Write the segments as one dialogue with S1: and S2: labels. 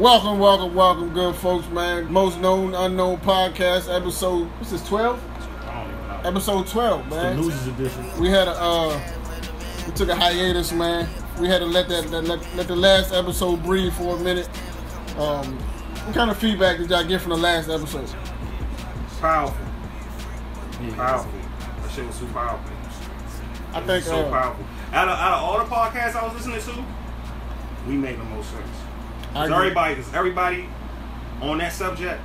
S1: Welcome, welcome, welcome, good folks, man. Most known, unknown podcast episode. What's this? Twelve.
S2: I don't even know.
S1: Episode twelve,
S3: The
S1: man.
S3: losers edition.
S1: We had a uh, we took a hiatus, man. We had to let that, that let, let the last episode breathe for a minute. Um, what kind of feedback did y'all get from the last episode?
S2: Powerful.
S3: Yeah.
S2: Powerful. That shit was too powerful.
S1: I think
S2: so
S1: uh,
S2: powerful. Out of, out of all the podcasts I was listening to, we made the most sense.
S1: I
S2: 'Cause
S1: agree.
S2: everybody, cause everybody on that subject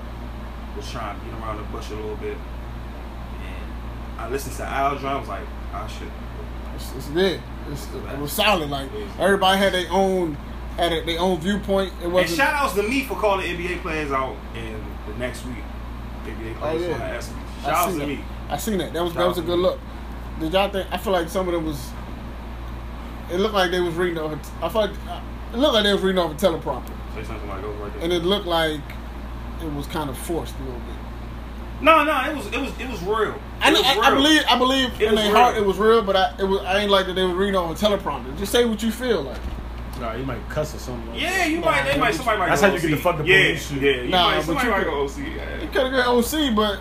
S2: was trying to get around the bush a little bit. And I listened to Al Drum, I was like, ah, I should.
S1: It's, it's good. It's, it was solid. Like everybody had their own had a, their own viewpoint. It wasn't.
S2: shout outs to me for calling NBA players out in the next week. NBA players
S1: Oh, yeah.
S2: gonna ask me.
S1: I
S2: Shout outs to
S1: that.
S2: me.
S1: I seen that. That was
S2: Shout
S1: that was a good look. Did y'all think? I feel like some of them was. It looked like they was reading off. I felt it looked like they was reading off a teleprompter,
S2: Say something like over right
S1: and it looked like it was kind of forced a little bit.
S2: no, no, it was it was it was real.
S1: I,
S2: It was
S1: I, I believe I believe
S2: It
S1: in
S2: was
S1: their heart it was real, but I it was I ain't like that they were reading off a teleprompter. Just say what you feel like.
S3: Nah, you might cuss or something. Like
S2: Yeah, you might. They might. Somebody might.
S3: That's
S2: go
S3: how you get the fuck up
S2: Yeah,
S3: shit.
S2: yeah. You
S1: Nah,
S2: might,
S1: but
S2: somebody
S1: you
S2: might
S1: could-
S2: go OC. Yeah.
S1: You could have got OC, but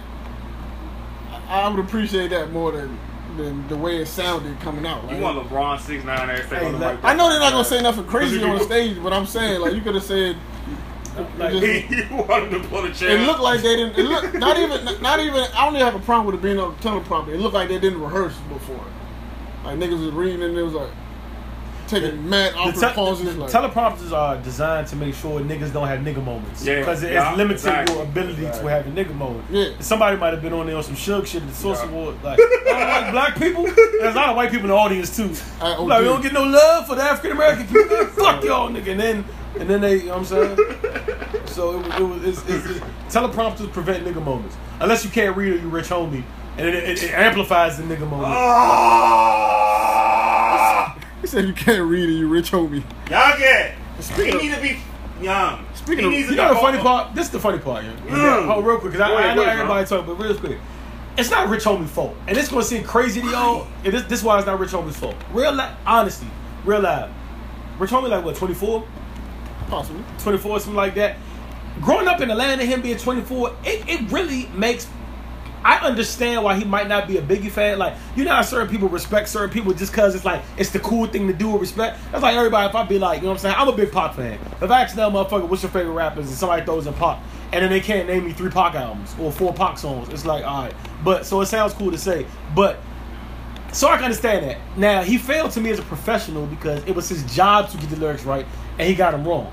S1: I, I would appreciate that more than than the way it sounded coming out.
S2: You want LeBron six nine there?
S3: Hey,
S2: Hey,
S3: let-
S1: I know they're not gonna say nothing crazy on
S2: you-
S1: stage, but I'm saying like you could have said.
S3: Like,
S1: it, just-
S2: you want him to pull the chair?
S1: it looked like they didn't. It looked not even not even. I don't even have a problem with it being on the teleprompter. It looked like they didn't rehearse before. Like niggas was reading and it was like taking mad awkward
S3: te-
S1: pauses. like,
S3: teleprompters are designed to make sure niggas don't have nigga moments.
S2: Yeah,
S3: Because it's
S2: yeah,
S3: limited
S2: exactly,
S3: your ability to have a nigga moment.
S1: Yeah.
S3: Somebody might have been on there on some shug shit at the Source
S2: Yeah.
S3: Award. Like, I like black people. There's a lot of white people in the audience too.
S1: I
S3: like, we don't get no love for the African American people. Fuck y'all, nigga. And then, and then they, you know what I'm saying? So it, was- it was, it's, it's, it's, teleprompters prevent nigga moments. Unless you can't read or you rich homie. And it, it, it amplifies the nigga moment.
S2: Ah!
S1: He said you can't read it, you rich homie.
S2: Y'all get. He
S1: Speaking of-
S2: need to be young.
S1: Speaking
S2: he
S1: of-
S3: You know the funny part? This is the funny part, yeah.
S2: Mm.
S3: Hold real quick, because I,
S2: Go ahead,
S3: I know
S2: go ahead,
S3: everybody talk, but real quick. It's not Rich Homie's fault. And it's going to seem crazy to y'all. And this, this is why it's not Rich Homie's fault. Real li- honesty, real life. Rich Homie like, what, 24?
S1: Possibly.
S3: 24, something like that. Growing up in Atlanta, him being 24, it, it really makes. I understand why he might not be a Biggie fan. Like, you know how certain people respect certain people just because it's like, it's the cool thing to do with respect. That's like everybody, if I be like, you know what I'm saying? I'm a big Pac fan. If I ask that motherfucker, what's your favorite rappers, and somebody throws in Pac, and then they can't name me three Pac albums or four Pac songs, it's like, all right. But, so it sounds cool to say. But, so I can understand that. Now, he failed to me as a professional because it was his job to get the lyrics right, and he got them wrong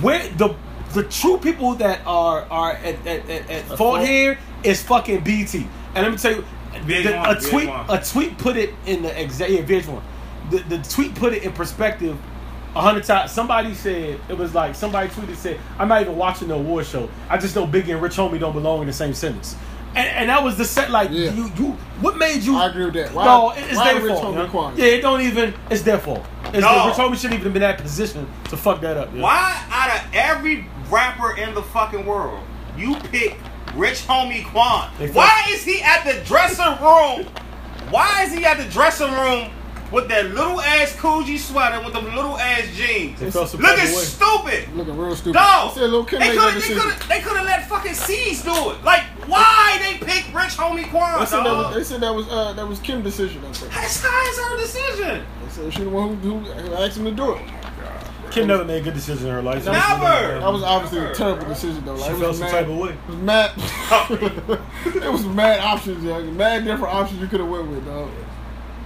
S3: where the the true people that are are at, at, at, at fault
S1: fault?
S3: here is fucking BT. And let me tell you, the,
S2: VH1,
S3: a tweet
S2: VH1.
S3: a tweet put it in the exact yeah, VH1. The the tweet put it in perspective. A hundred times. Somebody said it was like somebody tweeted said, "I'm not even watching the award show. I just know Biggie and Rich Homie don't belong in the same sentence." And, and that was the set. Like
S1: Yeah.
S3: you, you, what made you?
S1: I agree with that. Why-
S3: no, it's their
S1: Rich
S3: fault.
S1: Homie
S3: yeah. Yeah, it don't even. It's their fault. It's
S2: No.
S3: the, Rich Homie shouldn't even been in that position to fuck that up. yeah.
S2: Why out of every rapper in the fucking world, you pick Rich Homie Quan? Why is he at the dressing room? Why is he at the dressing room with that little ass Coogi sweater with them little ass jeans?
S3: They felt some
S2: Looking
S3: type of way.
S2: stupid.
S1: Looking real stupid.
S2: Dog,
S1: I said Lil Kim
S2: they could have they
S1: decision.
S2: could they could have let fucking Cease do it. Like, why they pick Rich Homie Quan?
S1: They said, that was, they said that was uh, that was Kim's decision. I think.
S2: That's how is her decision.
S1: They said she the one who, who asked him to do it.
S3: Kim never made a good decision in her life.
S2: Never.
S1: That was obviously a terrible decision though. Like,
S3: She
S1: it
S3: felt
S1: was
S3: some
S1: mad,
S3: type of way.
S1: It was mad. it was mad options, young. Mad different options you could have went with, dog.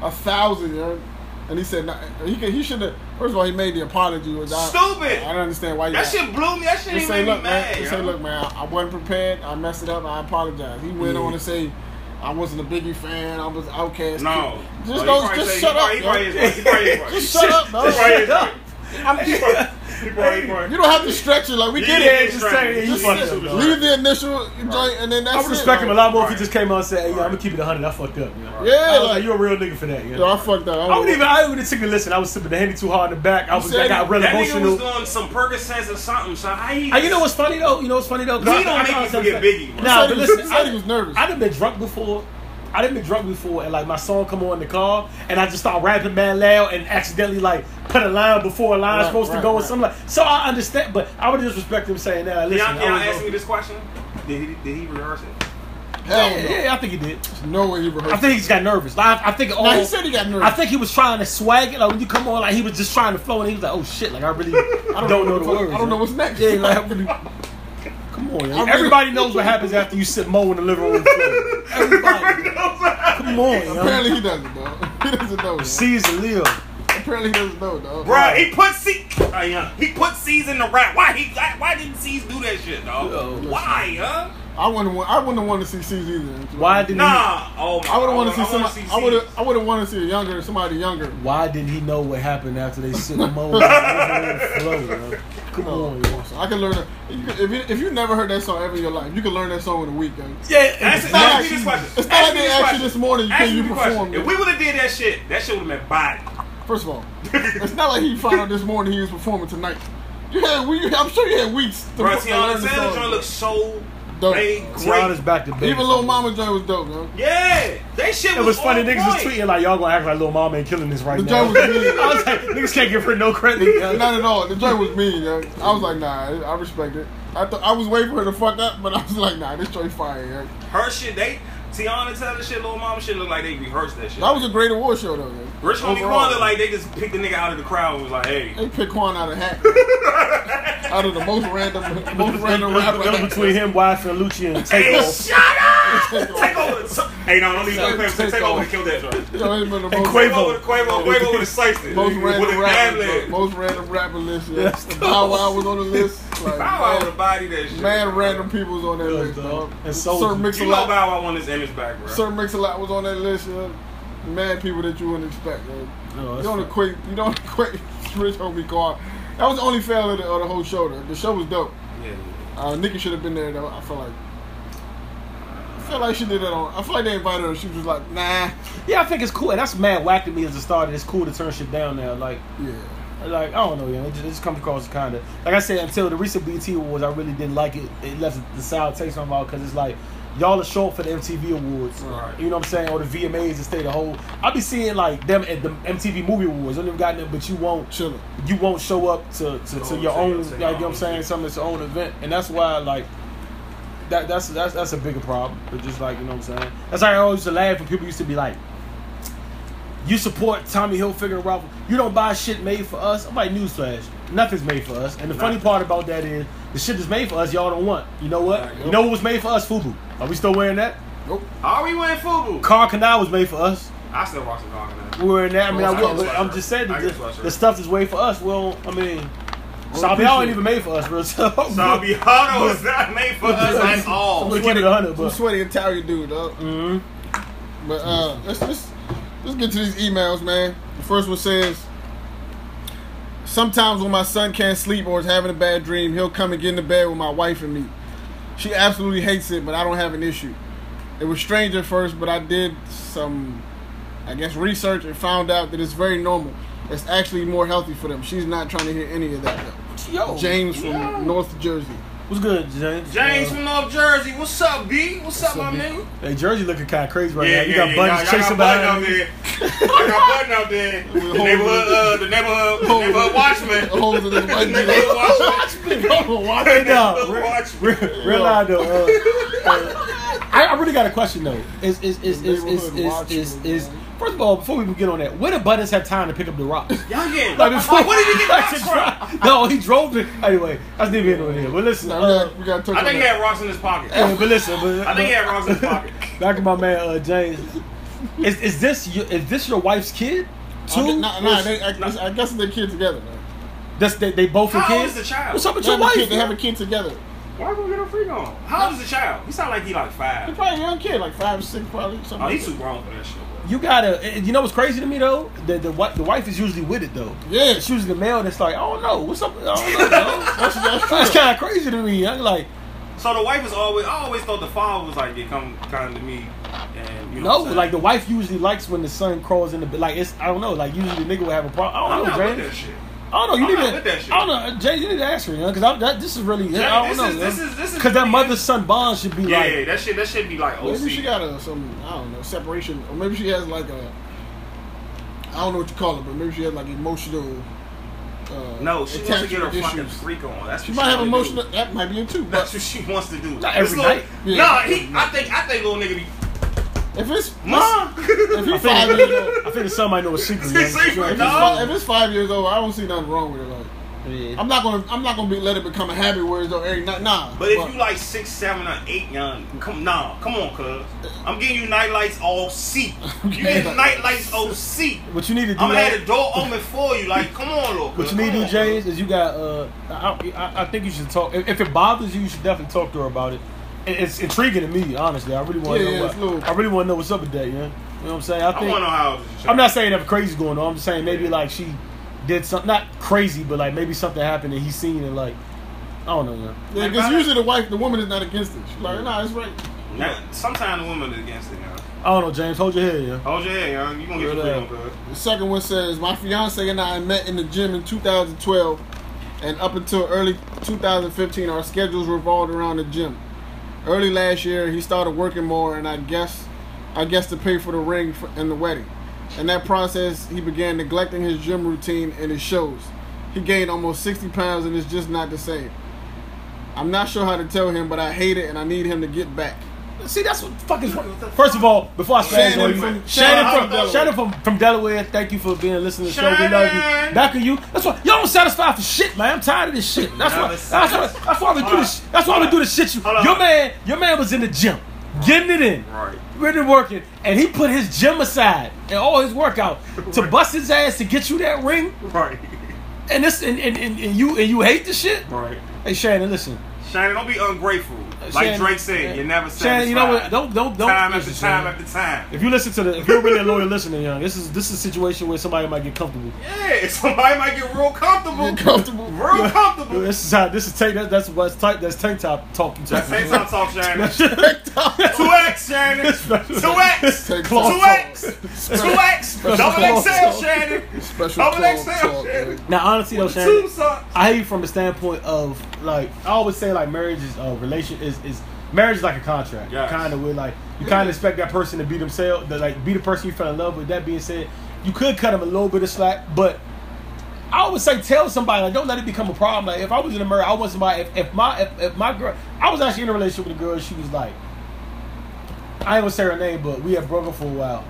S1: A thousand, young. And he said nah, he could, he should have. First of all, he made the apology. Which I,
S2: Stupid.
S1: I don't understand why. he
S2: That
S1: got-
S2: shit blew me. That shit
S1: Just
S2: even
S1: say,
S2: made me
S1: look, man.
S2: mad.
S1: Just say,
S2: yo.
S1: look, man. I wasn't prepared. I messed it up. I apologize. He went
S3: Yeah.
S1: on to say, I wasn't a Biggie fan. I was outcast.
S2: No.
S1: Just
S2: Oh,
S1: go.
S2: he probably
S1: Just shut up.
S2: probably- he probably
S1: yo.
S2: is right. He probably is right.
S1: Just shut up, dog.
S2: He probably is right.
S1: I'm-
S2: He probably- he probably.
S1: You don't have to stretch it. Like we get
S2: Yeah,
S1: it.
S3: just say,
S1: Just
S3: you fucked
S1: say-
S3: up, dog.
S1: leave the initial joint, and then that's
S3: I would
S1: it,
S3: respect him a lot more if he just came out and said, "Hey, yo, I'm gonna keep it 100. I fucked up." You know?
S1: Yeah,
S3: I was
S1: like-
S3: like, you're a real nigga for that. You
S1: Yo,
S3: know?
S1: I fucked up.
S3: I wouldn't even. I would have taken a listen. I was sipping the Henny too hard in the back. I was.
S1: said
S3: I got
S1: it.
S3: real
S2: That nigga
S3: emotional.
S2: was doing some Percocets or something. So how he?
S3: Ah, you know what's funny though? You know what's funny though?
S2: He
S3: I-
S2: don't
S3: I-
S2: make
S3: I-
S2: you forget Biggie.
S3: Nah, but listen,
S1: he said he
S3: I,
S1: was nervous.
S3: I've been drunk before, I didn't been drunk before, and like my song come on in the car, and I just start rapping man loud, and accidentally like put a line before a line
S1: Right,
S3: supposed
S1: right,
S3: to go, or something like. So I understand, but I would disrespect him saying that. Listen,
S2: Y'all,
S3: I
S2: y'all
S3: was
S2: me this question. Did he, did he rehearse it?
S1: Hell
S3: yeah,
S1: no.
S3: yeah, I think he did.
S1: No way he rehearsed.
S3: I think he just got nervous. Like, I, I think all.
S1: Nah, he said he got nervous.
S3: I think he was trying to swag it. Like when you come on, like he was just trying to flow, and he was like, "Oh shit!" Like I really
S1: I
S3: don't, know
S1: what
S3: the words.
S1: I don't know what's next.
S3: Yeah, like, I really- come on.
S1: I
S3: man.
S1: really-
S3: Everybody knows what happens after you sit Mo in the living room floor. Everybody. Come on, yo.
S1: Apparently he doesn't, dog. He doesn't know. man.
S3: Caesar Leo.
S1: Apparently he doesn't know, dog.
S2: Bruh, he put C. Uh, yeah, he put Cease in the rap. Why he? Why, why didn't Cease do that shit, dog?
S3: Yo,
S2: why, huh?
S1: I wouldn't. Want, I wouldn't want to see Cease either.
S3: Why didn't
S2: Nah. Oh, my
S1: I would have wanted to see somebody. I would have. I would have wanted to see a younger, somebody younger.
S3: he? Why didn't he know what happened after they sit Mo in the living room floor? yo? Come oh, on.
S1: I can learn it. If you, if you never heard that song ever in your life, you can learn that song in a week. Gang.
S3: Yeah,
S2: Ask,
S1: It's
S2: ask
S1: not
S2: me this
S1: like-
S2: question.
S1: it's not like
S2: Ask me
S1: they asked you this morning,
S2: Ask
S1: can you perform?
S2: If we would have did that shit, that shit would have been body.
S1: First of all, it's not like he found out this morning he was performing tonight. You had we. I'm sure you had weeks to,
S2: Bro,
S1: to
S2: Teyana
S1: learn the
S2: Taylor
S1: song.
S2: joint looks so
S1: Dope.
S2: made
S3: Teyana's
S2: great.
S3: back to basics.
S1: Even Little Mama joint was dope, man.
S2: Yeah, they shit
S3: It was funny.
S2: on
S3: Niggas was tweeting like, "Y'all gonna act like little mama ain't killing this right
S1: The
S3: now."
S1: joint was mean.
S3: I was like, "Niggas can't give her no credit." yo.
S1: Not at all. The joint was mean, yo. I was like, nah, I respect it. I thought I was waiting for her to fuck up, but I was like, nah, this joint fire. Yo.
S2: Her shit, they Teyana Taylor shit, Little Mama shit look like they rehearsed that shit.
S1: That was a great award show, though. Yo.
S2: Rich Homie
S1: Overall.
S2: Quan look like they just picked the nigga out of the crowd and was like, hey.
S1: They picked Quan out of hat. out of the most random, most random
S3: It was
S1: rapper.
S3: between him, wife, and Lucci and
S2: Hey,
S3: Takeoff.
S2: shut up! Take over the. Hey, no, don't leave no
S1: Take-
S2: Take
S1: take
S2: over and kill that joint.
S1: Yo, he's been the
S3: And
S1: most,
S3: Quavo.
S2: Quavo Quavo, Quavo with a sliced
S1: most random
S2: a
S1: rapper,
S2: ad lib.
S1: most random rapper list. Yo.
S3: Yes.
S1: Bow Wow was on the list. Like,
S2: Bow Wow would
S1: man,
S2: that shit.
S1: man, random people was on that list,
S3: dog.
S1: dog.
S3: And
S1: Sir
S3: Soulja.
S2: You know
S1: Mix-a-Lot,
S2: Bow Wow want his image back, bro.
S1: Sir Mix-a-Lot was on that list. Yo. Mad people that you wouldn't expect. Yo.
S3: No,
S1: You don't
S3: fine.
S1: equate. You don't equate Rich Homie Car. That was the only fail of the, of the whole show. Though. The show was dope.
S2: Yeah, yeah.
S1: Uh, Nikki should have been there though. I feel like. I feel like she did that on. I feel like they invited her. She was like, nah.
S3: Yeah, I think it's cool, and that's mad whack to me as a starter. It's cool to turn shit down now. Like,
S1: Yeah.
S3: Like I don't know, yeah. It just, it just comes across kind of like I said until the recent BT Awards, I really didn't like it. It left the sour taste in my mouth because it's like y'all are short for the MTV Awards.
S2: Right.
S3: You know what I'm saying? Or the VMAs instead of whole. I be seeing like them at the MTV Movie Awards. I don't even got them, but you won't
S1: Chilling.
S3: you won't show up to, to, to
S2: Oh,
S3: your own, like, you know what I'm saying, that's your own event, and that's why like that that's that's that's a bigger problem. But just like you know what I'm saying, that's why I always used to laugh when people used to be like, "You support Tommy Hilfiger and Ralph, you don't buy shit made for us." I'm like, newsflash, nothing's made for us. And the funny
S2: Nothing.
S3: part about that is the shit that's made for us, y'all don't want. You know what?
S2: Right.
S3: You know what was made for us? Fubu. Are we still wearing that?
S1: Nope.
S2: Are we wearing FUBU?
S3: Karl Kani was made for us.
S2: I still watch the dog now.
S3: We're in that. I mean, I,
S1: I
S3: will,
S1: get
S3: but I'm just saying that the, the stuff that's made for us. Well, I mean,
S1: Well,
S3: Sabial ain't even made for us, real talk.
S2: Sabiano is not made for us at all.
S3: We keep it a hundred,
S1: I'm
S3: but
S1: sweaty Italian dude, dog.
S3: Mhm.
S1: But uh, let's let's let's get to these emails, man. The first one says, "Sometimes when my son can't sleep or is having a bad dream, he'll come and get in the bed with my wife and me. She absolutely hates it, but I don't have an issue. It was strange at first, but I did some, I guess, research and found out that it's very normal. It's actually more healthy for them. She's not trying to hear any of that. Though.
S3: yo,
S1: James from North Jersey.
S3: What's good, James?
S2: James
S3: Uh,
S2: from North Jersey, what's up, B? What's up, my
S3: B?
S2: nigga?
S3: Hey, Jersey looking kind of crazy right
S2: Yeah,
S3: now.
S2: yeah,
S3: You got
S2: yeah,
S3: bunnies
S2: y'all- y'all
S3: chasing
S2: got Budden out
S3: behind you.
S2: there. I got Budden out there. The neighborhood, uh, the neighborhood, the neighborhood watchman.
S1: Holes in his
S2: The neighborhood watchman.
S3: Hey, no,
S2: Neighborhood
S3: real,
S2: watchman.
S3: real, real loud though. Uh, uh, I, I really got a question though. Is is is is is is,
S1: Neighborhood
S3: is,
S1: watchman,
S3: is
S1: man.
S3: First of all before we even get on that, where did Buddens have time to pick up the rocks?
S2: Y'all getting
S3: Like before,
S2: Where did he get
S3: like,
S2: rocks from?
S3: No, he drove it. Anyway, that's neither here nor there. But listen,
S1: Now, we
S3: uh,
S1: got we got to touch
S2: I
S1: on
S2: think he had rocks in his pocket.
S3: uh, but listen, but,
S2: I think he had rocks in his pocket.
S3: Back to my man uh, James. Is is this your, is this your wife's kid? Too?
S1: Okay, Nah, nah, they, I, guess- I guess they're kids together. Man.
S3: That's they, they both your
S2: How old
S3: kids.
S2: is the child?
S3: What's up with
S1: They
S3: your
S1: have, a
S3: wife?
S1: kid, they have a kid together.
S2: Why we get a freak on? How old is the child? He sound like he like
S1: He's
S2: five.
S1: probably a young kid, like five or six, probably something.
S2: Oh,
S1: like
S2: he's too grown for that shit. Bro.
S3: You gotta. You know what's crazy to me though? The the, the wife is usually with it though.
S1: Yeah,
S3: It's usually the male that's like, I don't know, what's up? I don't know.
S1: that's, that's.
S3: That's kind of crazy to me. I'm like,
S2: So the wife is always. I always thought the father was like, "Yeah, come, come to me," and you know.
S3: no,
S2: what I'm saying?
S3: like the wife usually likes when the son crawls in the. Like it's, I don't know. Like usually the nigga will have a problem. I
S2: I'm
S3: don't
S2: not
S3: know,
S2: with that shit.
S3: I don't know. You
S2: I'm
S3: need to.
S2: with that shit.
S3: I don't know, Jay. You need to ask her, you know, because that this is really.
S2: Jay,
S3: I don't
S2: this
S3: know,
S2: is- this is- this is
S3: because that mother son bond should be
S2: Yeah,
S3: like.
S2: Yeah, that shit. That should be like OC.
S1: Maybe she got a some I don't know separation, or maybe she has like a I don't know what you call it, but maybe she has like emotional. Uh,
S2: no, she wants to get her
S1: attachment
S2: fucking freak on. That's
S1: She might have
S2: wanna
S1: emotional. That might be it too.
S2: That's what she wants to do.
S3: Not every
S2: little-
S3: night.
S1: Yeah.
S2: Nah, he. I think. I think little nigga be.
S1: If it's
S2: Ma.
S1: if he's
S3: I
S1: five
S3: think,
S1: years old,
S3: I think the son might know a secret.
S2: It's
S3: man.
S1: if it's,
S2: dog.
S1: five, if it's five years old, I don't see nothing wrong with it. Like,
S3: Yeah.
S1: I'm not gonna I'm not gonna be let it become a habit where it's though every night. Nah.
S2: But if you like six, seven, or eight, young, come nah, come on, cuz. I'm getting you night lights all C. You getting night lights all C.
S3: What you need to do.
S2: I'm gonna
S3: that-
S2: have the door open for you. Like, come on, little.
S3: What you need to do, James, is you got. Uh, I, I, I think you should talk. If, if it bothers you, you should definitely talk to her about it. It- It's intriguing to me, honestly. I really want to
S1: Yeah,
S3: know.
S1: yeah,
S3: what,
S1: little-
S3: I really want to know what's up with that. You know, you know what I'm saying? I,
S2: I
S3: want
S2: to know how.
S3: I'm not saying that crazy's going on. I'm just saying maybe like she did something, not crazy, but like maybe something happened and he's seen it. Like I don't know. Man.
S1: yeah, because usually the wife, the woman is not against it. She's like, nah, it's right.
S2: Now, sometimes the woman is against it, young.
S3: I don't know, James. Hold your head, yeah.
S2: Hold your head, young. You gonna get your
S3: Good,
S2: freedom, cuz.
S1: The second one says, My fiance and I met in the gym in 2012, and up until early 2015, our schedules revolved around the gym. Early last year, he started working more, and I guess, I guess to pay for the ring for, and the wedding. In that process, he began neglecting his gym routine and his shows. He gained almost 60 pounds, and it's just not the same. I'm not sure how to tell him, but I hate it, and I need him to get back.
S3: See, that's what the fuck is. First of all, before I
S1: Shannon
S3: on you,
S1: from-
S3: Shannon from
S1: from Delaware.
S3: Shannon from, from Delaware, thank you for being listening to the show. We love you. Back of you. That's why y'all don't satisfy for shit, man. I'm tired of this shit. That's why. That's why. That's why we do this. That's why we do the shit. You, your man, your man was in the gym, getting it in.
S2: Right.
S3: really working, and he put his gym aside and all his workout to bust his ass to get you that ring,
S2: Right.
S3: and this and, and, and, and you and you hate the shit.
S2: Right.
S3: Hey Shannon, listen.
S2: Shannon, don't be ungrateful. Like
S3: Shannon-
S2: Drake said, you're never satisfied.
S3: Shannon, you know what? Don't don't don't.
S2: time
S3: listen,
S2: after time
S3: Shannon.
S2: after time.
S3: If you listen to the, if you're really a loyal listener, young, this is this is a situation where somebody might get comfortable.
S2: Yeah, somebody might get real comfortable.
S1: Get comfortable.
S2: Real comfortable.
S3: This is how this is tank. That, that's what's type. That's tank top talking.
S2: That's same time talk, Shannon.
S3: Two
S2: Two X, Shannon. Two X. Two. X. Two X. Double
S1: talk.
S2: XL, Shannon.
S1: Special
S2: Double
S1: talk,
S2: XL,
S1: talk,
S2: Shannon.
S3: Now, honestly though,
S2: Two
S3: Shannon. I hate you from the standpoint of like I always say like marriage is uh, relation is is marriage is like a contract.
S2: Yes.
S3: Kind of with like you kind of expect that person to be themselves, to like be the person you fell in love with. That being said, you could cut them a little bit of slack, but I would say tell somebody like don't let it become a problem. Like if I was in a marriage, I want somebody. If, if my if, if my girl, I was actually in a relationship with a girl. She was like, I ain't gonna say her name, but we had broken for a while.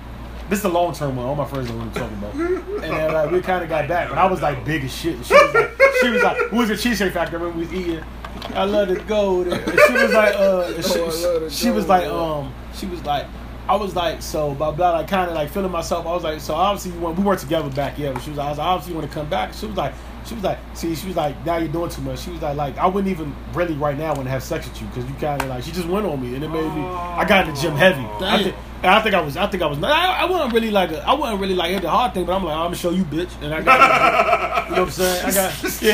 S3: This is a long term one. All my friends know what I'm talking about. And then like we kind of got back, but I was like big as shit. And she was like, she was like, who was the cheesecake factory when we was eating? I love to go. And she was like, uh, and she,
S1: Oh, I love to
S3: she
S1: go
S3: was like,
S1: there.
S3: um, she was like, I was like, so blah blah, like kind of like feeling myself. I was like, so obviously you want, we weren't together back yet, but she was, like, I was like, obviously you want to come back. She was like, she was like, see, she was like, now you're doing too much. She was like, like I wouldn't even really right now want to have sex with you because you kind of like, she just went on me and it made me. I got in the gym heavy. I think, I think I was, I think I was. I, I wasn't really like, a, I wasn't really like hit the hard thing, but I'm like, I'm gonna show you, bitch, and I got, you know what I'm saying? I got, yeah,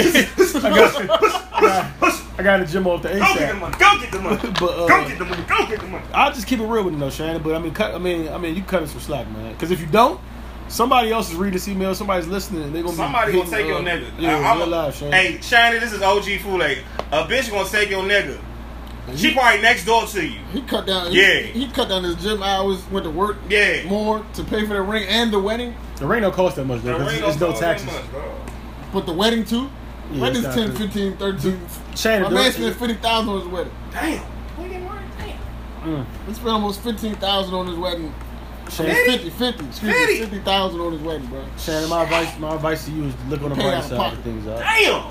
S3: I got, I got, I got a the gym off the
S2: Go get the money. Go get the money.
S3: But, uh,
S2: Go get the money. Go get the money.
S3: I'll just keep it real with you, though, Shannon. But I mean, cut. I mean, I mean, you cut us some slack, man. Because if you don't, somebody else is reading this email. Somebody's listening. and They gonna
S2: Somebody
S3: be
S2: gonna take your nigga.
S3: uh, Yeah,
S2: I- I'm
S3: real
S2: a-
S3: live, Shannon.
S2: Hey, Shannon, this is OG Fule. A bitch gonna take your nigga. She probably next door to you.
S1: He cut down.
S2: Yeah.
S1: He, he cut down his gym hours. Went to work.
S2: Yeah.
S1: More to pay for the ring and the wedding,
S3: the ring don't cost that much though.
S2: The
S3: 'cause
S2: ring
S3: There's
S2: don't
S3: no
S2: cost that
S3: taxes.
S2: much, dog.
S1: but the wedding too.
S3: Yeah,
S1: Wedding's
S3: it's
S1: 10, 15, 13.
S3: Shannon,
S1: My
S3: do
S1: man spent fifty thousand on his wedding.
S2: Damn. We get married. Damn.
S3: Mm.
S1: He spent almost fifteen thousand on his wedding.
S3: Shannon,
S1: 50, 50, excuse
S2: Fifty?
S1: me, fifty thousand on his wedding, bro.
S3: Shannon, my advice, my advice to you is look on the bright side of things. Out.
S2: Damn.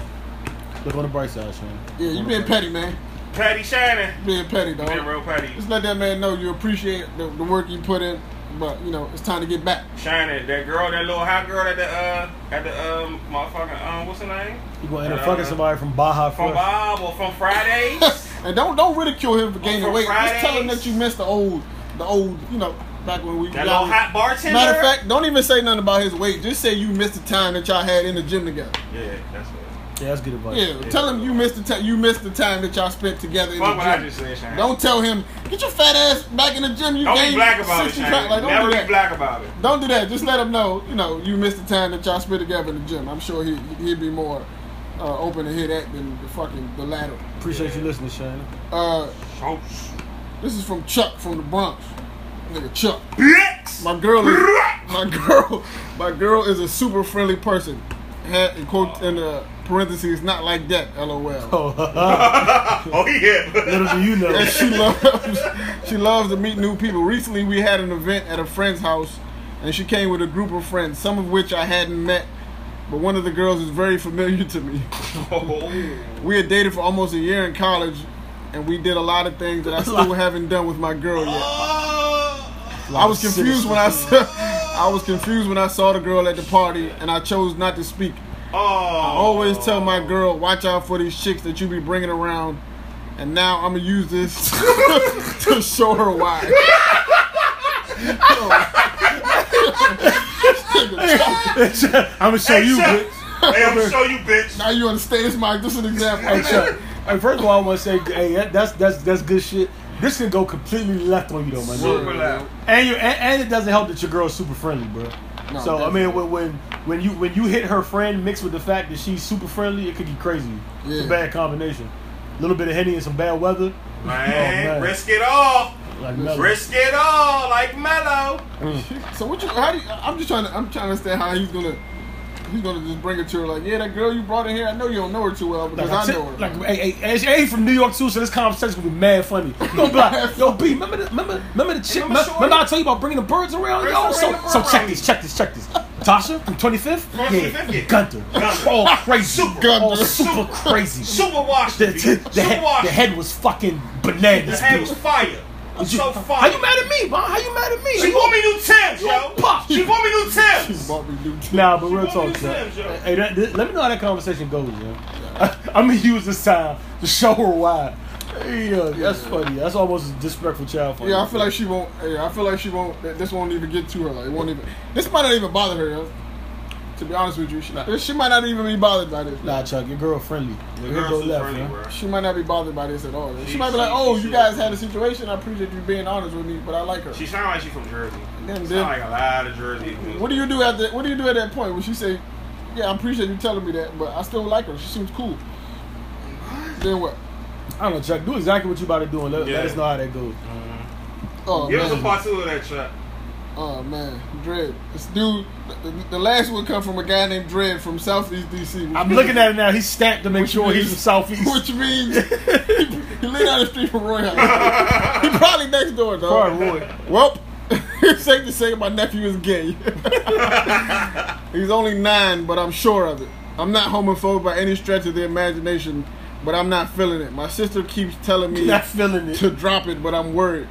S3: Look on the bright side, Shannon.
S1: Yeah, you being petty, man.
S2: Petty Shannon.
S1: You being petty, dog.
S2: Being real petty.
S1: Just let that man know you appreciate the, the work you put in, but you know it's time to get back.
S2: Shannon, that girl, that little hot girl at the uh at the um motherfucking um what's her name?
S3: You gonna end up
S2: Uh,
S3: fucking somebody from Baja
S2: From
S3: Fresh.
S2: Bob or from Fridays?
S1: and don't don't ridicule him for gaining
S2: for
S1: weight. Just tell him
S2: Fridays.
S1: that you missed the old, the old, you know, back when we.
S2: that
S1: y'all-
S2: little hot bartender.
S1: Matter of fact, don't even say nothing about his weight. Just say you missed the time that y'all had in the gym together.
S2: Yeah, that's it.
S3: Yeah, that's good advice.
S1: Yeah, tell him you missed the time. You missed the time that y'all spent together in
S2: Fuck
S1: the
S2: what I
S1: gym.
S2: just said, Shane.
S1: Don't tell him get your fat ass back in the gym. You
S2: Don't be black about it, Shane.
S1: Like, don't
S2: Never
S1: do
S2: be
S1: that.
S2: black about it.
S1: Don't do that. Just let him know. You know, you missed the time that y'all spent together in the gym. I'm sure he he'd be more uh, open to hear that than the fucking the latter.
S3: Appreciate you listening, Shane.
S1: Uh, this is from Chuck from the Bronx. Nigga Chuck. My girl is my girl. My girl is a super friendly person. Had in quote in the parentheses, not like that. LOL.
S3: Oh,
S2: oh yeah.
S3: little do you know.
S1: and she loves she loves to meet new people. Recently, we had an event at a friend's house, and she came with a group of friends, some of which I hadn't met, but one of the girls is very familiar to me.
S2: Oh.
S1: We had dated for almost a year in college, and we did a lot of things that I still haven't done with my girl yet. Oh. I was confused when I saw, I was confused when I saw the girl at the party, and I chose not to speak.
S2: Oh.
S1: I always tell my girl, watch out for these chicks that you be bringing around. And now I'm gonna use this to show her why.
S3: I'm gonna show
S2: Hey,
S3: you,
S2: Chuck.
S3: bitch.
S2: Hey, I'm gonna show you, bitch.
S1: now you understand? This is my this is an example.
S3: Hey, Chuck. Hey, first of all, I want to say, hey, that's that's that's good shit. This can go completely left on you though, man.
S2: Super loud.
S3: And you and, and it doesn't help that your girl's super friendly, bro.
S1: No,
S3: so I mean, when, when when you when you hit her friend mixed with the fact that she's super friendly, it could get crazy. It's a bad combination. A little bit of henny and some bad weather,
S2: Man, oh,
S3: man.
S2: risk it all.
S3: like mellow.
S2: Risk it all, like Mello.
S1: So what you? How do you? I'm just trying to. I'm trying to understand how he's gonna. He's gonna just bring it to her like, yeah, that girl you brought in here. I know you don't know her too well because
S3: Like,
S1: I know her.
S3: like, hey, hey, hey, hey, from New York too, so this conversation gonna be mad funny. You gonna be like, yo, B, remember the, remember, remember the chick?
S2: Remember
S3: Remember, I told you about bringing the birds around?
S2: Birds
S3: Yo,
S2: around
S3: so, so check
S2: around.
S3: this, check this, check this. Tasha from 25th?
S2: From 25th, yeah.
S3: Gunter.
S2: Gunter.
S3: All crazy.
S2: Super.
S1: Gunter.
S3: All super
S2: Super-
S3: crazy.
S2: Super washed.
S3: The,
S2: B.
S3: the,
S2: Super
S3: head,
S2: washed.
S3: the head was fucking bananas.
S2: The
S3: bananas.
S2: head
S3: bitch.
S2: was fire.
S3: Did you-
S2: so
S3: How
S2: fire.
S3: you mad at me, man? How you mad at me?
S2: She bought me new Timbs,
S3: You
S2: yo.
S3: a pop.
S2: She bought me new Timbs.
S1: Bought me new too.
S3: Nah, but real
S2: want
S3: talk,
S2: to
S3: Chuck.
S2: Yo.
S3: Hey, that, that- let me know how that conversation goes, yo. I'm gonna use this time to show her why. Hey, yo, that's funny. That's almost a disrespectful child. funny.
S1: Yeah, I feel like she won't. Yeah, I feel like she won't. This won't even get to her. Like, it won't even. This might not even bother her. Yo. To be honest with you, she, she might not even be bothered by this.
S3: Nah, Chuck, your girl friendly. Your
S2: girl
S3: girl left,
S2: friendly bro.
S1: She might not be bothered by this at all. She,
S2: She-
S1: might be like, "Oh, you guys had a situation. I appreciate you being honest with me, but I like her."
S2: She sound like she's from Jersey.
S1: Then-
S2: Sound
S1: then-
S2: like a lot of Jersey.
S1: What do you do at the, What do you do at that point when she say, "Yeah, I appreciate you telling me that, but I still like her. She seems cool." Then what?
S3: I don't know, Chuck. Do exactly what you about to do and let,
S2: Yeah.
S3: let us know how that goes. Mm-hmm.
S1: Oh
S2: Give us a part two of that, Chuck.
S1: Oh man, Dread. This dude. The, the last one come from a guy named Dread from Southeast DC.
S3: I'm looking at it now. He's stamped to make
S1: Which
S3: sure he's
S1: means-
S3: from Southeast.
S1: Which means he, he live down the street from Roy House. he probably next door, dog.
S3: Probably Roy.
S1: Well, it's safe to say my nephew is gay. He's only nine, but I'm sure of it. I'm not homophobic by any stretch of the imagination, but I'm not feeling it. My sister keeps telling me
S3: Not feeling it.
S1: to drop it, but I'm worried.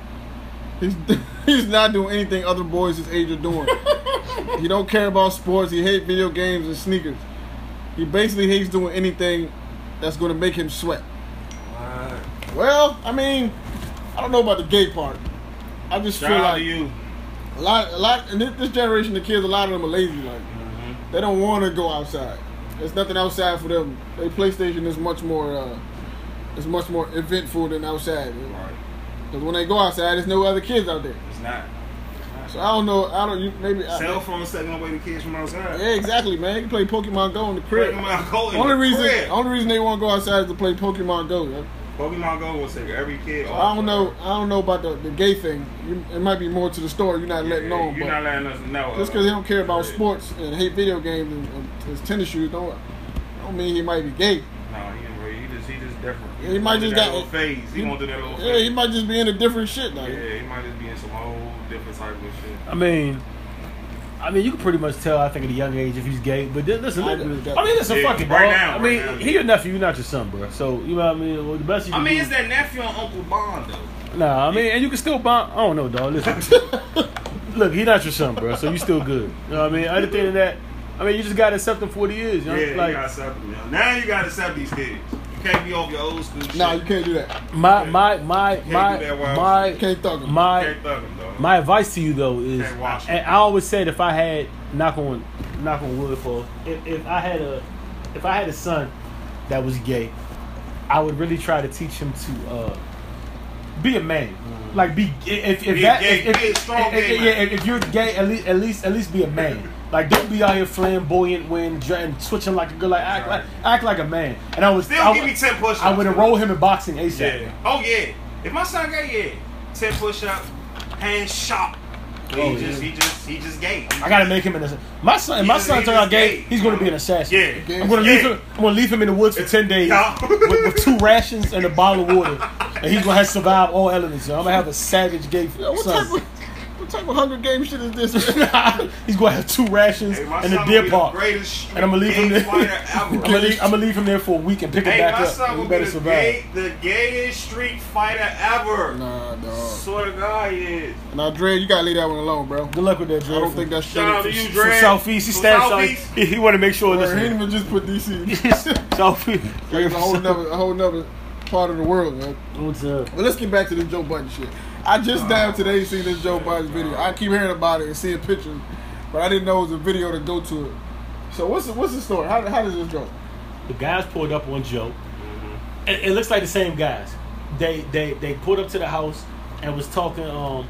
S1: He's he's not doing anything other boys his age are doing. he don't care about sports. He hates video games and sneakers. He basically hates doing anything that's going to make him sweat. Well, I mean, I don't know about the gay part. I just
S2: Shout
S1: feel like
S2: you.
S1: a lot, a lot. In this, this generation of kids, a lot of them are lazy. Like
S2: Mm-hmm.
S1: they don't want to go outside. There's nothing outside for them. Their PlayStation is much more, uh, is much more eventful than outside.
S2: Right.
S1: Because when they go outside, there's no other kids out there.
S2: It's not.
S1: So I don't know. I don't. You, maybe.
S2: Cell phone setting away the kids from outside.
S1: yeah, exactly, man. You can play Pokemon Go in the crib.
S2: Pokemon Go in
S1: only
S2: the
S1: reason,
S2: crib.
S1: only reason they want to go outside is to play Pokemon Go. yo.
S2: Pokemon Go will take every kid.
S1: I don't know. I don't know about the, the gay thing. You, it might be more to the story. You're not letting on.
S2: You're
S1: but
S2: not letting us know.
S1: just because he don't care about sports and hate video games and, and his tennis shoes, don't don't mean he might be gay.
S2: No, he ain't really. He just he just different.
S1: Yeah, he might just
S2: that
S1: got-
S2: little phase. He, won't do that little
S1: Yeah, he might just be into different shit. Like,
S2: Yeah, he might just be in some whole different type of shit.
S3: I mean, I mean, you can pretty much tell. I think at a young age if he's gay. But then, listen,
S1: I
S3: look-
S1: agree with that.
S3: I mean, listen,
S2: Yeah,
S3: fuck it,
S2: right
S3: dog.
S2: now,
S3: I mean,
S2: right now.
S3: he your nephew, you're not your son, bro. So you know what I mean. Well, the best you
S2: I
S3: can
S2: mean,
S3: do.
S2: it's that nephew and Uncle Bond though.
S3: Nah, I mean, and you can still bond. I don't know, dog. Listen, look, he not your son, bro. So you still good. You know what I mean? Other than that, I mean, you just gotta accept him for what he is. You know?
S2: Yeah, you
S3: like
S2: gotta accept them. yo. Now you gotta accept these kids. You can't be off your old school shit.
S1: nah, you can't do that.
S3: my my my
S2: do
S3: my
S2: that wild
S3: my
S1: You can't thug him.
S3: My
S2: can't thug them, dog.
S3: my advice to you though is,
S2: Can't
S3: and I always said if I had knock on knock on wood for if, if I had a if I had a son that was gay, I would really try to teach him to uh, be a man. Like be if if
S2: Be
S3: that
S2: gay-
S3: if,
S2: be a
S3: if-
S2: strong
S3: if-
S2: gay
S3: if-
S2: man.
S3: yeah, if, if you're gay, at least at least at least be a man. Like don't be out here flamboyant when and switching like a girl. Like act like act like a man. And I was
S2: Still
S3: I,
S2: give
S3: would-
S2: me 10 push-ups.
S3: I would enroll him in boxing ASAP.
S2: Yeah. Oh yeah. If my son gay, yeah. Ten push up, hand shot. He
S3: Oh,
S2: just
S3: yeah.
S2: he just he just gay.
S3: I gotta make him an assassin. My son, if
S2: He
S3: my son
S2: he
S3: turn out
S2: just
S3: gay,
S2: gay.
S3: he's gonna be an assassin.
S2: Yeah.
S3: I'm gonna leave him. I'm gonna leave him in the woods for ten days
S2: Yeah.
S3: with, with two rations and a bottle of water, and he's gonna have to survive all elements. Yo. I'm gonna have a savage gay
S1: Yo, what
S3: son.
S1: Type of what type of Hunger Game shit is this?
S3: he's gonna have two rations
S2: Hey, my
S3: in the deer
S2: the
S3: park,
S2: greatest
S3: and I'm gonna leave him there.
S2: fighter
S3: I'm
S2: ever.
S3: gonna leave, I'm gonna leave him there for a week and pick him
S2: Hey,
S3: back
S2: my
S3: up.
S2: son
S3: He
S2: will be
S3: better
S2: the,
S3: survive.
S2: gay, the gayest street fighter ever.
S1: nah, dog.
S2: Swear to God, he is.
S1: Now, Dre, you gotta leave that one alone, bro.
S3: Good luck with that, Dre.
S1: I don't think that's
S2: Shout out to
S1: straight.
S2: you,
S3: from
S2: Dre.
S3: Southeast. He
S2: From
S3: stands
S2: Southeast.
S3: He, he want to make sure.
S1: He
S3: Listen,
S1: didn't even just put DC.
S3: Southeast.
S1: It's a whole nother, a whole nother part of the world, man.
S3: What's up?
S1: But let's get back to the Joe Budden shit. I just now today seen this Joe Budden video. I keep hearing about it and seeing pictures, but I didn't know it was a video to go to it. So what's the, what's the story? How, how does this go?
S3: The guys pulled up on Joe. It, it looks like the same guys. They they they pulled up to the house and was talking. Um,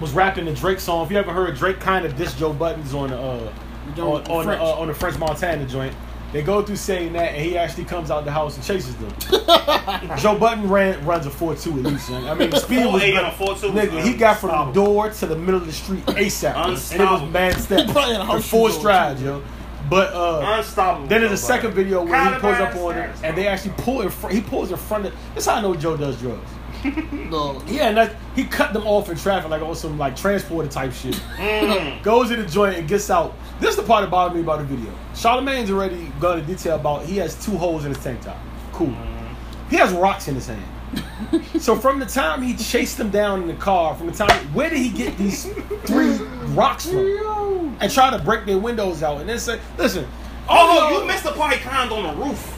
S3: was rapping the Drake song. If you ever heard Drake, kind of diss Joe Buddens on the uh,
S1: Joe-
S3: on on the, uh, on the French Montana joint. They go through saying that, and he actually comes out the house and chases them. Joe Budden ran runs a four two at least. young. I mean, the speed was
S2: 4'8" on a 4'2" was
S3: nigga. He got from the door to the middle of the street ASAP, and it was
S2: Unstoppable.
S3: mad step.
S1: He probably had a
S3: in
S1: house
S3: four strides, yo. But uh,
S2: Unstoppable.
S3: then there's a second video where he pulls up on it, and they actually pull in front. He pulls in front of. That's how I know Joe does drugs.
S1: No,
S3: Yeah, and that, he cut them off in traffic like on some like transporter type shit.
S2: Mm.
S3: Goes in the joint and gets out. This is the part that bothered me about the video. Charlemagne's already gone into detail about he has two holes in his tank top. Cool. He has rocks in his hand. so from the time he chased them down in the car, from the time where did he get these three rocks from? And try to break their windows out and then say, listen,
S2: Oh,
S3: all
S2: you missed the part he climbed on the roof.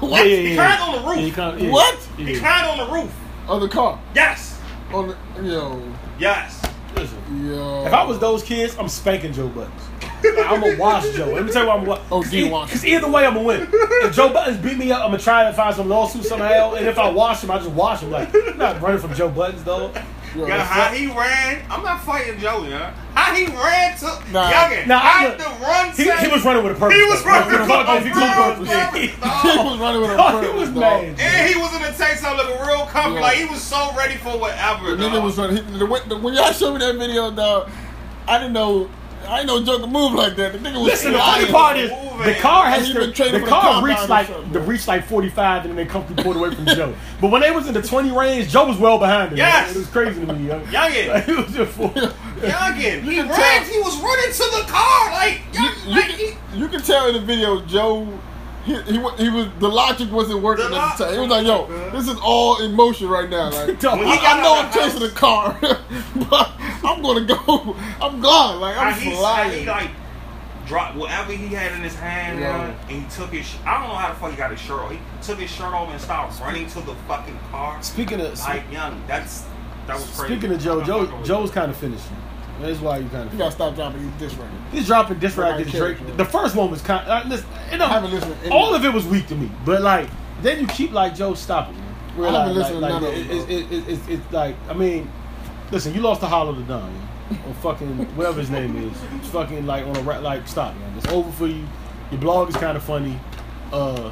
S3: Yeah, yeah, yeah,
S2: He climbed on the roof.
S3: Climbed-.
S1: What?
S2: He climbed on the roof.
S1: On the car.
S2: Yes.
S1: On the, yo,
S2: Yes.
S3: Listen.
S1: yo.
S3: If I was those kids, I'm spanking Joe Buddens. I'm gonna watch Joe. Let me tell you what I'm gonna
S1: Oh,
S3: watch.
S1: do you
S3: Because either way, I'm gonna win. If Joe Buddens beat me up, I'm gonna try to find some lawsuit somehow. And if I wash him, I just wash him. Like, I'm not running from Joe Buddens, though.
S1: Yo,
S2: Yeah, how
S1: right.
S2: he ran. I'm not fighting Joe, yeah. How he ran to
S1: Nah.
S2: Youngin.
S3: Nah,
S2: I
S3: I'm
S2: had
S3: a-
S2: run.
S3: He, he was running with a purpose.
S2: He was running
S3: With
S2: with
S3: a
S2: a
S3: purpose. He was
S2: purpose.
S3: purpose.
S1: he
S2: dog.
S1: was running with a purpose,
S3: he was mad.
S2: And he was in the tank top looking real comfy,
S1: Yeah.
S2: like he was so ready for whatever.
S1: The nigga was running. He, the, the, when y'all showed me that video, dog, I didn't know. I ain't no know Joe could move like that. The nigga was
S3: Listen, the funny part is
S2: moving.
S3: the car has
S1: he
S3: to,
S1: been training
S3: the
S1: the
S3: car reached like the reached like 45 and then they comfortably pulled away from Joe. But when they was in the 20 range, Joe was well behind him.
S2: Yes.
S3: it was crazy to me. Yo.
S2: Youngin.
S3: Like, he was just full.
S2: Youngin. He ran.
S1: tell-
S2: He was running to the car, like,
S1: You,
S2: young,
S1: you,
S2: like
S1: can,
S2: he,
S1: you can tell in the video, Joe. He, he, he was the logic wasn't working
S2: The
S1: at the time. He was like, "Yo, this is all emotion right now. Like, I,
S3: he
S2: got
S1: I know I'm chasing the car, but I'm gonna go. I'm gone. Like I'm
S2: he, how
S1: flying.
S2: he like dropped whatever he had in his hand,
S1: Yeah.
S2: man, and he took his. I don't know how the fuck he got his shirt off. He took his shirt off and started running to the fucking car.
S3: Speaking of
S2: Like, young, that's that was crazy.
S3: speaking of Joe, Joe Joe's kind of finishing. That's why you kind of.
S1: you gotta stop dropping these diss records.
S3: He's dropping diss
S1: Nobody
S3: records. Drake.
S1: cares.
S3: The first one was kind. Uh, listen, you know,
S1: I haven't listened to
S3: all
S1: of
S3: of it was weak to me, but like then you keep like Joe, stop it. Man.
S1: I haven't
S3: Realize,
S1: listened to
S3: like,
S1: none
S3: like,
S1: of
S3: it,
S1: them,
S3: it, it, it, it, it's like I mean, listen, you lost to Hollow da Don, man. or fucking whatever his name is. It's fucking like on a ra- like stop, man. It's over for you. Your blog is kind of funny, uh,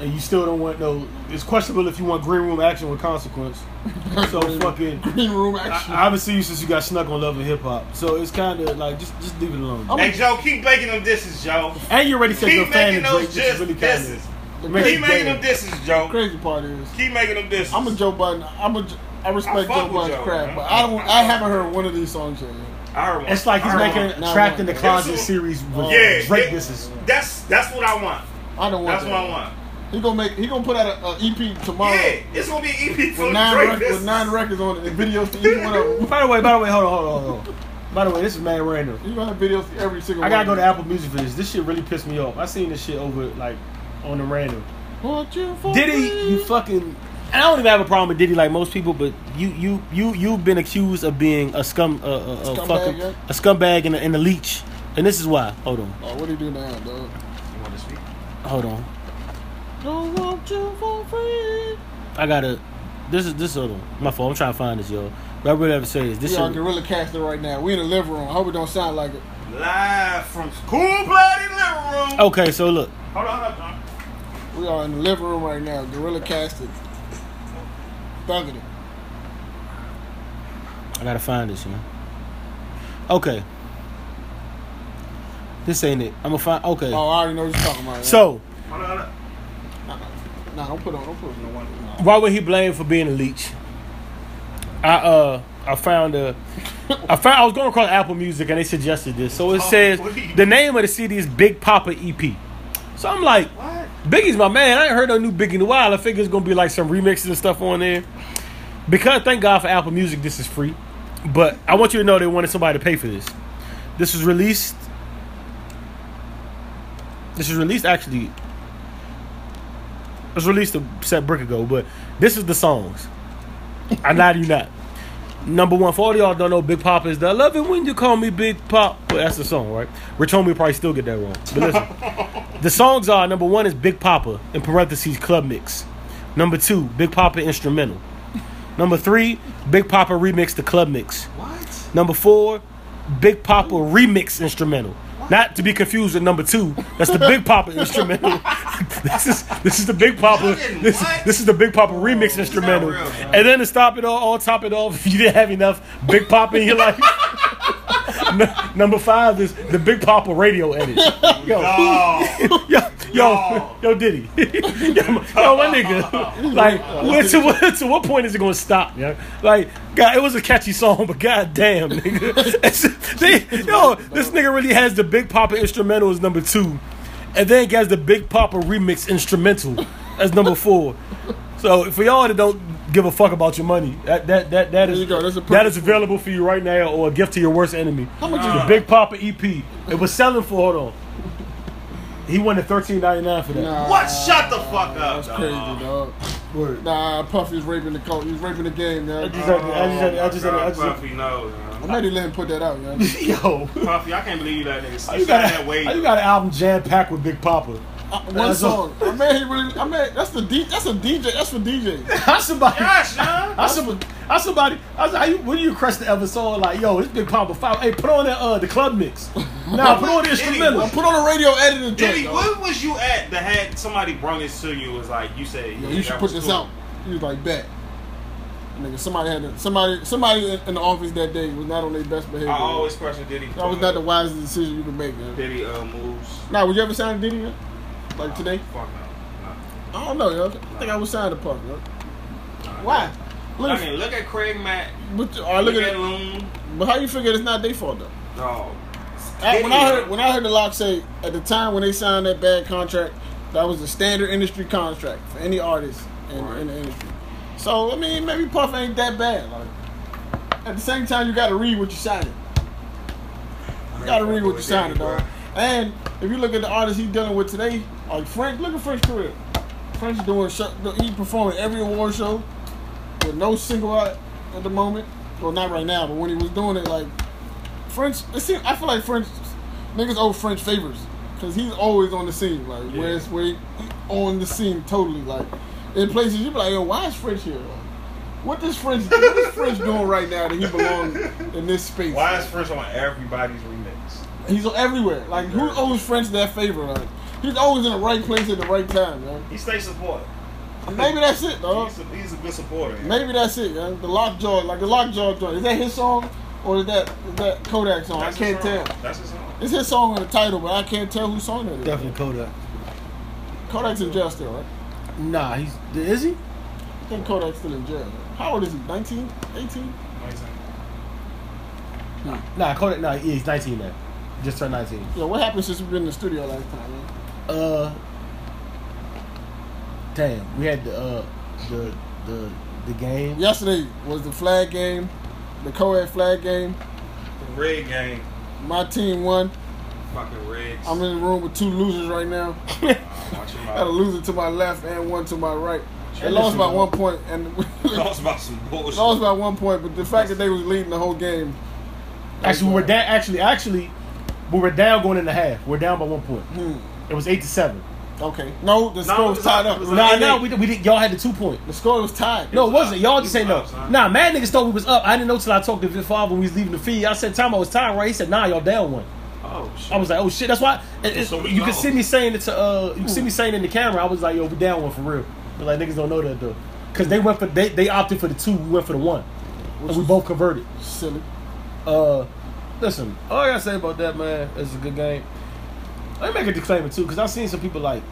S3: and you still don't want no. It's questionable if you want green room action with consequence. So fucking.
S1: Green room action.
S3: I haven't seen you since you got snuck on Love and Hip Hop, so it's kind of like just just leave it alone.
S1: I'm
S2: Hey Joe, keep making them disses, Joe.
S3: And you already said
S2: Keep
S3: you're a fan
S2: making
S3: of
S2: those
S3: is
S2: just
S3: really kind
S2: disses.
S3: of
S1: The
S3: makes
S2: Keep making them disses, Joe.
S1: crazy part is,
S2: Keep making them disses.
S1: I'm a Joe Budden. I'm a. I respect
S2: I fuck
S1: Joe
S2: with
S1: Budden's
S2: Joe,
S1: craft, but I don't. I haven't heard one of these songs yet.
S2: I heard one.
S3: It's like he's
S2: I
S3: making
S2: one.
S1: Now
S3: Trapped in the Closet
S2: one-
S3: series with
S2: Yeah,
S3: Drake.
S2: yeah.
S3: This is
S2: That's that's what I want.
S1: I don't want
S2: That's
S1: that.
S2: what I want.
S1: He gonna make. He gonna put out a, a EP tomorrow
S2: Yeah, it's gonna be an EP
S1: with nine
S2: Drake.
S1: rec- with nine records on it and videos to each one of them.
S3: By the way, by the way, hold on, hold on, hold on. By the way, this is mad random.
S1: You gonna have videos to every single.
S3: I gotta go to Apple Music for this. This shit really pissed me off. I seen this shit over like on the random.
S1: Want you for
S3: Diddy,
S1: me.
S3: you fucking. I don't even have a problem with Diddy like most people, but you you you you've been accused of being a scum, uh, uh, a
S1: Scumbag,
S3: fucking
S1: yeah?
S3: a scumbag and a, and a leech, and this is why. Hold on,
S1: Oh, what do you do now, dog?
S2: You want to speak?
S3: hold on.
S1: Don't want you for free.
S3: I gotta. This is this hold on. My fault. I'm trying to find this, yo. But I really have to say this. This
S1: We are
S3: shit,
S1: gorilla casting right now. We in the living room. I hope it don't sound like it.
S2: Live from Cool Blooded Living Room.
S3: Okay, so look.
S2: Hold on, hold on.
S1: We are in the living room right now. Gorilla casted. Thugging it.
S3: I gotta find this, man. Okay. This ain't it. I'm gonna find. Okay.
S1: Oh, I already know what you're talking about.
S3: So
S2: Hold on, hold on.
S1: nah, don't put on, don't put on no one. Nah.
S3: why would he blame for being a leech? I uh I found a I found I was going across Apple Music and they suggested this. So it
S2: Oh,
S3: says
S2: please.
S3: the name of the CD is Big Poppa EP. So I'm like,
S2: What?
S3: Biggie's my man. I ain't heard no new Biggie in a while. I figure it's gonna be like some remixes and stuff on there. Because thank God for Apple Music, this is free. But I want you to know they wanted somebody to pay for this. This was released. This was released actually. It was released a set brick ago, but this is the songs. I lie to you not. Number one, for all y'all don't know, Big Poppa is the I love it when you call me Big Pop. But that's the song, right? Rich Homie probably still get that wrong. But listen. the songs are number one is Big Poppa, in parentheses, Club Mix. Number two, Big Poppa instrumental. Number three, Big Poppa remix the Club Mix.
S2: What?
S3: Number four, Big Poppa remix instrumental. Not to be confused with number two. That's the Big Poppa instrumental. this is this is the Big
S2: Poppa.
S3: This, this is the Big Poppa remix instrumental.
S2: real,
S3: and then to stop it all, all top it off, if you didn't have enough Big Poppa in your life. Number five is the Big Poppa radio edit. Yo,
S2: Oh.
S3: yo, yo, yo, Diddy, yo, my- yo, my nigga. Like, where, to what to what point is it gonna stop? Yeah, like, God, it was a catchy song, but god damn, nigga, they, yo, this nigga really has the Big Poppa instrumental as number two, and then he has the Big Poppa remix instrumental as number four. So for y'all that don't give a fuck about your money, that that that that is
S1: you go. That's a
S3: that is available for you right now, or a gift to your worst enemy.
S1: How much is
S3: The? Big Poppa EP. It was selling for hold on. He wanted thirteen ninety nine for that.
S1: Nah,
S2: What? Shut the fuck up,
S1: That's crazy,
S2: dog.
S1: dog.
S3: Word.
S1: Nah, Puffy's raping the coach. He's raping the game,
S3: I
S1: man.
S3: just had to- I just had to- I just had to- I just
S2: God,
S3: had to-
S2: Puffy knows,
S1: I'm
S2: man.
S1: ready to let him put that out, man.
S3: Yo,
S2: Puffy, I can't believe you that nigga.
S3: you
S2: got
S3: got
S2: that way.
S3: you got an album jam packed with Big Poppa?
S1: Uh, one
S3: That's
S1: song. I mean, he really. I mean, that's the D. That's a DJ. That's for DJs.
S3: How somebody?
S2: Gosh, man.
S3: How somebody? How somebody? How, how you? When you crest the ever song like, yo, this Big Poppa five. Hey, put on that uh the club mix. Now put on the instrumental.
S1: Well, put on the radio editing
S2: Diddy,
S1: joint.
S2: where was you at that had somebody brung this to you? Was like you said,
S1: Yo,
S2: yeah,
S1: you should put this
S2: cool.
S1: out. He was like, bet. Nigga, somebody had to, somebody somebody in- in the office that day was not on their best behavior.
S2: I always question Diddy.
S1: that was not the wisest decision you could make, man.
S2: Diddy uh, moves.
S1: Now, would you ever sign Diddy? Yet? Like today?
S2: Fuck no.
S1: I don't know, yo. I think I was signed to Puff, yo.
S2: no.
S1: Why? Look,
S2: I
S1: at,
S2: mean, look at Craig Mack.
S1: but, all right,
S2: Look,
S1: look
S2: at
S1: at it.
S2: Loon.
S1: But how you figure it's not their fault though?
S2: No.
S1: I, when I heard when I heard the LOX say at the time when they signed that bad contract, that was the standard industry contract for any artist in,
S2: Right.
S1: in the industry. So I mean, maybe Puff ain't that bad. Like at the same time, you got to read what you signed. You got to read what you signing, dog. And if you look at the artists he's dealing with today, like French, look at French career. French doing show, he performing every award show with no single out at the moment. Well, not right now, but when he was doing it, like French, it seems, I feel like French niggas owe French favors because he's always on the scene, like
S2: Yeah.
S1: where it's where he, on the scene totally, like in places you be like, yo, why is French here? Like, what is French? what is French doing right now that he belongs in this space?
S2: Why is French on everybody's?
S1: He's everywhere. Like who owes French that favor? Like he's always in the right place at the right time, man.
S2: He stays supportive.
S1: Maybe that's it, dog.
S2: He's a, he's a good supporter. man.
S1: Maybe that's it, man. The lockjaw, like the lockjaw joint. Is that his song or is that is that Kodak song?
S2: That's
S1: I can't
S2: song.
S1: tell.
S2: That's his song.
S1: It's his song in the title, but I can't tell whose song that is.
S3: Definitely Kodak.
S1: Kodak's in jail still, right?
S3: Nah, he's is he?
S1: I think Kodak's still in jail. How old is he? 19? 18? 19.
S3: Nah, Kodak. Nah, he's nineteen now. Just turned nineteen.
S1: Yeah, what happened since we've been in the studio last time, man?
S3: Uh, damn, we had the uh the the the game.
S1: Yesterday was the flag game, the co-ed flag game.
S2: The red game.
S1: My team won.
S2: Fucking Reds.
S1: I'm in the room with two losers right now.
S2: Uh, watch your
S1: Got a
S2: mouth.
S1: loser to my left and one to my right. They lost by one point, and
S2: Talks about some bullshit.
S1: lost by one point. But the fact that they was leading the whole game,
S3: Actually, we were down. Actually, actually, we were down going in the half. We're down by one point.
S1: hmm,
S3: It was eight to seven.
S1: Okay. No, the
S2: No,
S1: score
S2: it
S1: was
S2: was
S1: tied up.
S2: it was
S3: Nah,
S2: like-
S3: nah, we, we did. Y'all had the two point.
S1: The score was tied.
S3: No, it
S2: was
S3: wasn't.
S2: up.
S3: Y'all just
S2: was
S3: say no. Nah, mad niggas thought we was up. I didn't know till I talked to Vic Favre when we was leaving the feed. I said, "Time I was tired, right?" He said, "Nah, y'all down one."
S2: Oh shit.
S3: I was like, "Oh shit." That's why it, it-
S2: So we
S3: you can see me saying it to uh, you can see me saying it in the camera. I was like, "Yo, we down one for real." But like niggas don't know that though, because they went for they they opted for the two. We went for the one, and we both converted.
S1: Silly.
S3: Uh, listen, all I gotta say about that, man, is a good game. Let me make a disclaimer too, because I've seen some people like,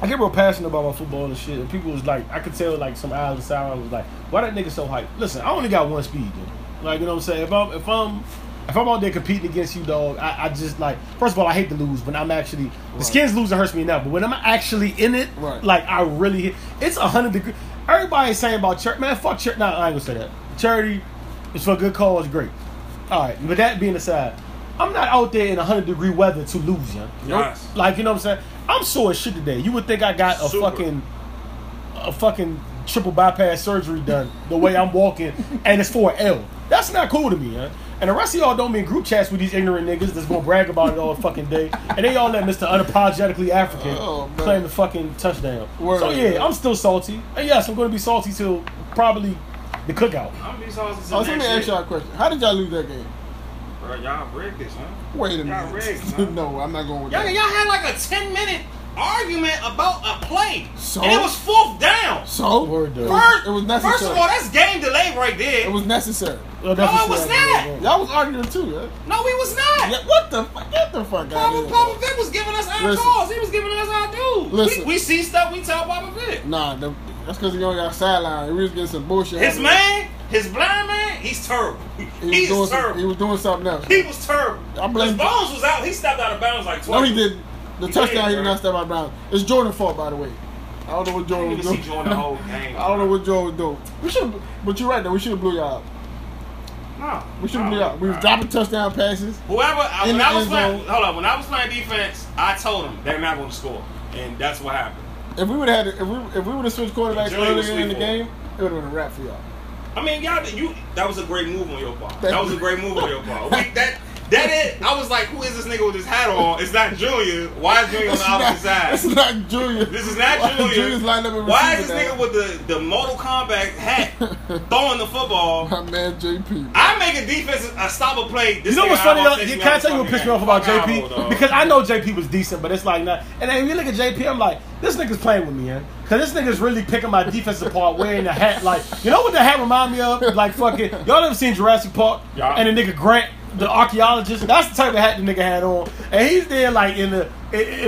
S3: I get real passionate about my football and shit, and people was like, I could tell like some eyes and sound was like, why that nigga so hype? Listen, I only got one speed, dude. Like you know what I'm saying? If I'm if I'm if I'm out there competing against you, dog, I, I just like first of all I hate to lose, but I'm actually the skins losing hurts me enough. But when I'm actually in it,
S1: Right.
S3: like I really hit it's a hundred degree. Everybody's saying about church, man, fuck church. Nah, I ain't gonna say that. Charity is for a good cause, great. All right, but that being aside, I'm not out there in 100 degree weather to lose, yeah.
S2: Yes.
S3: Like, you know what I'm saying? I'm sore as shit today. You would think I got a
S2: Super.
S3: fucking a fucking triple bypass surgery done the way I'm walking, and it's for L. That's not cool to me, huh? And the rest of y'all don't be in group chats with these ignorant niggas that's gonna brag about it all fucking day. And they all let Mr. Unapologetically African
S1: Oh,
S3: claim the fucking touchdown.
S1: Word.
S3: So yeah, I'm still salty. And yes, I'm gonna be salty till probably the cookout.
S2: I'm be salty
S1: Oh, so let me ask y'all a question. How did y'all lose that game?
S2: Bro, y'all rigged this, huh?
S1: Wait a
S2: Y'all
S1: minute.
S2: rigged, son.
S1: no, I'm not going with
S4: Y'all,
S1: that.
S4: y'all had like a 10 minute argument about a play.
S1: So?
S4: And it was fourth down.
S1: So
S3: Word, though.
S1: it was, necessary.
S4: First of all, that's game delay right there.
S1: it was necessary.
S3: Well, that's
S4: No, it was not.
S1: Y'all was arguing too, yeah?
S4: no, we was not.
S1: yeah what the fuck? Get the fuck out
S4: Papa,
S1: of here.
S4: Papa Vic was giving us our
S1: Listen.
S4: calls. He was giving us our dudes.
S1: Listen.
S4: We, we see stuff, we tell Papa Vic.
S1: Nah, the, that's because you only got sideline. We was getting some bullshit.
S4: His man, his blind man, he's terrible.
S1: He was,
S4: He's
S1: doing some, he was doing something else.
S4: He was terrible.
S1: I blame-
S4: His bones was out. He stepped out of bounds like twice.
S1: No, he didn't. The
S4: He
S1: touchdown,
S4: did,
S1: he did not step out of bounds. It's Jordan's fault, by the way. I don't know what Jordan was doing.
S2: Jordan the whole game.
S1: I don't know what Jordan was doing. We should, but you're right though. We should have blew y'all out.
S2: No.
S1: We should have blew y'all. out. We was dropping touchdown passes.
S2: Whoever, I, when I was playing, hold on, when I was playing defense, I told them they're not going to score, and that's what happened.
S1: If we would have had, if we if we would have switched quarterbacks earlier in the game, it would have been a wrap for y'all.
S2: I mean, y'all, you that was a great move on your part. That was a great move on your part. We, that that it. I was like, who is this nigga with his hat on? It's not Junior. Why is Junior on the opposite
S1: not,
S2: side?
S1: It's not Junior.
S2: This is not
S1: Why
S2: Junior.
S1: Junior's lined up in
S2: Why is this
S1: now?
S2: nigga with the, the Mortal Kombat hat throwing the football?
S1: My man JP.
S2: I make a defense a stop a play. This
S3: You know what's funny
S2: eyeball
S3: though? Can I tell you what pissed me off about.
S2: Fuck
S3: JP?
S2: dog.
S3: Because I know JP was decent, but it's like not. And then you look at JP, I'm like, this nigga's playing with me, man. Because this nigga's really picking my defense apart, wearing the hat. Like, you know what the hat remind me of? Like fucking. Y'all ever seen Jurassic Park?
S2: Yeah.
S3: And the nigga Grant, the archaeologist. That's the type of hat the nigga had on, and he's there like in the. in-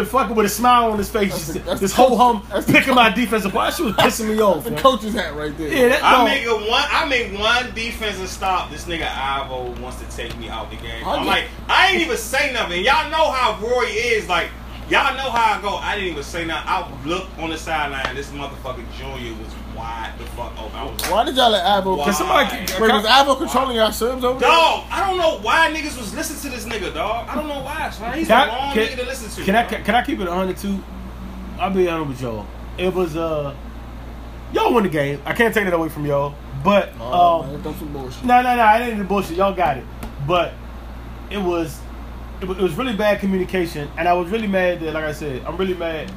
S3: in fucking with a smile on his face,
S1: That's the- that's
S3: this whole
S1: coach-
S3: hum picking my defensive apart. She was pissing me off.
S1: The coach's hat right there.
S3: Yeah, that,
S2: I
S3: no.
S2: make a one. I make one defensive stop. This nigga Ivo wants to take me out the game.
S1: I
S2: I'm like, I ain't even say nothing. Y'all know how Roy is. Like, y'all know how I go. I didn't even say nothing. I look on the sideline. This motherfucker Junior was wide the fuck open. I was like,
S1: Why did y'all let Ivo?
S2: Why?
S3: Can somebody?
S2: Wait,
S1: Wait, was Ivo controlling our subs over there?
S2: Dog, I don't know why niggas was listening to this nigga, dog. I don't know why. son. He's
S3: Can
S2: the
S3: I-
S2: wrong
S3: can-
S2: nigga to listen to.
S3: Can I
S2: bro.
S3: can I keep it 102? I'll be honest with y'all. It was uh, y'all won the game. I can't take it away from y'all. But
S1: Oh,
S3: um,
S1: man, some bullshit.
S3: no, no, no, I didn't do bullshit. Y'all got it. But it was it was, it was really bad communication, and I was really mad that, like I said, I'm really mad.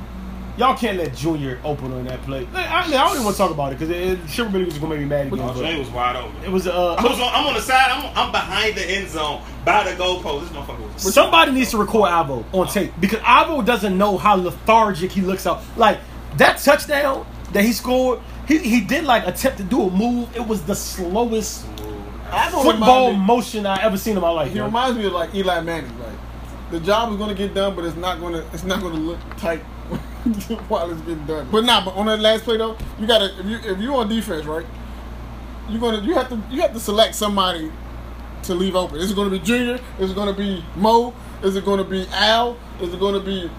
S3: Y'all can't let Junior open on that play. Like, I, I don't even want to talk about it because it, it shit really was gonna make me mad again.
S2: Oh,
S3: but
S2: Junior was wide open.
S3: it was uh,
S2: I was on, I'm on the side. I'm, I'm behind the end zone by the goalpost. This motherfucker was.
S3: Somebody needs to record Ivo on tape because Ivo doesn't know how lethargic he looks out. Like that touchdown that he scored, he, he did like attempt to do a move. It was the slowest
S1: Ivo
S3: football
S1: remind me-
S3: motion I ever seen in my life.
S1: He
S3: yo.
S1: reminds me of like Eli Manning. Like the job is going to get done, but it's not going to. It's not going to look tight while it's getting done. But nah. But on that last play though, you got to if you if you on defense, right? You're gonna you have to you have to select somebody to leave open. Is it going to be Junior? Is it going to be Mo? Is it going to be Al? Is it going to be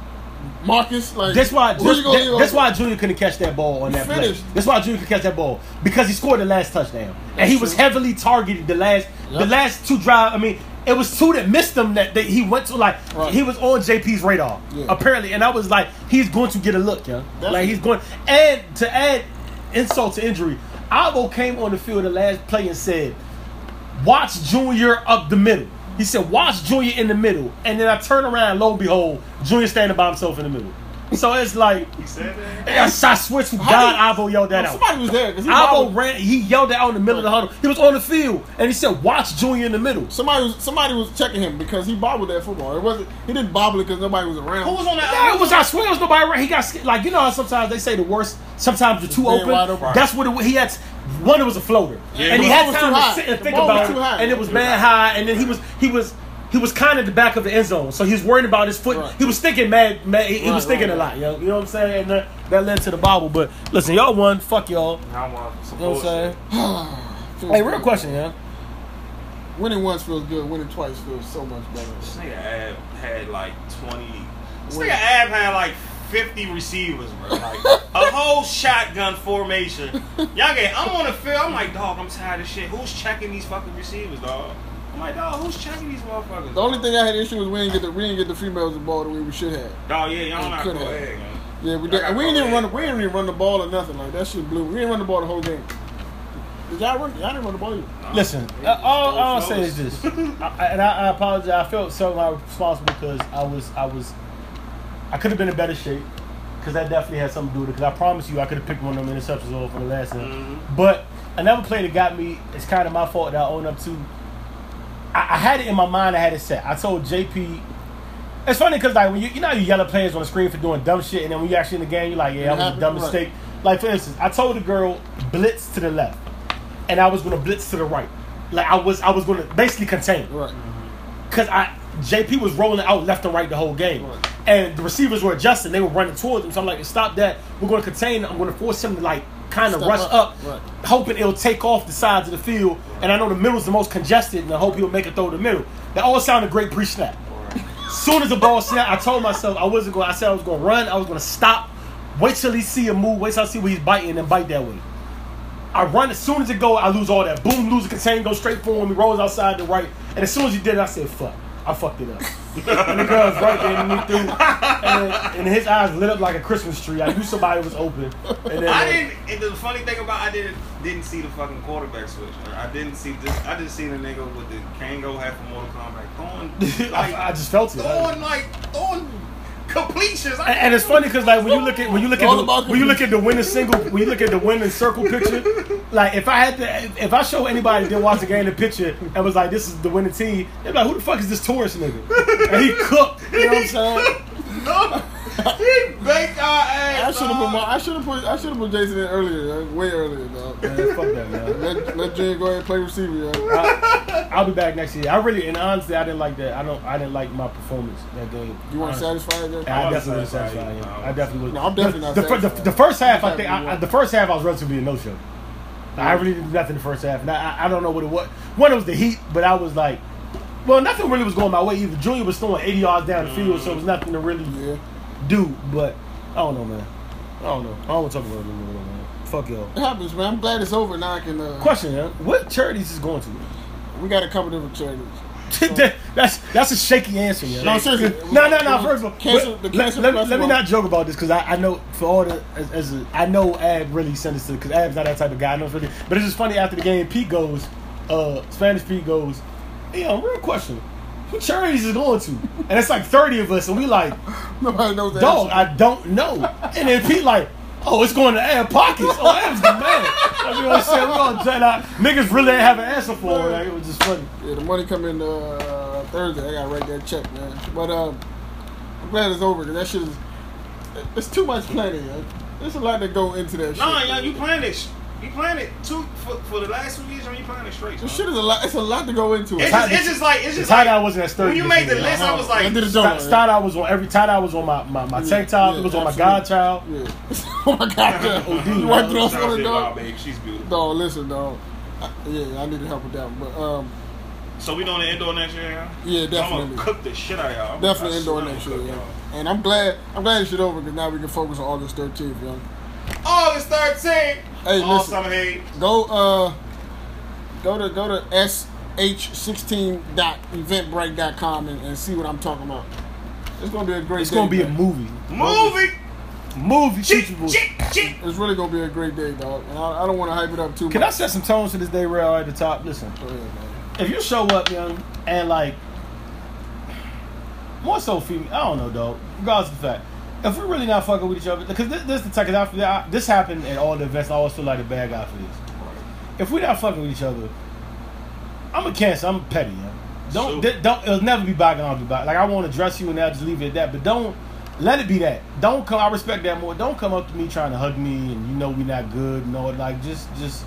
S1: Marcus? Like
S3: That's why.
S1: who
S3: That's,
S1: you gonna leave
S3: that's why Junior couldn't catch that ball on that play. That's why Junior could catch that ball because he scored the last touchdown, and he was
S1: true.
S3: heavily targeted the last the last two drive. I mean, it was two that missed him that, that he went to like
S1: Right.
S3: he was on JP's radar
S1: Yeah.
S3: apparently, and I was like, he's going to get a look, yeah.
S1: Definitely.
S3: Like he's going, and to add insult to injury, Avo came on the field the last play and said, "Watch Junior up the middle." He said, "Watch Junior in the middle," and then I turn around, lo and behold, Junior standing by himself in the middle. So it's like,
S2: He said that.
S3: yes, I swear to God,
S1: did-
S3: Avo yelled that
S1: Oh,
S3: out.
S1: Somebody was there. 'cause he
S3: Avo
S1: bobbled-
S3: ran. He yelled that out in the middle of the huddle. He was on the field, and he said, "Watch Junior in the middle."
S1: Somebody was somebody was checking him because he bobbled that football. It wasn't. He didn't bobble it because nobody was around.
S2: Who was on that?
S3: Yeah, it was. I swear, it was nobody. Around. He got like you know how sometimes they say the worst. Sometimes you're too open.
S1: open.
S3: That's what it, he had. One, it was a floater,
S2: Yeah,
S3: and
S2: the
S3: he
S1: ball
S3: had
S1: was
S3: time
S1: too
S3: to
S1: high.
S3: sit and
S1: The
S3: think
S1: ball was
S3: about
S1: too
S3: it.
S1: high.
S3: And it was mad high, and then he was he was. He was kind of the back of the end zone, so he was worried about his foot.
S1: Right.
S3: He was thinking mad, mad he, he was
S1: Right,
S3: thinking
S1: right,
S3: a lot, yo. You know what I'm saying? And that, that led to the bobble. But listen, y'all won. Fuck y'all.
S2: I want some
S3: You know what I'm
S2: bullshit.
S3: saying? Hey, real
S1: good.
S3: question, yeah.
S1: Winning once feels good. Winning twice feels so much better.
S2: This nigga Ab had like 20. This nigga Ab had like 50 receivers, bro. Like a whole shotgun formation. Y'all get, I'm on the field. I'm like, dog, I'm tired of shit. Who's checking these fucking receivers, dog? I'm like, dog, who's checking these motherfuckers?
S1: The only thing I had issue was we didn't get the we didn't get the females the ball the way we should have.
S2: Dog, yeah, y'all not go
S1: Could've.
S2: ahead, man.
S1: Yeah, we did. And we didn't even run. The, we didn't even run the ball or nothing like that. Shit blew. We didn't run the ball the whole game. Did y'all run? Y'all didn't run the ball. Either.
S3: Listen, uh, all, all I'll say is this, I, I- and I, I apologize. I felt somewhat responsible because I was, I was, I could have been in better shape because that definitely had something to do with it. Because I promise you, I could have picked one of them interceptions off for the last one.
S2: Mhm.
S3: But another play that got me, it's kind of my fault that I own up to. I, I had it in my mind. I had it set. I told JP. It's funny because like when you you know how you yell at players on the screen for doing dumb shit, and then when you actually in the game, you're like, yeah, that was a dumb mistake. Like for instance, I told the girl blitz to the left, and I was gonna blitz to the right. Like I was I was gonna basically contain
S1: Right. Mm-hmm.
S3: because I JP was rolling out left and right the whole game,
S1: Right.
S3: and the receivers were adjusting. They were running towards him. So I'm like, stop that. We're gonna contain. I'm gonna force him to like kind of rush
S1: up.
S3: up,
S1: Right.
S3: hoping it'll take off the sides of the field. And I know the middle's the most congested, and I hope he'll make it through the middle. That all sounded great pre-snap. Soon as the ball snapped, I told myself I wasn't going. I said I was going to run. I was going to stop. Wait till he see a move. Wait till I see where he's biting, and bite that way. I run as soon as it go. I lose all that. Boom, lose the contain, go straight for him. He rolls outside the right, and as soon as he did, it, I said, "Fuck." I fucked it up. And the girl's right there, and and, and his eyes lit up like a Christmas tree. I knew somebody was open. And then,
S2: I didn't. And the funny thing about I didn't didn't see the fucking quarterback switch. I didn't see this. I just seen the nigga with the Kangol hat from Mortal Kombat throwing like
S3: I, I just felt it.
S2: Throwing like throwing completions. I
S3: And, and it's funny because like when you look at when you look at the, when you look at the winning single when you look at the winning circle picture, like if I had to if I show anybody that didn't watch the game the picture and was like this is the winning team, they'd be like who the fuck is this tourist nigga? And he cooked. You know what I'm saying?
S2: no, he baked our
S1: I should have put my, I should have put I should have put Jason in earlier, uh, way earlier, dog.
S3: Man, fuck that man.
S1: Let let Jay go ahead and play receiver. Yeah.
S3: I, I'll be back next year. I really and honestly I didn't like that. I don't I didn't like my performance that game.
S1: You weren't
S3: honestly.
S1: satisfied then?
S3: Yeah, I
S2: I wasn't
S3: definitely was
S2: satisfied
S3: satisfied.
S2: either.
S3: yeah. I definitely was.
S1: No, I'm definitely not
S3: the, the, the,
S1: satisfied.
S3: the first half, I think, I, I, the first half, I was relatively a no show. I really did nothing the first half, and I, I don't know what it was. One, it was the heat, but I was like, well, nothing really was going my way either. Junior was throwing 80 yards down the field, so it was nothing to really
S1: Yeah.
S3: Do. But I don't know, man. I don't know. I don't want to talk about it anymore, man. Fuck y'all.
S1: It happens, man. I'm glad it's over now. I can. Uh,
S3: Question, man. What charities is going to?
S1: we got a couple different charities.
S3: That- that's that's a shaky answer, yeah.
S1: No, seriously.
S3: No, no, no. First of all,
S1: Cancer-
S3: let-
S1: the
S3: let, let, let me not joke about this because I, I know for all the as, as a, I know Ab really sent this to because Ab's not that type of guy. I know it's really, but it's just funny after the game. Pete goes, uh, Spanish Pete goes, yo, real question. Who charities is going to? And it's like thirty of us, and we like,
S1: Nobody knows that.
S3: dog, I don't know. And then Pete like, oh, it's going to Ab pockets. Oh, Ab's the man. Like, you know what I'm saying? We're gonna try out. Niggas really didn't have an answer for it. Like, it was just funny.
S1: Yeah, the money come in uh, Thursday. I gotta write that check, man. But um, I'm glad it's over because that shit is. It's too much planning. Man. There's a lot that go into that shit.
S2: Nah, yeah, you planned it. You planned it two for, for the last two years. I mean, you planned it straight.
S1: This
S2: son.
S1: shit is a lot. It's a lot to go into it.
S2: It's just, it's just like it's just
S3: tie
S2: like
S3: dye wasn't as sturdy.
S2: when you made the
S3: year.
S2: list. I was
S1: I
S2: like,
S1: did it
S3: Style
S1: Joe.
S3: dye was on every tie dye was on my, my, my tank top.
S1: Yeah,
S3: it was on my godchild.
S1: Yeah. oh my god. Yeah. You
S3: man.
S1: wiped it off on the dog.
S2: Babe. She's beautiful.
S1: Dog, listen, dog. I, yeah, I need to help with that one. But um,
S2: So we doing the indoor next year, yeah?
S1: yeah,
S2: I'm
S1: definitely.
S2: gonna cook the shit out of y'all. I'm-
S1: Definitely indoor next year, yeah.
S2: y'all.
S1: And I'm glad I'm glad this shit over because now we can focus on August 13th, young.
S2: August 13th.
S1: Hey,
S2: All
S1: listen.
S2: summer hate.
S1: Go uh go to go to sh16.eventbrite.com and, and see what I'm talking about. It's gonna be a great
S3: It's
S1: day.
S3: gonna be a movie.
S2: Movie.
S3: Movie.
S2: Chick,
S3: Super Bowl.
S2: chick, chick.
S1: It's really gonna be a great day, dog. And I, I don't want to hype it up too
S3: Can I set some tones to this day, real at the top? Listen,
S1: Go ahead, man.
S3: if you show up, young, and like more so female, I don't know, dog. Regardless of the fact, if we're really not fucking with each other, because this, this the I, I, this happened at all the events. I always feel like a bad guy for this. If we're not fucking with each other, I'm a cancer. I'm petty. Yeah? Don't di- don't. It'll never be back and I'll be back. Like I won't address you and I'll just leave it at that. But don't let it be that. Don't come. I respect that more. Don't come up to me trying to hug me and you know we're not good. No, like just just.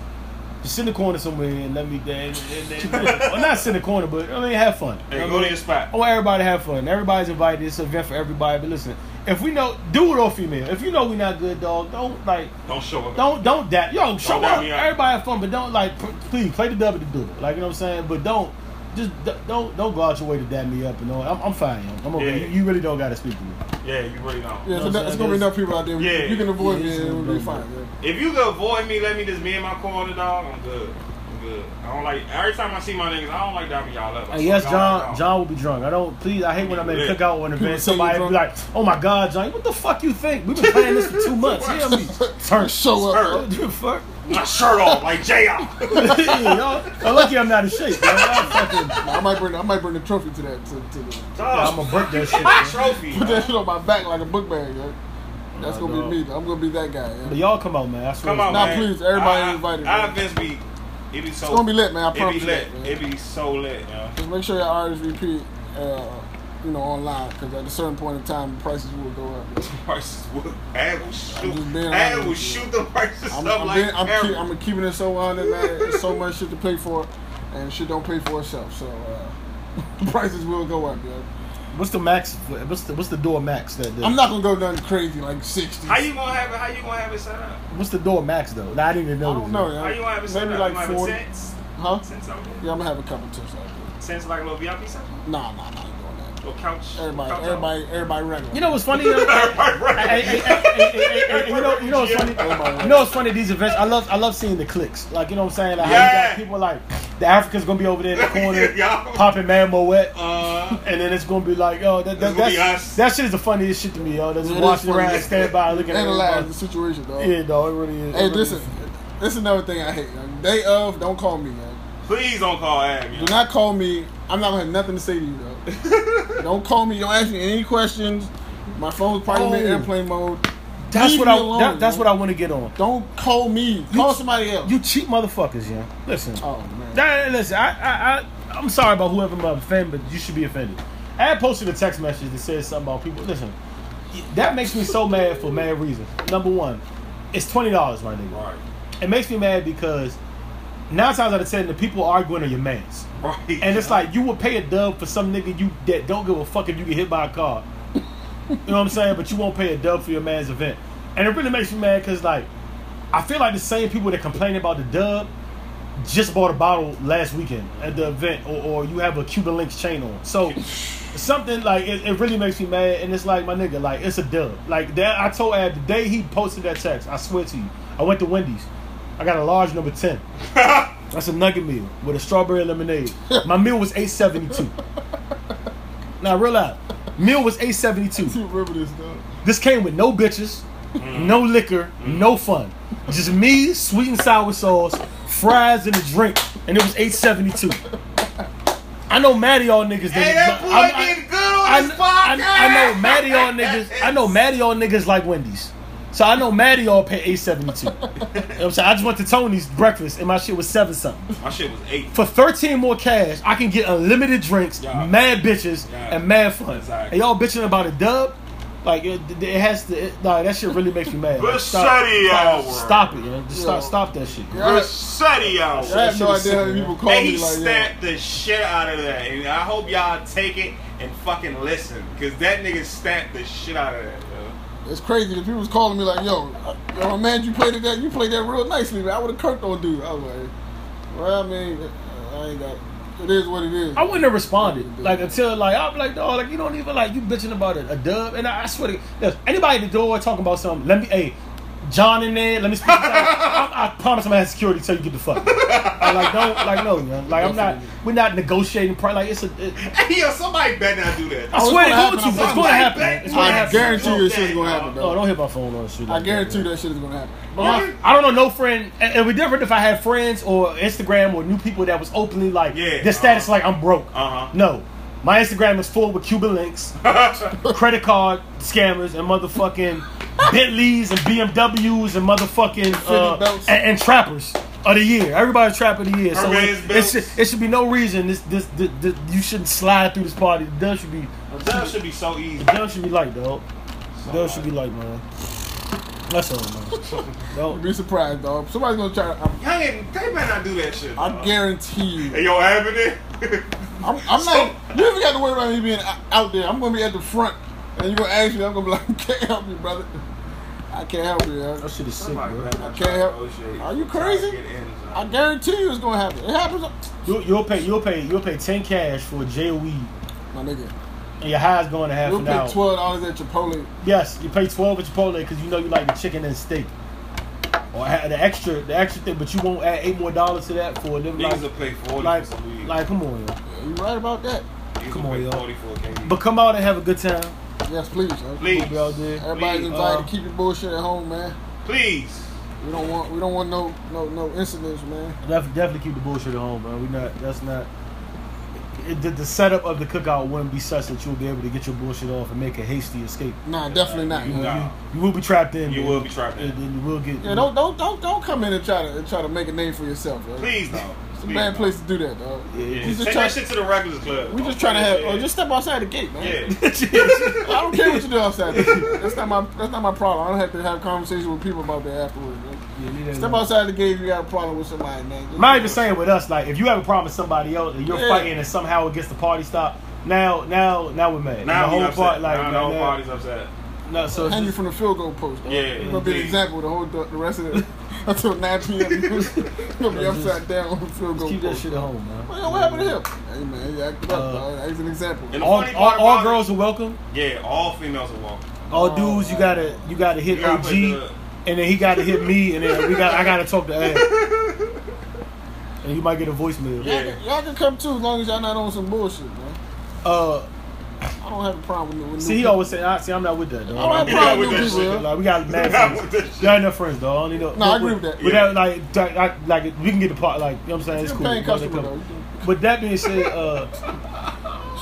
S3: Just sit in the corner somewhere and let me. And, and, and, well, not sit in the corner, but I mean, have fun.
S2: Hey,
S3: You know
S2: go to your spot.
S3: I want everybody to have fun. Everybody's invited. It's an event for everybody. But listen, if we know, dude or female, if you know we not good, dog, don't like,
S2: Don't show up.
S3: don't don't that. Yo, show
S2: dap
S3: up.
S2: me up.
S3: Everybody have fun, but don't like, p- please play the double to do it. Like you know what I'm saying. But don't just d- don't don't go out your way to dap me up and all. I'm, I'm fine. Yo. I'm okay.
S2: Yeah.
S3: You, you really don't got to speak to me.
S2: Yeah, you really don't.
S1: Yeah,
S3: No,
S1: so that, it's gonna be
S3: there's-
S1: enough people out there.
S2: Yeah.
S1: You can avoid
S3: Yeah,
S1: me, it will be
S3: be-
S1: fine. Yeah.
S2: If you can avoid me, let me just be in my corner, dog. I'm good. I'm good. I don't like every time I see my niggas. I don't like dapping y'all up. I
S3: And yes,
S2: swear to God,
S3: John. John will be drunk. I don't. Please, I hate when I'm at a
S2: Yeah.
S3: cookout or an event. Somebody be like, "Oh my God, John, what the fuck you think? We've been playing this for two months. You hear me? Turn
S1: Show up.
S2: Sir.
S1: bro.
S3: What the fuck?
S2: My shirt off like Jr.
S3: Y'all- I'm lucky I'm not in shape. Man. I'm fucking.
S1: I might bring I might bring the trophy to that to, to the
S2: Dog,
S3: I'ma break that shit,
S2: My trophy.
S1: put that shit on my back like a book bag. Yeah. That's
S3: Nah,
S1: gonna
S3: dog.
S1: be me. I'm gonna be that guy. Yeah.
S3: But y'all come out, man. I swear.
S2: Come on,
S1: Nah,
S2: man.
S1: please, everybody
S2: I-
S1: invited,
S2: I,
S1: man.
S2: events be, it be so.
S1: It's gonna be lit, man. I
S2: It
S1: promise
S2: be
S1: you
S2: lit.
S1: that, man.
S2: It be so lit, yo.
S1: Just make sure y'all RSVP, uh, you know, online because at a certain point in time, the prices will go up.
S2: Prices will. Ad will shoot. Ad will shoot the prices
S1: I'm,
S2: up
S1: I'm,
S2: like
S1: being, I'm, keep, I'm keeping it so on it, man. There's so much shit to pay for, and shit don't pay for itself. So uh, the prices will go up, yo.
S3: What's the max? What's the what's the door max? That, that
S1: I'm not gonna go nothing crazy like 60.
S2: How you gonna have it? How you gonna have it set up?
S3: What's the door max though? Nah, I didn't even
S1: I
S3: know.
S1: don't know,
S2: How you
S1: yo.
S2: gonna have it set
S1: Maybe
S2: up?
S1: like
S2: you
S1: 40. Huh?
S2: Tents out there?
S1: Yeah, I'm gonna have a couple tips out there.
S2: Tents like a little VIP set?
S1: Nah, nah, nah, I ain't doing
S2: couch?
S1: Everybody,
S2: couch
S1: everybody, everybody regular.
S3: You know what's funny? hey, you know, you know what's funny? You know what's funny? These events, I love, I love seeing the clicks. Like you know what I'm saying? Like how you got people like the Africans gonna be over there in the corner
S2: Yeah.
S3: popping man Moët.
S2: Uh,
S3: And then it's gonna be like, yo, that that,
S2: It's gonna be
S3: that's- that shit is the funniest shit to me, yo. That's just
S1: It is
S3: watching
S1: funny.
S3: around, stand by, looking at
S1: Analyze the situation, dog.
S3: Yeah, dog, it really is.
S1: Hey, listen, this is another thing I hate. yo. Day of, don't call me, man.
S2: please don't call Ab.
S1: Do not call me. I'm not gonna have nothing to say to you, though. don't call me. Don't ask me any questions. My phone's probably in
S3: Oh.
S1: airplane mode.
S3: That's
S1: Leave
S3: what I.
S1: alone,
S3: that, that's what I want to get on.
S1: Don't call me. Call somebody else.
S3: You cheap motherfuckers, yeah. Listen.
S1: oh man.
S3: That, listen, I, I, I, I'm sorry about whoever I'm offended, but you should be offended. I had posted a text message that says something about people. Listen, that makes me so mad for mad reasons. Number one, it's twenty dollars, my nigga.
S2: Right.
S3: It makes me mad because nine times out of ten, the people arguing are your mans,
S2: Right.
S3: and it's like you will pay a dub for some nigga you that don't give a fuck if you get hit by a car. You know what I'm saying? But you won't pay a dub for your man's event, and it really makes me mad because like I feel like the same people that complain about the dub just bought a bottle last weekend at the event, or, or you have a Cuban Links chain on. So something like it, it really makes me mad, and it's like my nigga, like it's a dub. Like that, I told Ab the day he posted that text. I swear to you, I went to Wendy's. I got a large number ten. That's a nugget meal with a strawberry lemonade. My meal was eight seventy two. Now real out, meal was eight seventy two.
S1: Remember this, dog?
S3: This came with no bitches, mm. no liquor, mm. no fun. Just me, sweet and sour sauce, fries, and a drink, and it was eight seventy two. I know Maddie all niggas.
S2: Hey, that boy
S3: I- I-
S2: good on
S3: I,
S2: this
S3: I. I know Maddie all niggas. I know Maddie all niggas like Wendy's. So I know Maddie all pay eight seventy two. you know what I'm saying? I just went to Tony's breakfast and my shit was seven something.
S2: My shit was eight.
S3: For thirteen more cash, I can get unlimited drinks,
S2: Yeah.
S3: mad bitches,
S2: Yeah.
S3: and mad fun.
S2: Exactly.
S3: And y'all bitching about a dub? Like it, it has to. It, nah, that shit really makes me mad. Like, stop,
S2: Rossetti
S3: stop,
S2: hour.
S3: stop it, yo. Just
S1: Yo.
S3: stop, stop that shit.
S1: Yeah, I,
S2: Rossetti out.
S1: I have no
S3: shit
S1: idea how many people call
S2: And
S1: me
S2: he
S1: like
S2: stamped the shit out of that. And I hope y'all take it and fucking listen. Because that nigga stamped the shit out of that, yo.
S1: yeah. It's crazy. The people was calling me like, "Yo, yo, man, you played that. You played that real nicely, man. I would have kirked on dude." I was like, "Well, I mean, I ain't got. It is what it is."
S3: I wouldn't have responded like until like I'm like dog like you don't even like you bitching about a, a dub and I, I swear to look, anybody at the door talking about something let me hey John in there let me speak I, I promise I'm gonna have security till you get the fuck I like don't like no man like I'm not we're not negotiating pri- like it's a it,
S2: Hey, yo, somebody better not do that.
S3: I
S1: Oh,
S3: swear
S1: gonna
S3: to God
S1: happen.
S3: it's going to
S1: like,
S3: happen it's going to
S1: I
S3: happen
S1: guarantee you
S2: Okay,
S1: shit is gonna
S2: dog.
S1: happen,
S3: oh don't hit my phone on the street
S1: I guarantee
S3: man.
S1: that shit is gonna happen.
S3: But my- I don't know no friend. It'd be different if I had friends or Instagram or new people that was openly like
S2: Yeah,
S3: their status
S2: uh-huh.
S3: like I'm broke.
S2: Uh-huh.
S3: No, My Instagram is full with Cuban links, credit card scammers, and motherfucking Bentleys and BMWs and motherfucking uh, and, and trappers of the year. Everybody's trapper of the year. So it, it, should, it should be no reason this this, this, this you shouldn't slide through this party. The dub should be the
S2: That should be so easy.
S3: the dub should be light, dog. The dub should be light, man. That's all, man. Don't-
S1: Be surprised, dog. Somebody's gonna try. To, I'm,
S2: Young and they better not do that shit.
S1: I
S2: dog.
S1: guarantee you.
S2: Hey, yo, having it?
S1: I'm, I'm not. You even got to worry about me being out there. I'm gonna be at the front, and you're gonna ask me. I'm gonna be like, can't help you, brother. I can't help you.
S3: That shit is sick, bro.
S1: I can't help-
S2: negotiate.
S1: Are you crazy? I guarantee you it's gonna happen. It happens.
S3: You, you'll pay. You'll pay. You'll pay ten cash for a J O E,
S1: My nigga,
S3: and your high's going to half
S1: you'll
S3: an
S1: pay
S3: hour.
S1: twelve dollars at Chipotle.
S3: Yes, you pay twelve at Chipotle because you know you like the chicken and steak, or the extra, the extra thing. But you won't add eight more dollars to that for them.
S2: Niggas will
S3: Like,
S2: pay 40
S3: like,
S2: for some weed.
S3: like, come on, yo.
S1: You right about that?
S2: Niggas
S3: come
S2: will
S3: on,
S2: pay
S3: yo.
S2: 40 for a KD.
S3: But come out and have a good time.
S1: Yes, please. yo.
S2: Please.
S3: We'll be out there.
S1: Everybody's
S2: Please,
S1: invited
S3: uh,
S1: to keep your bullshit at home, man.
S2: Please.
S1: We don't want. We don't want no no no incidents, man.
S3: Definitely, definitely keep the bullshit at home, man. We not. That's not. It, the, the setup of the cookout wouldn't be such that you'll be able to get your bullshit off and make a hasty escape.
S1: Nah, definitely not.
S2: You
S1: man.
S2: got-
S3: You, you will be trapped in.
S2: You
S3: man.
S2: will be trapped in.
S3: And then you will get.
S1: Yeah, don't don't don't don't come in and try to and try to make a name for yourself. Yo.
S2: Please, dog.
S1: It's a bad
S2: dog.
S1: place to do that, dog.
S3: Yeah,
S2: Yeah,
S1: just
S2: take
S1: try-
S2: that shit to the regulars club.
S1: We just trying to have.
S2: Yeah.
S1: Oh, just step outside the gate, man.
S2: Yeah.
S1: I don't care what you do outside. That's not my. That's not my problem. I don't have to have conversations with people about that afterwards. Man.
S3: Yeah, yeah,
S1: Step
S3: yeah.
S1: outside the gate if you got a problem with somebody, man. Just-
S3: I'm not even saying with us. Like, if you have a problem with somebody else and you're
S1: Yeah.
S3: fighting and somehow it gets the party stopped, now, now, now we're mad.
S2: Now
S3: the whole part, like,
S2: now the whole party's upset.
S3: No, so it's
S1: hang you
S3: just-
S1: from the field goal post. Dog.
S2: Yeah,
S1: it's gonna be an example the whole the rest of it until 9 p.m. It's gonna be upside down on the field goal
S3: just keep that shit at home, man.
S1: Well, what happened to him? Hey man, he acted up.
S3: Uh,
S1: dog. He's an example.
S2: And
S3: All, all, all
S2: about
S3: girls are welcome.
S2: Yeah, all females are welcome.
S3: All
S1: Oh,
S3: dudes, you gotta, you gotta hit
S2: You gotta
S3: OG,
S2: the-
S3: and then he gotta hit me, and then we got, I gotta talk to Ed. And you might get a voicemail.
S2: Yeah.
S1: Y'all, can, y'all can come too as long as y'all not on some bullshit, man.
S3: Uh,
S1: I don't have a problem with, with
S3: see,
S1: new
S3: he
S1: people.
S3: always say, I see, I'm not with that,
S1: I don't have a problem
S2: with
S1: with
S2: that
S1: people.
S2: shit.
S3: Like we got mad friends.
S2: that.
S3: Y'all enough friends, dog. I don't need no.
S1: No, I agree with that.
S3: But
S2: Yeah.
S3: that, like, that, like, like, we can get the part, like, you know what I'm saying? It's
S1: You're
S3: cool. But
S1: customer though.
S3: But that being said, uh,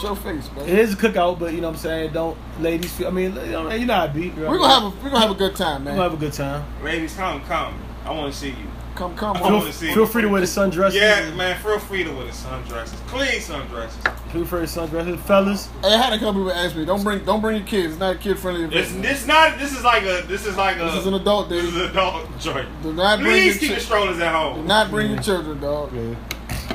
S1: Show face, man.
S3: it is a cookout, but you know what I'm saying? Don't ladies feel. I mean, you know, you know how it be.
S1: We're gonna have a we're gonna have a good time, man.
S3: We're gonna have a good time.
S2: Ladies, come, come. I want to see you.
S1: Come, come,
S2: I
S3: Feel,
S2: wanna see
S3: feel free to wear the sundresses.
S2: Yeah, man, feel free to wear the sundresses. Clean sundresses.
S3: Feel free to sundresses, fellas.
S1: Hey, I had a couple people ask me, don't bring don't bring your kids. It's not a kid friendly event.
S2: It's, this not. This is like a. This is like a.
S1: This is an adult day.
S2: This is an adult joint.
S1: Do not bring
S2: Please
S1: your
S2: keep
S1: chi-
S2: the strollers at
S1: Do
S2: home.
S1: not bring your children, dog,
S3: Yeah.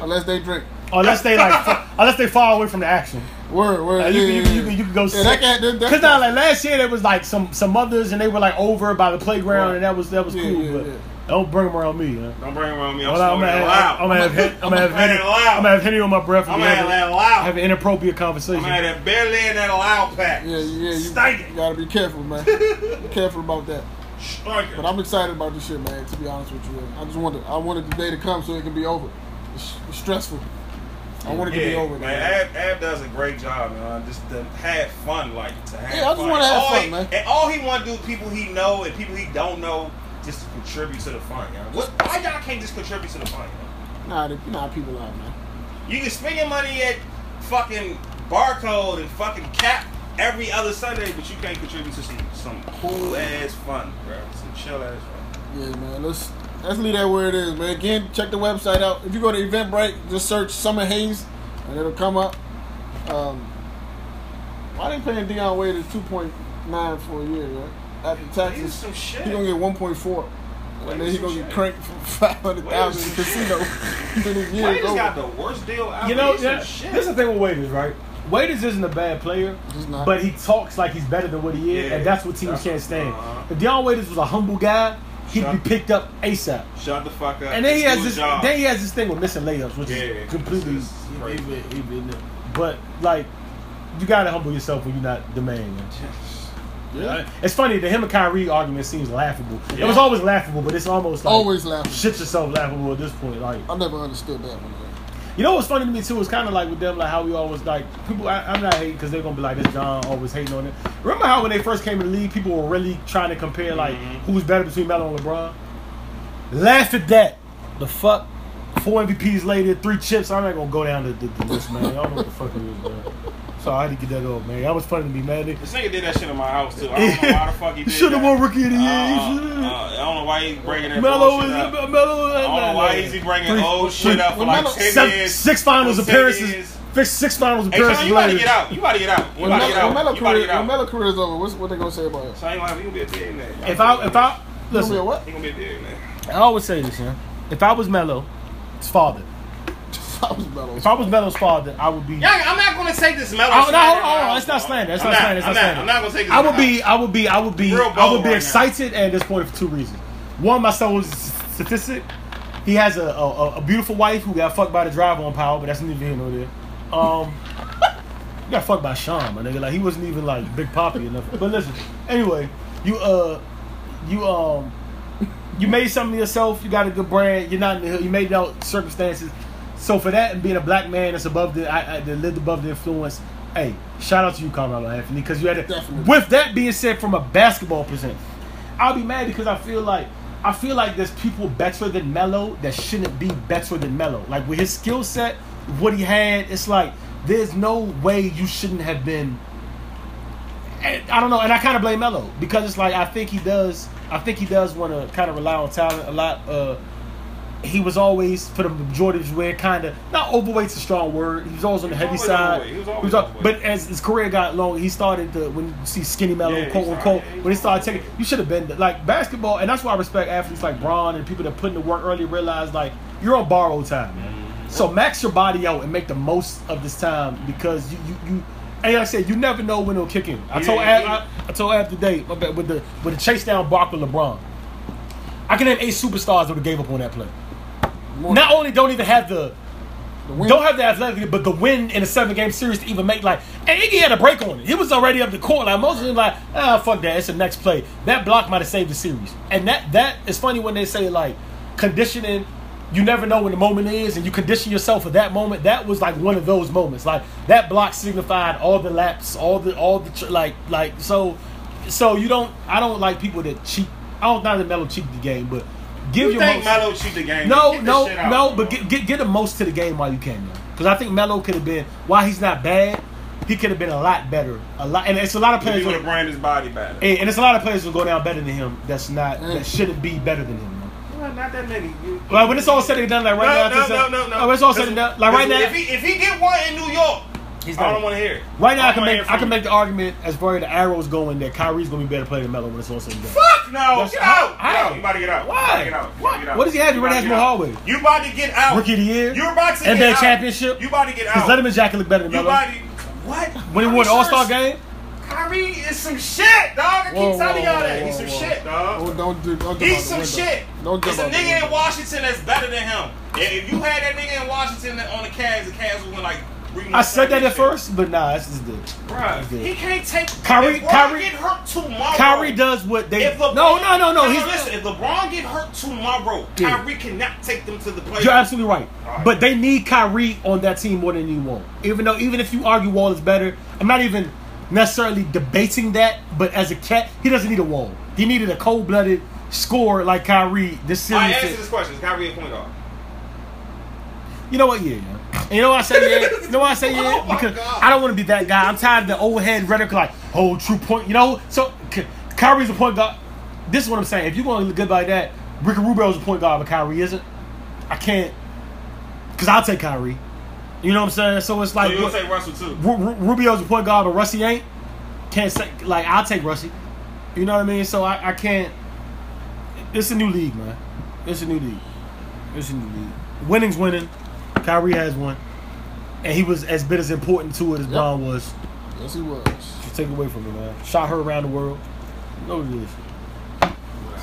S1: unless they drink.
S3: Unless they like, unless they fall away from the action.
S1: Word, word.
S3: Like,
S1: yeah,
S3: you, can, you,
S1: yeah,
S3: can, you,
S1: yeah.
S3: can, you can go.
S1: Yeah, that can't.
S3: Cause now, like last year, there was like some some mothers and they were like over by the playground
S1: Right.
S3: and that was that was
S1: Yeah,
S3: cool.
S1: yeah,
S3: but
S1: yeah.
S3: Don't bring them around me. Huh?
S2: Don't bring them around me. I'm
S3: Well, I'm
S2: smoking
S3: gonna
S2: it
S3: have,
S2: loud.
S3: I'm gonna have, I'm gonna have,
S2: I'm gonna have it loud.
S3: I'm gonna have Henny on my breath.
S2: I'm
S3: and
S2: gonna
S3: we
S2: have
S3: have,
S2: that loud.
S3: have an inappropriate conversation.
S2: I'm gonna have that belly in that loud pack.
S1: Yeah, yeah. You,
S2: Stank
S1: you gotta be careful, man. be careful about that.
S2: Strike it.
S1: But I'm excited about this shit, man. To be honest with you, I just wanted I wanted the day to come so it can be over. It's, it's stressful. I want it to be
S2: Yeah,
S1: over,
S2: man.
S1: man.
S2: Ab, Ab does a great job, man. Just to have fun, like to have.
S1: Yeah, I just
S2: fun.
S1: wanna have
S2: all
S1: fun,
S2: he,
S1: man.
S2: And all he want to do, people he know and people he don't know, just to contribute to the fun. You know? What? Why y'all can't just contribute to the fun? You, know?
S1: Nah, the, you know how people are, man.
S2: you can spend your money at fucking barcode and fucking cap every other Sunday, but you can't contribute to some some cool ass fun, bro. Some chill ass fun.
S1: Yeah, man. Let's let's leave that where it is, man. Again, check the website out. If you go to Eventbrite, just search Summer Haze, and it'll come up. Um, why they paying Dion Waiters two point nine for a year, right? After
S2: Here's
S1: taxes,
S2: some shit.
S1: he gonna get one point four, and then he gonna get cranked for five hundred thousand in casino. then his is
S2: Waiters got the worst deal out
S3: You know,
S2: Here's
S3: yeah,
S2: shit.
S3: this is the thing with Waiters, right? Waiters isn't a bad player, but he talks like he's better than what he is,
S2: Yeah,
S3: and that's what teams
S2: that's
S3: can't stand.
S2: uh-huh.
S3: If Dion Waiters was a humble guy, he'd
S2: Shut-
S3: be picked up ASAP.
S2: Shut the fuck up.
S3: And then he has this.
S2: job.
S3: Then he has this thing with missing layups, which
S2: Yeah,
S3: is completely.
S2: it's just crazy.
S3: he- he- he- but like, you gotta humble yourself when you're not the man. man.
S1: Yeah.
S3: It's funny. The him and Kyrie argument seems laughable. It was always laughable, but it's almost like
S1: Always laughable.
S3: shit yourself laughable at this point. Like,
S1: I never understood that one.
S3: you know what's funny to me too? It's kind of like with them, like how we always like people. I, I'm not hating because they're gonna be like this. John always hating on it. Remember how when they first came in the league, people were really trying to compare like
S2: Mhm.
S3: who's better between Melo and LeBron. Laugh at that. The fuck. four MVPs later, three chips. I'm not gonna go down the, the, the list, man. Y'all know what the fuck it is, man. So I had to get that off, man. That was funny to be mad at.
S2: This nigga did that shit in my house too. I don't know why the fuck he did
S3: Should have
S2: that.
S3: won rookie of the year.
S2: Uh,
S3: He
S2: uh,
S3: shoulda.
S2: I don't know why he's bringing that
S3: Melo
S2: bullshit
S3: is
S2: up.
S3: Melo.
S2: I don't know why is he bringing
S3: Three-
S2: old shit up for
S1: when
S2: like
S1: Melo-
S2: 10
S3: Seven,
S2: years.
S3: six finals
S2: for 10
S3: appearances.
S2: years.
S3: Six, six finals
S2: Hey,
S3: appearances
S2: son, you about to get out. You about to get out. You
S1: When
S2: about to get out.
S1: when Melo
S2: You about to
S1: career,
S2: get
S1: when Melo
S2: out.
S1: career is over, what's, what they gonna say about him?
S2: So I ain't gonna have, he be a billionaire.
S3: If I, if I,
S1: He gonna be a
S3: listen,
S1: what?
S2: He gonna be a billionaire.
S3: I always say this, man. If I was Melo, his father.
S1: I was Melo.
S3: If I was Melo's father, I would be.
S2: Young, I'm not gonna take this Melo.
S3: Oh, no,
S2: slander
S3: hold on, hold on. It's not slander. It's
S2: I'm
S3: not slander. It's
S2: I'm
S3: not slander.
S2: I'm not gonna take this.
S3: I would be. I would be, I would be,
S2: Real
S3: I would be
S2: right now.
S3: excited and disappointed for two reasons. One, my son was statistic. He has a, a, a beautiful wife who got fucked by the driver on power, but that's neither here nor there. Um, he got fucked by Sean, my nigga. Like he wasn't even like Big Poppa enough. But listen, anyway, you uh, you um, you made something of yourself. You got a good brand. You're not in the hood. You made it out circumstances. So for that and being a black man that's above the, I, I, that lived above the influence. Hey, shout out to you, Carmelo Anthony, because you had it.
S1: Definitely.
S3: With that being said, from a basketball perspective, I'll be mad because I feel like I feel like there's people better than Melo that shouldn't be better than Melo. Like with his skill set, what he had, it's like there's no way you shouldn't have been. I don't know, and I kind of blame Melo because it's like I think he does. I think he does want to kind of rely on talent a lot. Uh, he was always, for the majority of his career, kind of not overweight's a strong word. He was always on the heavy side.
S2: overweight. He was always
S3: al-
S2: overweight.
S3: but as his career got long, he started to when you see skinny Melo,
S2: Yeah,
S3: quote unquote. when he started taking, you should have been like basketball, and that's why I respect athletes like Bron and people that put in the work early. Realize like you're on borrowed time, man.
S2: Mm-hmm.
S3: So max your body out and make the most of this time because you you. you and like I said, you never know when it'll kick in. I told
S2: Yeah,
S3: Ab,
S2: yeah.
S3: I, I told Ab today my with the with the chase down block with LeBron. I can name eight superstars that would have gave up on that play.
S1: More-
S3: Not only don't even have the
S1: the win-
S3: don't have the athletic, but the win in a seven game series to even make like and Iggy had a break on it. He was already up the court. Like most of them like, ah fuck that, it's the next play. That block might have saved the series. And that that is funny when they say like conditioning, you never know when the moment is, and you condition yourself for that moment. That was like one of those moments. Like that block signified all the laps, all the all the tr- like like so so you don't I don't like people that cheat I don't not that Melo cheat the game, but give
S2: You
S3: your
S2: think
S3: most-
S2: Melo cheat the game?
S3: no,
S2: Get this
S3: no,
S2: shit out,
S3: no. But get, get get the most to the game while you can, Because I think Melo could have been while he's not bad, he could have been a lot better. A lot, and it's a lot of players.
S2: He
S3: players.
S2: would
S3: who-
S2: have brand his body better.
S3: and and it's a lot of players who go down better than him. That's not
S1: Mm.
S3: that shouldn't be better than him. Man.
S2: Well, not that many. You-
S3: Like when it's all said and done, like right
S2: no,
S3: now,
S2: no,
S3: just,
S2: no, no, no.
S3: Oh, when it's all said and done, like right now,
S2: If he if he get one in New York,
S3: he's
S2: I don't want to hear it.
S3: Right now, I
S2: don't
S3: can make I can
S2: you.
S3: make the argument as far as the arrows going that Kyrie's gonna be better player than Melo when it's all said and done.
S2: Fuck no!
S3: That's-
S2: Get out!
S3: how-
S2: Get out! You about to get out.
S3: Why?
S2: You about to get out.
S3: What?
S2: get out.
S3: What does he have? He
S2: You
S3: already
S2: about
S3: has more hallway.
S2: You about to get out.
S3: Rookie of the year,
S2: You're about to
S3: NBA
S2: get out.
S3: championship.
S2: You about to get
S3: Because
S2: out.
S3: Letterman Jacket look better than
S2: You
S3: Melo.
S2: about to what?
S3: When he won the All Star game,
S2: Kyrie is some shit, dog. I keep
S1: Whoa,
S2: telling y'all
S1: whoa,
S2: that. He's some
S1: whoa.
S2: shit, dog.
S1: Oh, don't do. Don't
S2: He's some
S1: window.
S2: shit.
S1: Don't
S2: There's a nigga in. Washington that's better than him. And if you had that nigga in Washington on the Cavs, the Cavs would win like three more
S3: I said that at first, but nah, this is the
S2: Bruh, he can't take.
S3: Kyrie- Kyrie-
S2: get hurt tomorrow.
S3: Kyrie does what they.
S2: If LeBron,
S3: no, no, no, no. He's
S2: listen. If LeBron get hurt tomorrow,
S3: Yeah.
S2: Kyrie cannot take them to the playoffs.
S3: You're absolutely right.
S2: Right.
S3: But they need Kyrie on that team more than you want. Even though, even if you argue Wall is better, I'm not even necessarily debating that. But as a cat, he doesn't need a Wall. He needed a cold-blooded scorer like Kyrie. This
S2: I answer this question: Is Kyrie a point guard?
S3: You know what? Yeah, yeah. And you know why I say yeah? You know why I say oh yeah?
S2: Oh
S3: because
S2: God.
S3: I don't want to be that guy. I'm tired of the old head rhetoric, like oh, true point. You know, so Ky- Kyrie's a point guard. This is what I'm saying. If you're going to look good like that, Ricky Rubio's a point guard, but Kyrie isn't. I can't, because I'll take Kyrie. You know what I'm saying? So it's
S2: So
S3: like
S2: you'll
S3: what-
S2: take Russell too.
S3: Ru- Ru- Rubio's a point guard, but Russie ain't. Can't say like I'll take Russie. You know what I mean? So I, I can't. It's a new league, man. It's a new league. It's a new league. Winning's winning. Kyrie has one, and he was as bit as important to it as
S1: Yep.
S3: Bron was.
S1: Yes, he was.
S3: Just take it away from me, man. Shot her around the world. No know what it is.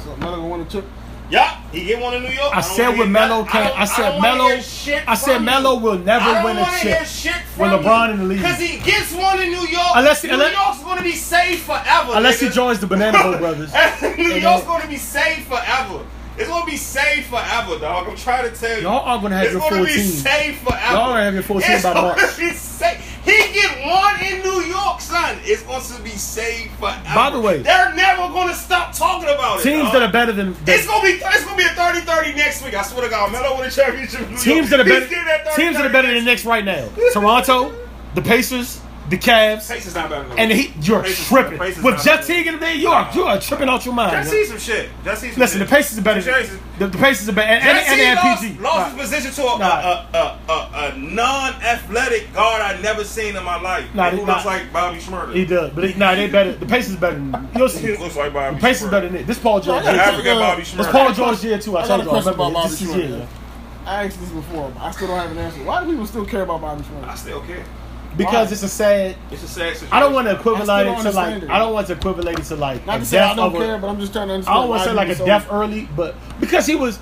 S1: So Melo gonna win a chip.
S2: Yeah, he get one in New York.
S3: I
S2: don't
S3: said with
S2: hear
S3: Melo can't.
S2: don't-
S3: I said
S2: don't
S3: Melo. I said
S2: from
S3: Melo will never win a
S2: wanna hear
S3: chip.
S2: shit
S3: with LeBron
S2: you.
S3: in the league.
S2: Cause he gets one in New York.
S3: Unless he-
S2: New
S3: unless-
S2: York's gonna be safe forever.
S3: Unless he joins the Banana Boat Brothers.
S2: New
S3: And
S2: York's gonna be safe forever. It's gonna be safe forever, dog. I'm trying to tell you.
S3: Y'all are gonna have
S2: it's
S3: your
S2: gonna
S3: full
S2: be
S3: team.
S2: safe forever.
S3: Y'all gonna have your full team
S2: it's
S3: by
S2: gonna
S3: March.
S2: Be safe. He get one in New York, son. It's going to be saved forever.
S3: By the way-
S2: they're never going to stop talking about it.
S3: Teams
S2: dog.
S3: that are better than
S2: It's gonna be it's gonna be a 30-30 next week. I swear to God, Melo win a championship.
S3: teams
S2: York.
S3: that are better
S2: that 30-30
S3: teams that are better than the Knicks right now. Toronto, the Pacers, the Cavs,
S2: Pacers not better than
S3: and the Heat. You're
S2: Pacers-
S3: tripping
S2: Pacers
S3: with
S2: not
S3: Jeff
S2: better.
S3: Teague in there. You are you are tripping out your mind.
S2: Just
S3: yo.
S2: see some shit. Just see some
S3: Listen,
S2: shit.
S3: the Pacers are better.
S2: The
S3: Than,
S2: Pacers-
S3: the, the Pacers are better, and, and,
S2: Jesse
S3: and,
S2: lost,
S3: and PG.
S2: lost
S3: Nah.
S2: his position to a,
S3: Nah.
S2: a, a, a, a non-athletic guard I've never seen in my life.
S3: Nah,
S2: Who looks
S3: nah.
S2: like Bobby Shmurda.
S3: He does, but he, nah, they better. The Pacers better. Than, you'll see.
S2: He looks like Bobby
S3: The Pacers
S2: Shmurda.
S3: better than it. This Paul George.
S1: I got
S3: year,
S1: a
S3: too.
S1: Uh,
S2: Bobby
S3: This
S2: Shmurda.
S3: Paul George year too. I
S1: I
S3: told you.
S1: question
S3: Remember
S1: about
S3: this
S1: Bobby
S3: is
S1: I asked this before. but I still don't have an answer. Why do people still care about Bobby Shmurda?
S2: I still care.
S3: Because
S1: Why?
S3: it's a sad.
S2: It's a sad situation.
S3: I don't want to
S1: I
S3: equivalent it to like.
S1: it.
S3: I don't want to equivalent it to like
S1: Not to say I don't
S3: of a-
S1: care, but I'm just trying to
S3: I don't want to say like a
S1: people so-
S3: death early, but because he was,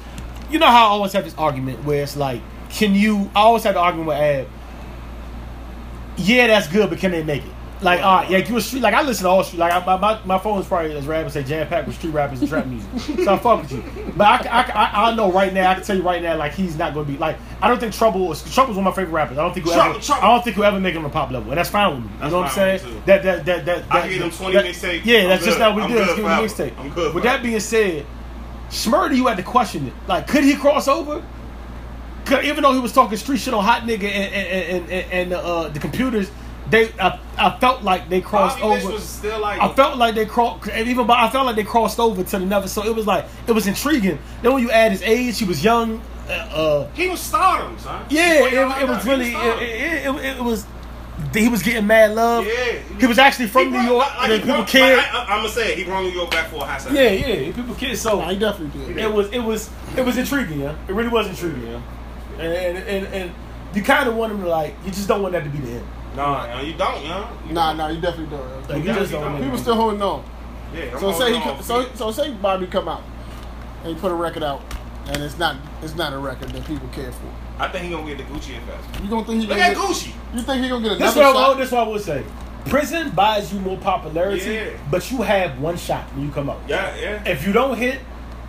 S3: you know how I always have this argument where it's like, can you? I always have the argument with eh, Ab. Yeah, that's good, but can they make it? Like, all right, yeah, you a street. Like I listen to all street. Like I, my my, my phone's probably as rappers say jam packed with street rappers and trap music. So I fuck with you, but I, I, I, I know right now. I can tell you right now, like he's not going to be like. I don't think Trouble. is- Trouble's one of my favorite rappers. I don't think he'll
S2: Trouble-
S3: ever.
S2: Trouble.
S3: I don't think he'll ever make it on the pop level, and that's fine with me. You
S2: That's
S3: know what I'm saying? That that that that.
S2: I
S3: that-
S2: give him 20
S3: that-
S2: mixtapes.
S3: Yeah,
S2: I'm
S3: that's just
S2: good.
S3: what
S2: I'm
S3: we do. Just give him mixtape.
S2: I'm good
S3: With that being said, Shmurda, you had to question it. Like, could he cross over? Cause even though he was talking street shit on Hot Nigga and and and, and, and uh, the computers, they I, I felt like they crossed
S2: Bobby
S3: over.
S2: was still like.
S3: I felt like they crossed, and even but I felt like they crossed over to the never. So it was like it was intriguing. Then when you add his age, he was young. Uh, uh,
S2: he was stardom, son.
S3: yeah,
S2: Before
S3: it,
S2: y'all
S3: it was really it, it, it, it, it was. He was getting mad love.
S2: Yeah,
S3: he was actually from
S2: He
S3: New York,
S2: like-
S3: and
S2: he
S3: people
S2: brought-
S3: cared.
S2: like, I, am gonna say it. He brought New York back for a hot second.
S3: Yeah, yeah, people cared. So
S1: Nah, he definitely did.
S3: it was it was it was intriguing, yeah. It really was intriguing, yeah. And and and, and you kind of want him to like, you just don't want that to be the end.
S2: No, no, you don't, yo. You
S1: Nah,
S2: don't.
S1: nah, you definitely don't.
S3: Like, you
S2: Yeah,
S3: just don't.
S2: don't.
S1: People
S3: that.
S1: still holding on.
S2: Yeah, I'm
S1: So say he,
S2: on.
S1: so so say Bobby come out and he put a record out, and it's not it's not a record that people care for.
S2: I think he gonna get the Gucci effect.
S1: You gonna think he
S2: Look
S1: gonna
S2: at
S1: get,
S2: Gucci.
S1: You think he gonna get
S3: This
S1: another
S3: what I,
S1: shot?
S3: this what I would say. Prison buys you more popularity,
S2: Yeah.
S3: but you have one shot when you come out.
S2: Yeah, yeah.
S3: If you don't hit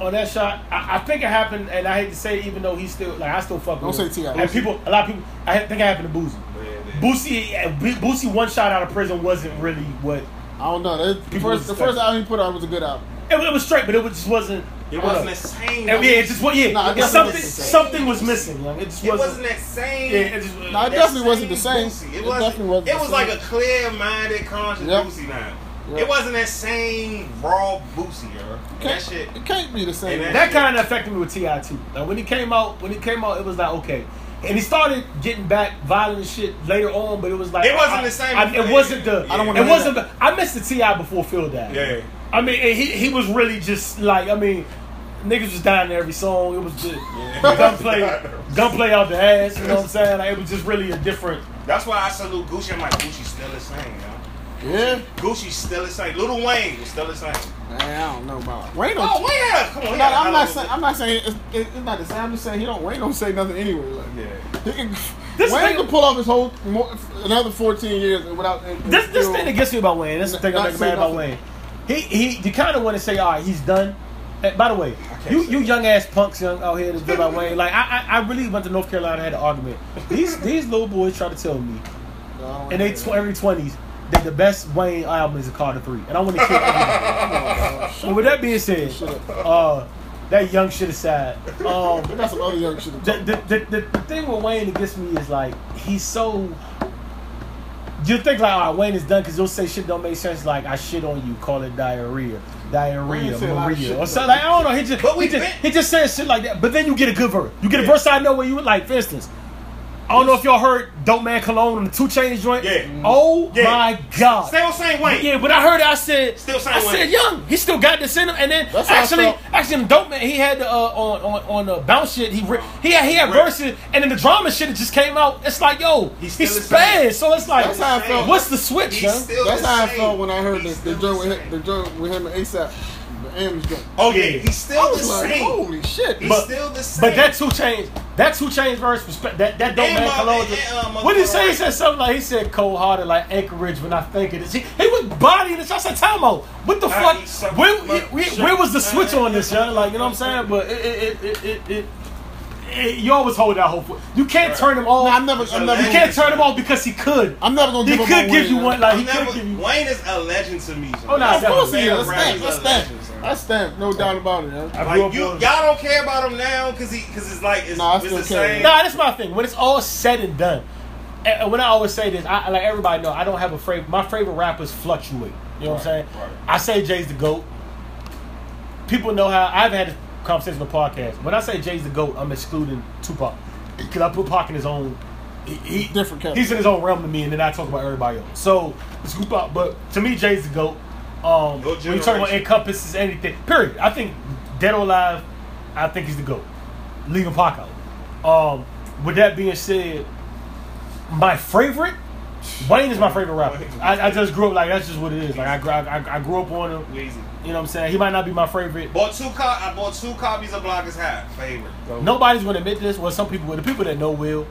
S3: on that shot, I, I think it happened, and I hate to say, it, even though he's still like I still fuck
S1: Don't
S3: with
S1: say. T.I.
S3: And people, a lot of people, I think it happened to Boosie.
S2: Yeah, yeah.
S3: Boosie, uh, Boosie, one shot out of prison wasn't really what
S1: I don't know. That, the first the first album he put out was a good album.
S3: it, it was straight, but it was, just wasn't.
S2: It wasn't
S3: up?
S2: the same.
S3: Yeah, it just what yeah.
S1: Nah, it
S3: something
S1: wasn't the same.
S3: something was missing. Young. It just
S2: It
S3: wasn't.
S2: wasn't that same.
S3: yeah, it just.
S1: Nah, it
S2: that
S1: definitely wasn't the same.
S2: Boosie. It,
S1: It
S2: wasn't, It was like a clear-minded, conscious
S1: Yep.
S2: Boosie now.
S1: Yep.
S2: It wasn't that same raw Boosie, yo. That shit.
S1: It can't be the same.
S2: And
S3: that kind of affected me with T.I. too. Like when he came out, when he came out, it was like okay, and he started getting back violent shit later on, but it was like
S2: It wasn't
S3: I-
S2: the same
S3: I-
S2: before.
S3: it wasn't the.
S2: I don't
S1: wanna
S3: It wasn't. The, I missed the T.I. before Phil died.
S2: Yeah.
S3: I mean, and he he was really just like I mean, niggas was dying in every song. It was just gunplay, gunplay out the ass. You know what I'm saying? Like, it was just really a different.
S2: That's why I salute Gucci. I'm like, Gucci's still the same, yo.
S1: Yeah.
S2: Gucci's still the same. Little Wayne was still the same.
S1: Man, I don't know about Wayne. Don't,
S2: Oh, Wayne come on. he
S1: No,
S2: had a
S1: I'm not
S2: of a-
S1: saying. I'm not saying it's, it's not the same. I'm just saying he don't. Wayne don't say nothing anyway. Like,
S2: Yeah.
S1: he can,
S3: This
S1: Wayne
S3: thing-
S1: can pull off his whole more, another 14 years without. and- and
S3: This this
S1: still-
S3: thing that gets me about Wayne. This is the thing
S1: Not
S3: I'm mad about. Wayne. He he. You kind of want to say, all right, he's done. And by the way, you you young ass punks young out here that's good about Wayne. Like I, I I really went to North Carolina and had an argument. These these little boys try to tell me
S1: No, I
S3: in they
S1: wanna
S3: tw-
S1: hear
S3: early twenties that the best Wayne album is a Carter Three, and I want to kill everybody. But with that being said, uh, that young shit aside, um.
S1: We got some other young shit.
S3: the, the, the, the, thing with Wayne that gets me is like he's so. You think like, all right, Wayne is done because he'll say shit don't make sense. Like I shit on you, call it diarrhea, diarrhea,
S1: Wayne say a lot of
S3: Maria, or something. Like, I don't know. He just
S2: But we
S3: he just,
S2: been-
S3: he just says shit like that. But then you get a good verse. You get a verse I know where you would like. For instance, I don't know if y'all heard Dope Man Cologne on the 2 Chainz joint.
S2: Yeah.
S3: Oh
S2: Yeah.
S3: my god.
S2: Still same Wayne.
S3: Yeah, when I heard it, I said,
S2: Still same
S3: I
S2: way.
S3: said, young, he still got this in him. And then
S1: That's
S3: actually, actually, dope man, he had the, uh, on on on the bounce shit. He ri- he had he had
S2: Rip.
S3: verses, and then the drama shit that just came out. It's like, yo,
S2: He's
S3: he's,
S2: still
S3: spaz. So it's like,
S1: That's how I felt.
S3: what's the switch,
S2: He's
S3: young?
S2: still
S1: That's
S2: the
S1: how I felt when I heard the,
S2: He's
S1: the
S2: still
S1: joint with him, the joint with him and ASAP, the M's joint.
S2: Oh yeah, he's still the
S1: was like,
S2: same.
S1: holy shit!
S2: He's
S3: But-
S2: still the same.
S3: But that's who changed. That's who changed verse, respect that that dope
S2: And
S3: man
S2: my-
S3: Cologne.
S2: and, uh,
S3: What did he say? He said something like he said cold hearted like Anchorage when I think it is. He, he was bodying this. I said, time out. What the
S2: I
S3: fuck?
S2: eat
S3: Where, where, where was the switch on this, young? Like you know what I'm saying? But it it it it. it Eh, you always hold that hope. For, you can't
S2: Right.
S3: turn him off.
S1: Nah, I'm never, I'm never,
S3: you can't turn him off because he could.
S1: I'm never gonna
S3: He
S1: give
S3: could
S1: on
S3: give
S1: Wayne,
S3: you one. Like he
S2: I'm
S3: could
S2: never-
S3: give you.
S2: Wayne is a legend to me. son.
S3: Oh, nah,
S1: Of course he is. That's
S2: Right,
S1: stamped.
S2: he's
S1: That's
S2: a
S1: stamped.
S2: legend, son.
S1: That's stamped. No doubt about it. Man.
S3: I grew
S2: Like you, y'all don't care about him now because he, because it's like it's,
S1: Nah,
S2: it's the
S1: care.
S2: same.
S3: Nah, that's my thing. When it's all said and done, and and when I always say this, I like everybody know I don't have a favorite. My favorite rappers fluctuate. You know what I'm saying?
S2: right.
S3: I say Jay's the goat. People know how I've had this conversation on podcast. When I say Jay's the goat, I'm excluding Tupac because I put Pac in his own. He, he-
S1: Different category.
S3: He's in his own realm to me, and then I talk about everybody else. So it's Tupac, but to me, Jay's the goat. Um,
S2: Goat
S3: when you talk about
S2: generation.
S3: encompasses anything, period. I think dead or alive, I think he's the goat. Leaving Pac out. Um, with that being said, my favorite, Wayne is my favorite rapper. I, I just grew up like that's just what it is. Like I, grew- I, I grew up on him.
S2: Easy.
S3: You know what I'm saying? He might not be my favorite.
S2: Bought two co- I bought two copies of Block Is Hot. Favorite.
S3: Nobody's gonna admit this. Well, some people will. The people that know will.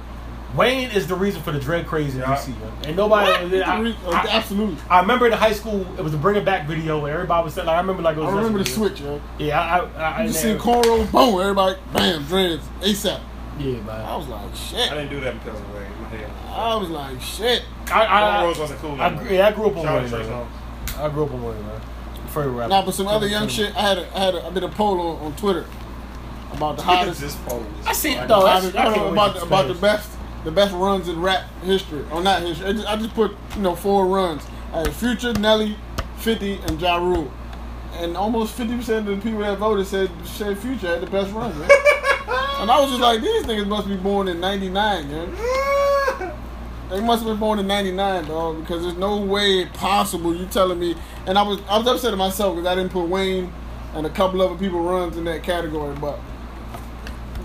S3: Wayne is the reason for the dread craze in
S2: Yeah.
S3: DC, man. And nobody. I, I-
S1: Absolutely.
S3: I remember in high school, it was a bring it back video, and everybody was saying, like, I remember like it
S1: I
S3: was
S1: remember the
S3: just-
S1: switch, yo.
S3: Yeah, I, I, I
S1: You just
S3: and-
S1: seen cornrows, boom, everybody, bam, dreads, ASAP.
S3: Yeah, man.
S1: I was like, shit.
S2: I didn't do that because of Wayne. My head.
S1: I was like, shit.
S3: I, I,
S2: Cornrows wasn't cool.
S3: I, yeah, I grew up on Wayne,
S2: to Trey
S3: man.
S2: Songz.
S3: I grew up on Wayne, man. Favorite rapper.
S1: Nah, but some other young shit. I had, a, I had, a, I did a poll on, on Twitter about the hottest.
S2: This pose.
S3: I see it though.
S1: hottest-
S3: I
S1: I don't know about the, about the best, the best runs in rap history. Or not history. I just, I just put you know four runs. I had Future, Nelly, Fifty, and Ja Rule. And almost fifty percent of the people that voted said said Future had the best run. Man. and I was just like, these niggas must be born in '99, man. They must have been born in '99, dog, because there's no way possible you telling me. And I was I was upset at myself because I didn't put Wayne and a couple other people runs in that category. But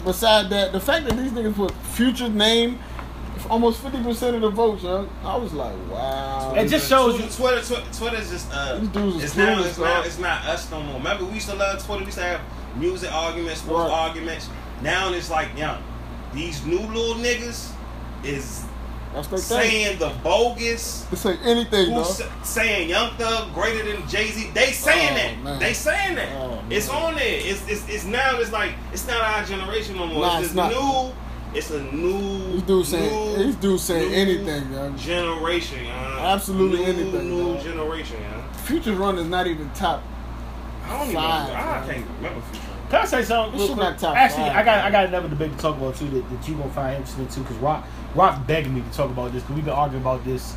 S1: beside that, the fact that these niggas put Future's name, almost fifty percent of the votes, yo, I was like, wow.
S3: It just shows you.
S2: Twitter, Twitter, Twitter's just uh,
S1: These dudes is
S2: it's now, it's not, it's not us no more. Remember, we used to love Twitter. We used to have music arguments, sports
S1: Right.
S2: arguments. Now it's like, young, these new little niggas is
S1: That's their thing.
S2: saying the bogus.
S1: They say anything,
S2: Who
S1: dog.
S2: sa- saying Young Thug greater than Jay Z? They saying
S1: Oh,
S2: that.
S1: man.
S2: They saying that.
S1: Oh,
S2: it's on there. It's, it's it's now. It's like it's not our generation no more.
S1: Nah,
S2: it's
S1: it's not.
S2: new. It's a new.
S1: These dudes saying-
S2: new-
S1: these dudes saying
S2: new
S1: anything, young.
S2: Generation, young.
S1: Absolutely
S2: new,
S1: anything,
S2: New
S1: young.
S2: generation, young.
S1: Future's run is not even top.
S2: I don't even.
S1: Five,
S2: I
S1: man.
S2: can't remember future.
S3: Can I say something?
S1: This
S3: real
S1: shit
S3: quick?
S1: not top
S3: Actually,
S1: five,
S3: I got
S1: man.
S3: I got another debate to talk about too that, that you gonna find interesting too. Cause Rock Rock begged me to talk about this because we've been arguing about this.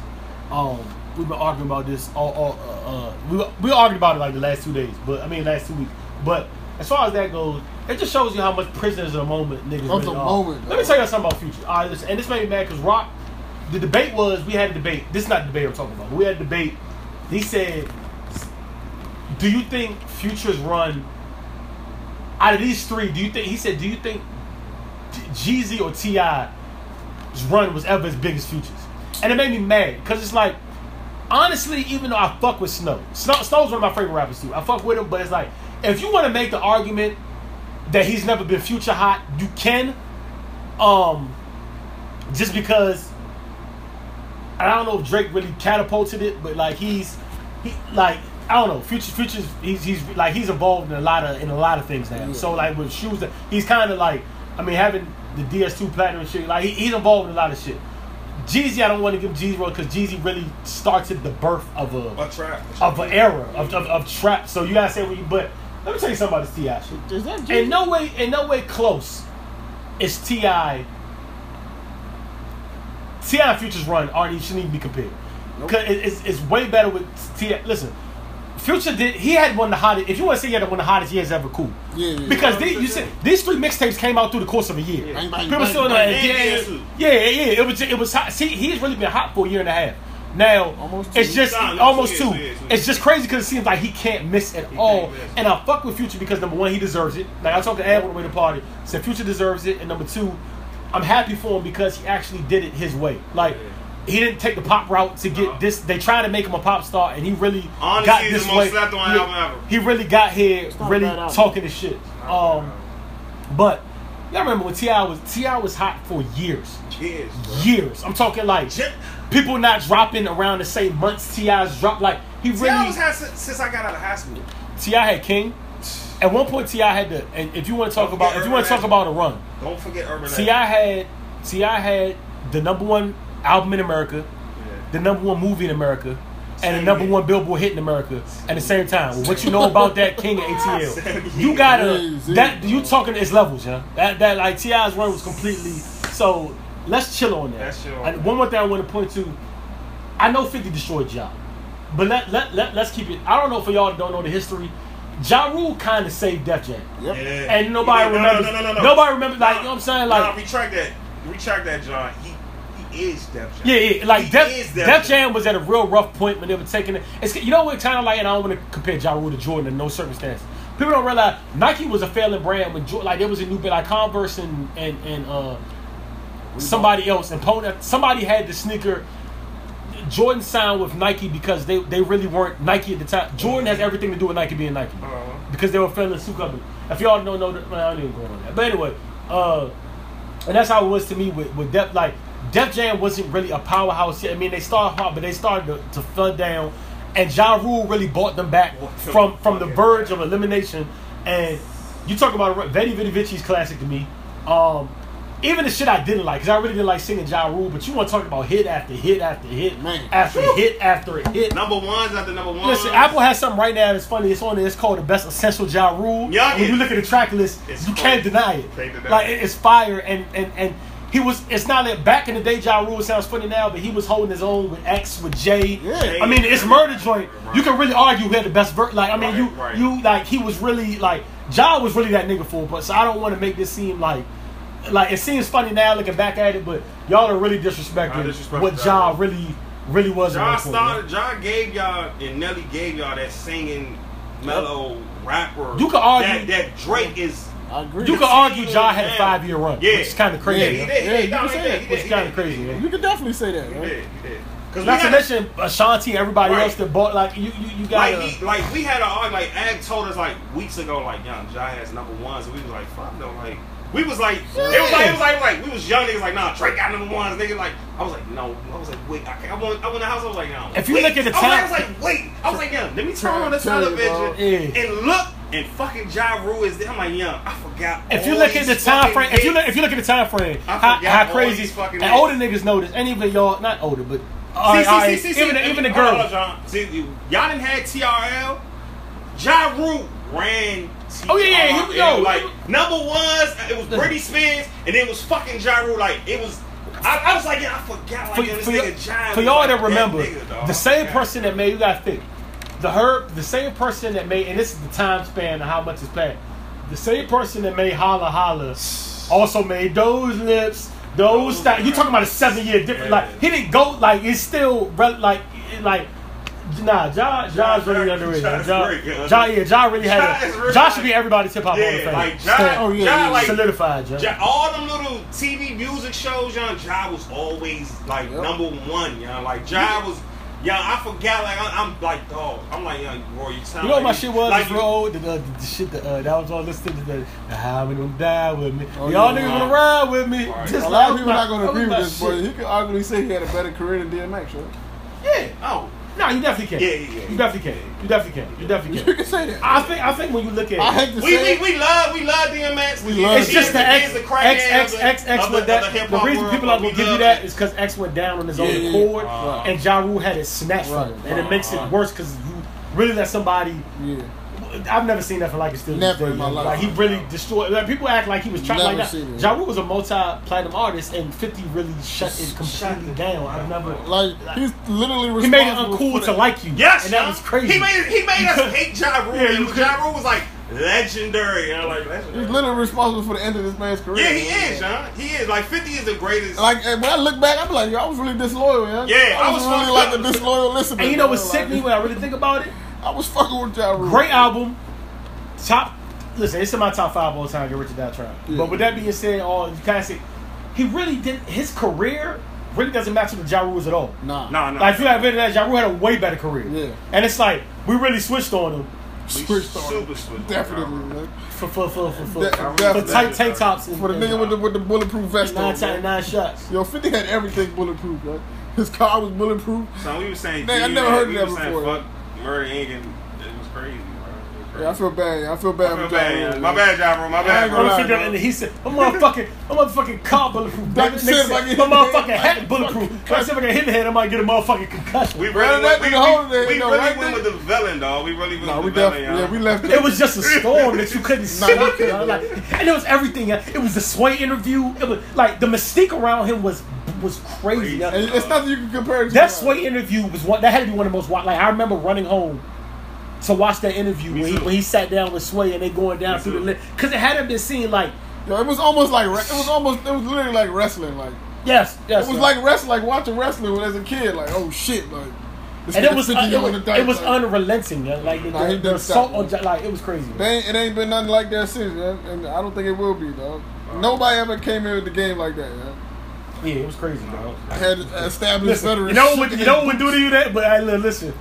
S3: Um, we've been arguing about this all. all uh, uh, we we argued about it like the last two days, but I mean last two weeks. But as far as that goes, it just shows you how much prisoners of the moment niggas
S1: Of the
S3: are.
S1: moment,
S3: Let me tell you something about Future. All right, listen, and this made me mad because Rock. The debate was we had a debate. This is not the debate I'm talking about. We had a debate. He said, "Do you think Future's run out of these three, do you think he said? Do you think Jeezy or Run was ever as big as Future's? And it made me mad because it's like, honestly, even though I fuck with Snow, Snow Snow's one of my favorite rappers too. I fuck with him, but it's like, if you want to make the argument that he's never been Future hot, you can. Um, just because I don't know if Drake really catapulted it, but like he's he like I don't know. Future Future's he's he's like he's involved in a lot of in a lot of things now.
S1: Yeah.
S3: So like with shoes, that he's kind of like I mean having the DS2 platinum and shit. Like he, he's involved in a lot of shit. Jeezy, I don't want to give Jeezy role because Jeezy really started the birth of a
S2: A trap.
S3: of an era of, of, of trap. So you gotta say what you. But let me tell you something about this T.I shit.
S1: Is that
S3: In no way, in no way close is T.I. T.I and Future's run aren't shouldn't even be compared.
S1: Nope.
S3: Cause it, it's, it's way better with T.I. Listen, Future did. He had one of the hottest. If you want to say he had one of the hottest years ever, cool.
S1: Yeah, yeah.
S3: Because they, you said these three mixtapes came out through the course of a year.
S1: Bang, bang,
S3: People
S1: bang,
S3: still
S1: bang.
S3: Yeah, yeah, yeah. It was it was hot. See, he's really been hot for a year and a half. Now
S1: Almost
S3: it's just
S2: Nah,
S3: almost
S2: two
S3: two.
S2: years, two years,
S3: It's just crazy because it seems like he can't miss at all.
S2: miss.
S3: And I fuck with Future because number one, he deserves it. Like I talked to Ad on the way to the party, said Future deserves it, and number two, I'm happy for him because he actually did it his way. Like he didn't take the pop route to get
S2: No.
S3: this. They tried to make him a pop star, and he really
S2: Honestly,
S3: got this
S2: the most
S3: way.
S2: slept on
S3: He-
S2: album ever.
S3: He really got here, really talking his shit. Um, but y'all remember when T.I was T.I was hot for years,
S2: Years.
S3: years. I'm talking like people not dropping around the same months T.I's dropped. Like he really
S2: I was had since, since I got out of high school.
S3: T.I had King. At one point, T.I had the, and if you want to talk about, if you want to talk about a run,
S2: Don't forget Urban
S3: T.I
S2: Legend.
S3: had, T.I had the number one album in America,
S2: Yeah.
S3: the number one movie in America, and the number
S2: year.
S3: one Billboard hit in America at the same time. Well, what you know about that King of ATL? You gotta that you talking its levels, yeah. That that like T.I's run was completely. So let's chill on that.
S2: Let's chill on
S3: and
S2: that.
S3: one more thing I want to point to. I know Fifty destroyed Ja, but let let let let's keep it. I don't know for y'all that don't know the history. Ja Rule kind of saved Def Jam.
S1: Yep.
S2: Yeah.
S3: And nobody
S2: Yeah, no,
S3: remembers.
S2: No, no, no, no, no.
S3: Nobody remembers. Like
S2: Nah,
S3: you know what I'm saying?
S2: nah,
S3: Like
S2: retract that. Retract that, John. He he is Def Jam.
S3: Yeah, yeah, like
S2: He
S3: Def,
S2: is
S3: Def, Jam was at a real rough point when they were taking it. It's you know what kind of like, and I don't want to compare Ja Rule to Jordan in no circumstance. People don't realize Nike was a failing brand when Jordan, like there was a new bit like Converse and and and uh, somebody else and. Somebody had the sneaker. Jordan signed with Nike because they, they really weren't Nike at the time. Jordan has everything to do with Nike being Nike
S2: Uh-huh.
S3: because they were failing suit company. If y'all don't know, I don't even go on that. But anyway, uh, and that's how it was to me with with Def. Like Def Jam wasn't really a powerhouse yet. I mean, they started hot, but they started to, to flood down, and Ja Rule really brought them back from from the verge of elimination. And you talk about Venni Vetti Vecci's classic to me. Um, even the shit I didn't like, because I really didn't like singing Ja Rule, but you want to talk about hit after hit after hit
S1: Man.
S3: after hit after hit.
S2: Number ones after number ones.
S3: Listen, Apple has something right now that's funny. It's on there. It's called the best essential Ja Rule.
S2: Yeah,
S3: when you look at the track list,
S2: It's
S3: you
S2: crazy.
S3: can't deny it.
S2: Can't deny
S3: like
S2: it.
S3: it's fire, and and and he was. It's not that back in the day, Ja Rule sounds funny now, but he was holding his own with X with Jay.
S1: Yeah.
S3: I mean, it's murder joint. You can really argue who had the best verse. Like I mean,
S2: Right,
S3: you
S2: right.
S3: you like he was really like Ja was really that nigga for. But so I don't want to make this seem like. Like it seems funny now looking back at it, but y'all are really disrespecting
S2: Y'all
S3: what
S2: Ja
S3: Ja really, really was. at
S2: John
S3: one point, man.
S2: started. John gave y'all and Nelly gave y'all that singing, mellow rapper.
S3: You could argue-
S2: that, that Drake is.
S1: I agree.
S3: You could argue Ja had a five year run,
S2: Yeah.
S3: which is kind of crazy.
S2: Yeah, he
S3: man.
S1: Yeah, you
S2: did.
S1: can
S2: No,
S1: say
S2: he
S1: that.
S2: did. He
S3: Which is kind of crazy, man.
S1: You can definitely say that.
S2: He
S1: man.
S2: did. Because
S3: Not to mention Ashanti, everybody
S2: Right.
S3: else that bought like you, you, you got.
S2: Like, he, like we had a arg- like Ag told us like weeks ago like young Ja has number ones and we was like fuck no like we was like it was like it was like like we was young niggas like nah Drake got number ones nigga like I was like no I was like wait I, can't- I went I went in the house I was like no
S3: If you
S2: wait.
S3: look at the
S2: I was, like, I was like wait I was like young let me turn on the television.
S3: Yeah.
S2: and look and fucking Ja Rule is there I'm like young I forgot
S3: if you look at the time
S2: fucking
S3: frame, if you look if you look at the time frame, how, how crazy
S2: fucking
S3: and
S2: hits.
S3: older niggas notice, and even y'all not older, but all
S2: See,
S3: right,
S2: see,
S3: all
S2: see,
S3: right,
S2: see, see,
S3: even the, even the girls.
S2: See, you- y'all didn't have TRL. Ja Rule ran.
S3: Oh, yeah, yeah, here we go.
S2: Like number ones, it was Britney Spears, and it was fucking Ja Rule. Like it was. I, I was like, yeah, I forgot. Like
S3: For,
S2: yeah, this
S3: for,
S2: nigga
S3: for y'all
S2: like
S3: that remember,
S2: nigga,
S3: the same
S2: Yeah.
S3: person that made you got to think the herb, the same person that made, and this is the time span of how much is passed. The same person that made Holla Holla also made those lips, those
S2: Those
S3: styles. You talking about a seven year difference?
S2: Yeah.
S3: Like he didn't go like it's still like like. Nah, Ja, Ja's
S2: Ja-
S3: really
S2: Ja-
S3: underrated.
S2: Ja is
S3: Ja,
S2: yeah.
S3: Ja, really had
S2: Ja is
S3: a.
S2: really
S3: Ja should
S2: like-
S3: be everybody's hip hop hall of
S2: Yeah,
S3: fame.
S2: like Ja,
S1: Oh, yeah,
S2: Ja,
S1: yeah.
S2: like
S3: solidified, Ja.
S2: Ja, all them little TV music shows, young Ja was always like
S1: Yep.
S2: number one, young. Like Ja was, yeah, I forgot. Like I, I'm like, dog, I'm like, young, Roy, you sound
S3: You know what
S2: like
S3: my shit was?
S2: Like,
S3: Like, road, the, the, the shit that, uh, that was all listening to the, the how many gonna die with me.
S1: Oh,
S3: Y'all
S1: yeah.
S3: niggas wanna ride with me.
S2: Right.
S3: Just
S1: A lot of
S3: like-
S1: people not
S3: gonna
S1: agree with
S3: like,
S1: this, but
S3: shit.
S1: he could arguably say he had a better career than DMX, right?
S3: Yeah.
S2: oh,
S3: No, you definitely can.
S2: Yeah, yeah, yeah.
S3: You definitely can. You definitely can. You definitely can.
S1: You
S3: can.
S1: can say that.
S3: I think I think when you look at
S1: I
S3: it,
S1: hate to
S2: we,
S1: say
S2: we,
S1: it.
S2: we love we love DMX.
S1: We love
S3: it's just the
S2: He is
S3: X,
S2: the
S3: X, X, X, X
S2: of
S3: with
S2: the-
S3: that.
S2: the
S3: The reason people are gonna give you
S2: love
S3: that
S2: it.
S3: is because X went down on his own
S1: Yeah, yeah,
S3: accord,
S2: Right.
S3: and Ja Rule had it snatched
S1: Right.
S3: from him, and it makes it worse because you really let somebody.
S1: Yeah.
S3: I've never seen that for like it's still
S1: Never in my life.
S3: Like he really destroyed. Like people act like he was trying
S1: Never
S3: like that.
S1: seen it.
S3: Ja Rule was a multi-platinum artist, and Fifty really shut it completely down. I've never.
S1: Like, he's literally
S3: He made it
S1: for
S3: uncool to like you.
S2: Yes,
S3: and that was crazy.
S2: He made he made us hate Ja Rule.
S3: Yeah, you
S2: and Ja Rule was like legendary. And I'm like,
S1: He's literally responsible for the end of this man's career.
S2: Yeah, he is, John. He is. Like 50 is the greatest.
S1: Like when I look back, I'm like, yo, I was really disloyal, man.
S2: Yeah,
S1: I
S2: I
S1: was,
S2: was
S1: really like a disloyal listener.
S3: and you know
S1: bro.
S3: what's sick me when I really think about it?
S1: I was fucking with Ja Rule.
S3: Great album. Top. Listen, it's in my top five all time. Get Rich or Die Trying.
S1: Yeah.
S3: But with that being said, all you kind of say, he really did. His career really doesn't match with Ja Rule's at all.
S1: Nah,
S2: no, no.
S3: Like if you have that, Ja Rule had a way better career.
S1: Yeah.
S3: And it's like we really switched on him
S1: switched on.
S2: Super switched.
S1: Definitely, man.
S3: for for for for for,
S1: De-
S3: for
S1: definitely.
S3: tight tank tops
S1: For the
S3: and
S1: nigga with the with the bulletproof vest
S3: nine
S1: on.
S3: times nine shots.
S1: Yo, 50 had everything bulletproof, right? His car was bulletproof.
S2: So we were saying,
S1: Man, I never heard
S2: we
S1: that
S2: were saying,
S1: before.
S2: Fuck Murder Inc. and it was crazy, bro. It was
S1: Yeah, I feel bad. I feel bad.
S2: I feel bad.
S1: Ja
S2: My bad, John My bad,
S1: gonna
S2: bro.
S1: lie.
S3: I'm figuring, and he said, "My motherfucking, my motherfucking car bulletproof."
S1: Back
S3: Nigga
S1: to shit,
S3: said,
S1: like,
S3: my motherfucking
S1: head,
S3: hat bulletproof. If I see if I can hit the head, I might get a motherfucking concussion.
S2: We
S1: Right
S2: really,
S1: in that
S2: we,
S1: nigga holding it,
S2: we, we really went with the villain, dog. We really went
S1: Nah, we
S2: with the
S1: def-
S2: villain,
S1: yeah,
S2: y'all.
S1: we left.
S3: It was just a storm that you couldn't
S1: Nah,
S3: stop.
S1: you couldn't,
S3: you know, like, and it was everything. It was the Sway interview. It was like the mystique around him was was crazy.
S2: Crazy.
S1: And it's nothing you can compare to.
S3: That. Sway interview was one that had to be one of the most like I remember running home to watch that interview when he, when he sat down with Sway and they going down
S2: Me
S3: through the list because it hadn't been seen like
S1: Yo, it was almost like it was almost it was literally like wrestling. Like
S3: yes yes
S1: it was
S3: yeah.
S1: like wrestling, like watching wrestling when as a kid. Like oh shit, like.
S3: and it was
S1: 50
S3: uh, it was,
S1: dice,
S3: it was
S1: like,
S3: unrelenting yeah. like the,
S1: Nah,
S3: the, the assault on like it was crazy.
S1: They ain't, it ain't been nothing like that since, man. and I don't think it will be, dog. Nobody ever came in with the game like that. Man.
S3: Yeah, it was crazy. Bro.
S1: I had established veterans.
S3: you know what you know what would do to you that, but I listen.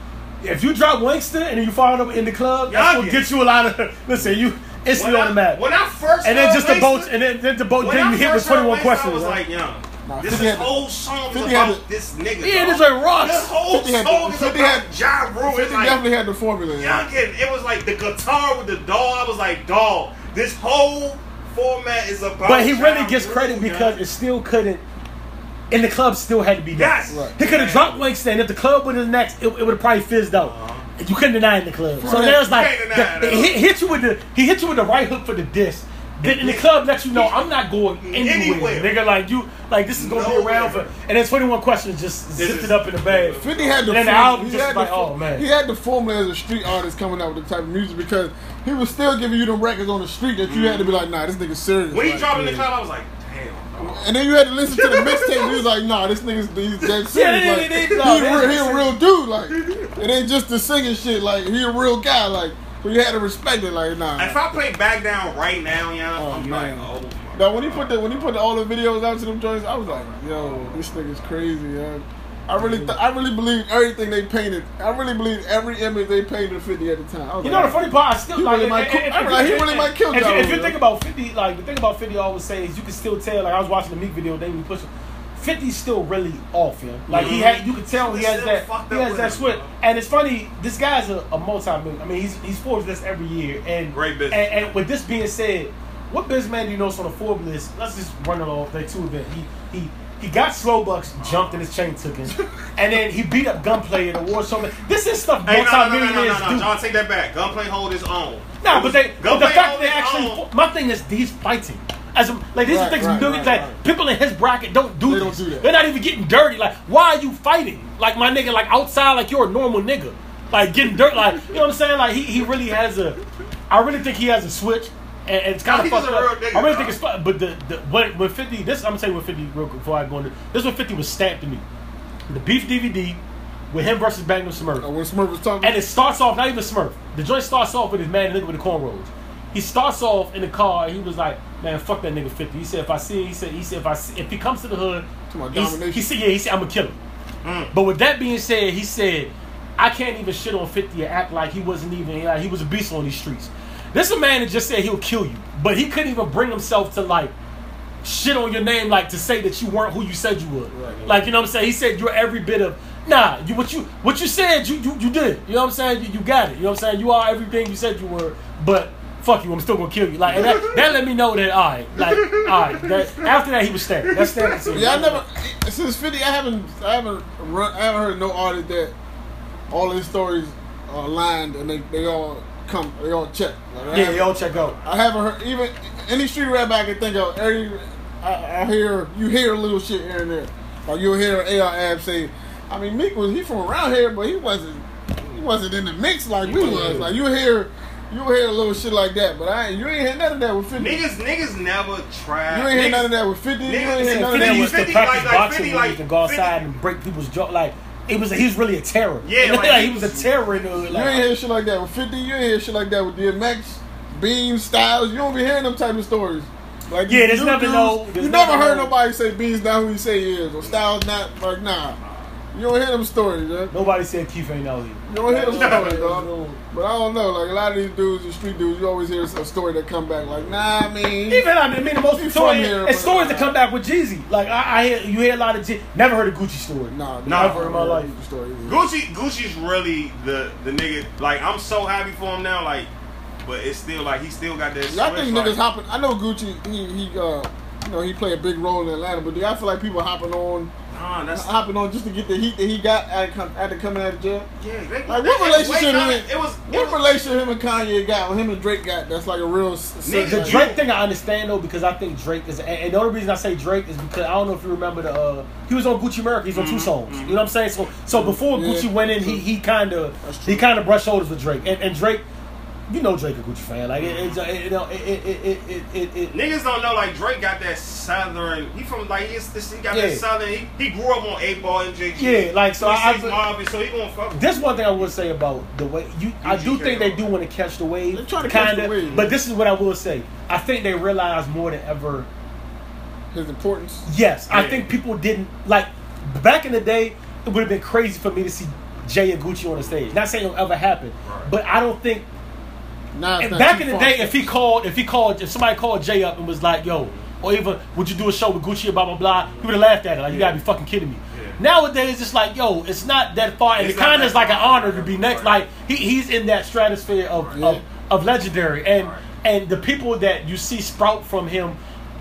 S3: If you drop Wankster and you follow up in the club, that's
S2: Y'all
S3: gonna
S2: get-
S3: get you a lot of. Listen, you instantly
S2: When
S3: on
S2: I-
S3: the map.
S2: When I first
S3: And then
S2: heard
S3: just the
S2: Wankster-
S3: boats, and then, then the boat.
S2: when
S3: Then you hit with twenty one
S2: Wankster,
S3: questions.
S2: I was
S3: huh?
S2: like, young.
S1: Nah,
S2: this is
S1: had
S2: whole song is
S1: 50 had
S2: about
S1: to-
S2: this nigga.
S3: Yeah,
S2: dog.
S3: it's like Ross.
S2: This whole
S1: 50 had
S2: song is about
S1: had-
S2: Ja Rule. It's
S1: Fifty
S2: like,
S1: definitely had the formula.
S2: Young
S1: Yeah.
S2: kid, it was like the guitar with the doll. I was like, dog, this whole format is about.
S3: But he really gets
S2: Rule,
S3: credit because
S2: young.
S3: it still couldn't. And the club still had to be next.
S2: Yes.
S1: Right.
S3: He could have dropped Wankster, and if the club was next, it, it would have probably fizzed out. Uh-huh. You couldn't deny it in the club. So
S1: Right.
S3: there's
S2: You
S3: like the,
S2: it.
S3: he hit you with the he hit you with the right hook for the diss. Then in the club let you know I'm not going anywhere,
S2: Anywhere.
S3: nigga. Like you, like this is gonna be around for. And then 21 questions just
S2: This
S3: zipped it up in the bag.
S1: Fifty had the
S3: And then the album
S1: he
S3: just
S1: had
S3: like,
S1: the,
S3: oh, man.
S1: He had the formula as a street artist coming out with the type of music because he was still giving you them records on the street that you had to be like, nah, this nigga serious.
S2: When he
S1: Like,
S2: dropped in the club, I was like, damn. dog.
S1: And then you had to listen to the mixtape. and He was like, "Nah, this nigga's he's dead serious.
S3: Yeah,
S1: like, he,
S3: no,
S1: a
S3: they
S1: real, he a real dude. Like, it ain't just the singing shit. Like, he a real guy. Like, so you had to respect it. Like, nah.
S2: If I play back down right now, yeah,
S1: Oh,
S2: I'm
S1: man.
S2: like, oh my.
S1: Now when he put the when he put the, all the videos out to them joints, I was like, "Yo, this nigga's crazy." Yeah. I really, th- I really believe everything they painted. I really believe every image they painted of Fifty at the time.
S3: You
S1: like,
S3: know the funny part, I still
S1: He
S3: like.
S1: really might
S3: if-
S1: kill-
S3: if-
S1: I
S3: if-
S1: like, he
S3: if-
S1: really might kill
S3: If, if you think about Fifty, like the thing about Fifty, I always say is you can still tell. Like I was watching the Meek video, they be pushing. 50's still really off, yeah. Like he
S2: Mhm.
S3: had, you can tell he
S2: He's
S3: has that, he has that
S2: it,
S3: switch. And it's funny, this guy's a, a multi-million. I mean, he's he's Forbes list every year, and
S2: Great business.
S3: And, and with this being said, what businessman do you know is on the Forbes list? Let's just run it off. They two event. He he. He got slow bucks, jumped and his chain took him, and then he beat up Gunplay at award show. This is stuff
S2: Hey, no, no, no, no, no, no, no,
S3: do.
S2: John, take that back. Gunplay hold his own.
S3: Nah, but they, but the fact that they actually,
S2: own.
S3: my thing is he's fighting. As a, like these are
S1: Right,
S3: things
S1: right,
S3: millions
S1: right,
S3: like
S1: right.
S3: people in his bracket don't do
S1: They
S3: this.
S1: don't do that.
S3: They're not even getting dirty. Like why are you fighting? Like my nigga, like outside, like you're a normal nigga. Like getting dirt, like you know what I'm saying? Like he, he really has a. I really think he has a switch, and, and it's kind of
S2: He's
S3: fucked
S2: a
S3: up.
S2: nigga,
S3: I really
S2: bro.
S3: think it's fu- but the, the when, when 50 this I'm gonna tell you what 50 real quick before I go into this when 50 was stamped to me. The beef DVD with him versus Magnum Smurf.
S1: Uh, when Smurf was talking,
S3: And it starts off, not even Smurf. The joint starts off with his man nigga with the cornrows. He starts off in the car. and He was like, "Man, fuck that nigga 50." He said, "If I see, he said, he said, if I see, if he comes to the hood,
S1: To my
S3: he's-
S1: domination.
S3: he said, yeah, he said, I'm gonna kill him."
S2: Mm.
S3: But with that being said, he said, "I can't even shit on 50 and act like he wasn't even like he was a beast on these streets." This a man that just said he'll kill you, but he couldn't even bring himself to like shit on your name, like to say that you weren't who you said you were.
S1: Right.
S3: Like you know what I'm saying? He said you're every bit of nah. You what you what you said you you, you did. You know what I'm saying? You, you got it. You know what I'm saying? You are everything you said you were, but. Fuck you! I'm still gonna kill you. Like and that, that let me know that all right, like all right. That, after that, he was stabbed. That's stabbed.
S1: yeah, I never since Fifty. I haven't, I haven't run, I haven't heard no artist that all his stories are aligned and they, they all come, they all check. Like,
S3: Yeah,
S1: haven't-
S3: y'all check out.
S1: I haven't heard even any street rap I can think of. Every I, I hear you hear a little shit here and there. Like you'll hear AR Ab say, I mean Meek was he from around here, but he wasn't he wasn't in the mix like we was. Like you hear you hear a little shit like that, but I ain't, you ain't hear none of that with Fifty.
S2: Niggas, niggas never tried.
S1: You ain't hear
S2: niggas,
S1: none of that with Fifty. You ain't hear none of that
S3: used
S1: with
S3: to
S2: 50,
S3: practice
S2: like- like
S3: boxing
S2: 50,
S3: when he
S2: like,
S3: to go outside
S2: 50.
S3: and break people's jaw. Like it was, he was really a terror.
S2: Yeah,
S3: like,
S2: like,
S3: he was a terror in the hood.
S1: You ain't hear shit like that with 50. You ain't hear shit like that with DMX, Beans, Styles. You don't be hearing them type of stories. Like
S3: Yeah, there's
S1: new
S3: never
S1: dudes,
S3: no-
S1: You never
S3: never
S1: heard
S3: no-
S1: nobody say Beans not who he say he is, or Styles not like nah. You don't hear them stories, man.
S3: nobody said Keith ain't out here.
S1: You don't hear them stories, dog. But I don't know. Like a lot of these dudes, the street dudes, you always hear a story that come back like, nah, I mean,
S3: Even I mean, the most
S1: He
S3: story,
S1: here,
S3: and stories that come back with Jeezy. Like I, I hear you hear a lot of Jeezy. never heard a Gucci story.
S1: nah,
S2: Nah,
S3: Never in my life.
S1: Story,
S2: Gucci, Gucci's really the the nigga. Like I'm so happy for him now. Like but it's still like he still got that.
S1: Y'all think
S2: switch,
S1: niggas
S2: like,
S1: hopping? I know Gucci. He he. Uh, you know he play a big role in Atlanta, but do y'all feel like people hopping on,
S2: Nah, that's
S1: hopping on just to get the heat that he got after coming out of jail?
S2: yeah. They,
S1: Like what
S2: it was
S1: relationship
S2: way
S1: him and
S2: It was. It
S1: what
S2: was
S1: relationship him and Kanye got? When him and Drake got? That's like a real.
S2: Nigga,
S3: The Drake thing I understand though because I think Drake is, and, and the only reason I say Drake is because I don't know if you remember the uh, he was on Gucci America, he's on two songs. You know what I'm saying? So so before
S1: Yeah.
S3: Gucci went in, he he kind of he kind of brushed shoulders with Drake, and, and Drake, you know Drake a Gucci fan, like it, it, it, you know it it it it, it, it
S2: Niggas don't know like Drake got that southern. He from like he's this. He got
S3: Yeah.
S2: that southern. He, he grew up on eight ball MJG.
S3: Yeah, like, so I- I-
S2: Marvin, so he gonna fuck.
S3: This one thing I will say about the way you, I do
S2: Gucci
S3: think they do want to catch the wave,
S1: They try to catch the wave.
S3: But this is what I will say: I think they realize more than ever.
S1: his importance.
S3: Yes, I think people didn't like back in the day. It would have been crazy for me to see Jay and Gucci on the stage. Not saying it'll ever happen,
S2: Right.
S3: but I don't think.
S1: Now it's
S3: And back in the day, if he called, if he called, if somebody called Jay up and was like, "Yo," or even, "Would you do a show with Gucci?" or blah blah blah, he would have laughed at it. Like, you gotta be fucking kidding me.
S2: Yeah.
S3: Nowadays, it's like, yo, it's not that far, and
S2: It's
S3: it kind of
S2: that
S3: is like an honor to be next.
S2: Right.
S3: Like he, he's in that stratosphere of,
S1: Right.
S3: of of legendary, and
S2: Right.
S3: and the people that you see sprout from him,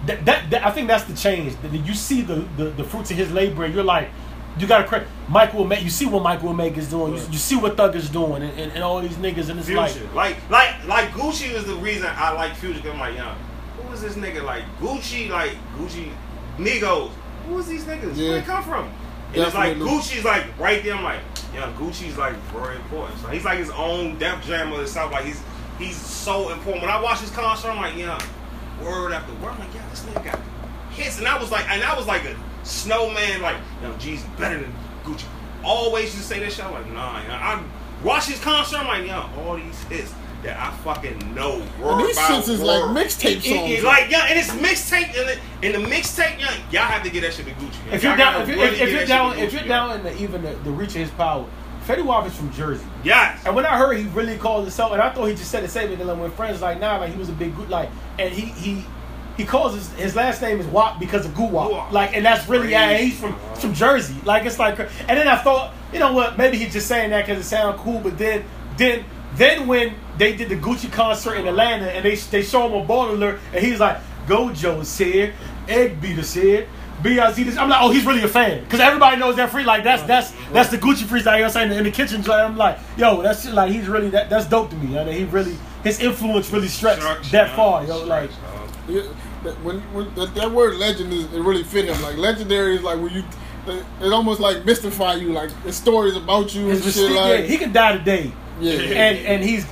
S3: that, that, that- I think that's the change. That you see the, the the fruits of his labor, and you're like, you got to credit Michael Make. You see what Michael Make is doing. You, you see what Thug is doing, and, and, and all these niggas, and it's
S2: Future.
S3: like.
S2: Like, like, like Gucci is the reason I like Future. 'cause I'm like, yo, who is this nigga? Like Gucci, like Gucci, Migos. Who is these niggas?
S1: Yeah.
S2: Where they come from? And it's like Gucci's like right there. I'm like, yeah, Gucci's like very important. So he's like his own Def Jam of himself. Like he's he's so important. When I watch his concert, I'm like, yeah, word after word. I'm like, yeah, this nigga got hits. And I was like, and I was like a snowman. Like, yo, G's better than Gucci. Always used to say this shit. I'm like, nah. you know, I watch his concert. I'm like, yo, all these hits that I fucking know word
S1: And these
S2: by
S1: shits is like
S2: word.
S1: mixtape
S3: It- it-
S1: songs.
S2: Like yeah, and it's mixtape, and, it- and the mixtape, yeah, y'all have to get that shit to Gucci.
S3: If
S2: Y'all
S3: you're down, if you're,
S2: really
S3: if, if you're down,
S2: shit to
S3: if you're
S2: Gucci,
S3: down in the, even the, the reach of his power, Fetty Wap is from Jersey.
S2: yes,
S3: And when I heard he really called himself, and I thought he just said the same, and then like, when friends like nah, like he was a big good like, and he he he calls his his last name is Wap because of Goo like, and that's really yeah, he's from from Jersey, like it's like, and then I thought, you know what, maybe he's just saying that because it sounds cool, but then then then when they did the Gucci concert in Atlanta and they they show him a ball alert, and he's like, Gojo's here, Egg Beater's here. BRZ this. I'm like, oh, he's really a fan because everybody knows that free. Like that's that's that's the Gucci freestyle. You know what I'm saying in the kitchen. joint, I'm like, yo, that's just, like he's really that that's dope to me. I mean, he really his influence really stretched that
S2: man.
S3: far. Yo, like
S2: Structure,
S1: Yeah, that- when, when that, that word legend is it really fit him. Like legendary is like when you it almost like mystify you. Like the stories about you and shit.
S3: mystique, yeah,
S1: Like
S3: he could die today,
S1: yeah,
S3: and and he's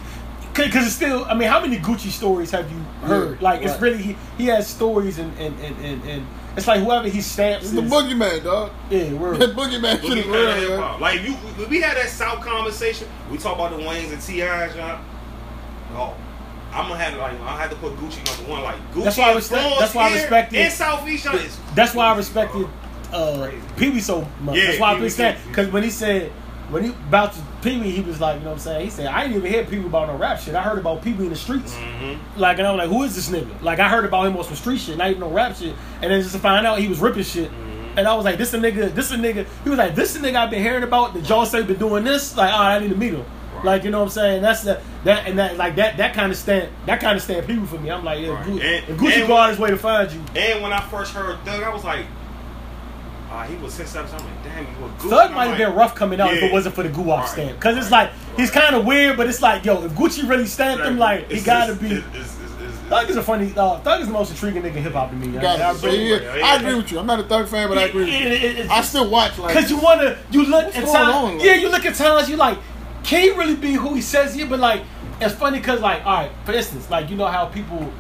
S3: because it's still. I mean, how many Gucci stories have you heard?
S1: Yeah,
S3: like it's really he, he has stories and and, and and and it's like whoever he stamps
S1: it's the
S3: is-
S1: boogeyman, dog.
S3: Yeah, word.
S1: That boogeyman shit
S2: Boogie
S1: is
S2: Man
S1: real,
S2: hip
S1: man.
S2: hop. Like you, we- we had that South conversation. We talk about the Waynes and T.I's, y'all. Oh, I'm gonna have to like I had to put Gucci number one. Like Gucci.
S3: That's why I respect- that's why I respected-
S2: in Southeast. y'all, is
S3: That's why I respected uh, Pee Wee so much.
S2: Yeah,
S3: That's why I
S2: Pee Wee
S3: understand
S2: too.
S3: because when he said when he about to Pee Wee, he was like, you know what I'm saying? He said, I didn't even hear Pee Wee about no rap shit. I heard about Pee Wee in the streets.
S2: Mhm.
S3: Like, and I'm like, who is this nigga? Like, I heard about him on some street shit, not even no rap shit. And then just to find out he was ripping shit.
S2: Mm-hmm.
S3: And I was like, this a nigga, this a nigga. He was like, this a nigga I've been hearing about. The John say been doing this. Like, oh, I need to meet him.
S2: Right.
S3: Like, you know what I'm saying? That's the that and that like that that kind of stand that kind of stand Pee Wee for me. I'm like, yeah,
S2: Right.
S3: Gucci,
S2: And-
S3: if Gucci
S2: and-
S3: go out his way to find you.
S2: And when I first heard Thug, I was like, uh, he was six seven. I'm like, damn, you were Gucci.
S3: Thug might have
S2: like,
S3: been rough coming out if it wasn't for the Guwap
S2: Right.
S3: stamp. Because it's
S2: Right.
S3: like, he's kind of weird, but it's like, yo, if Gucci really stamped him, like, he
S2: It's-
S3: gotta
S2: it's-
S3: be.
S2: it's- it's- it's- it's-
S3: Thug is a funny, uh, Thug is the most intriguing nigga in hip hop to me.
S1: Got
S3: I, I
S1: it. So, yeah,
S2: yeah,
S1: I agree with you. I'm not a thug fan, but I agree with you.
S3: It- it- it-
S1: I still watch like
S3: Cause you wanna, you look
S1: What's
S3: at
S1: going
S3: times, yeah, you look at times, you like, can he really be who he says he? is? But like, it's funny cause like, all right, for instance, like you know how people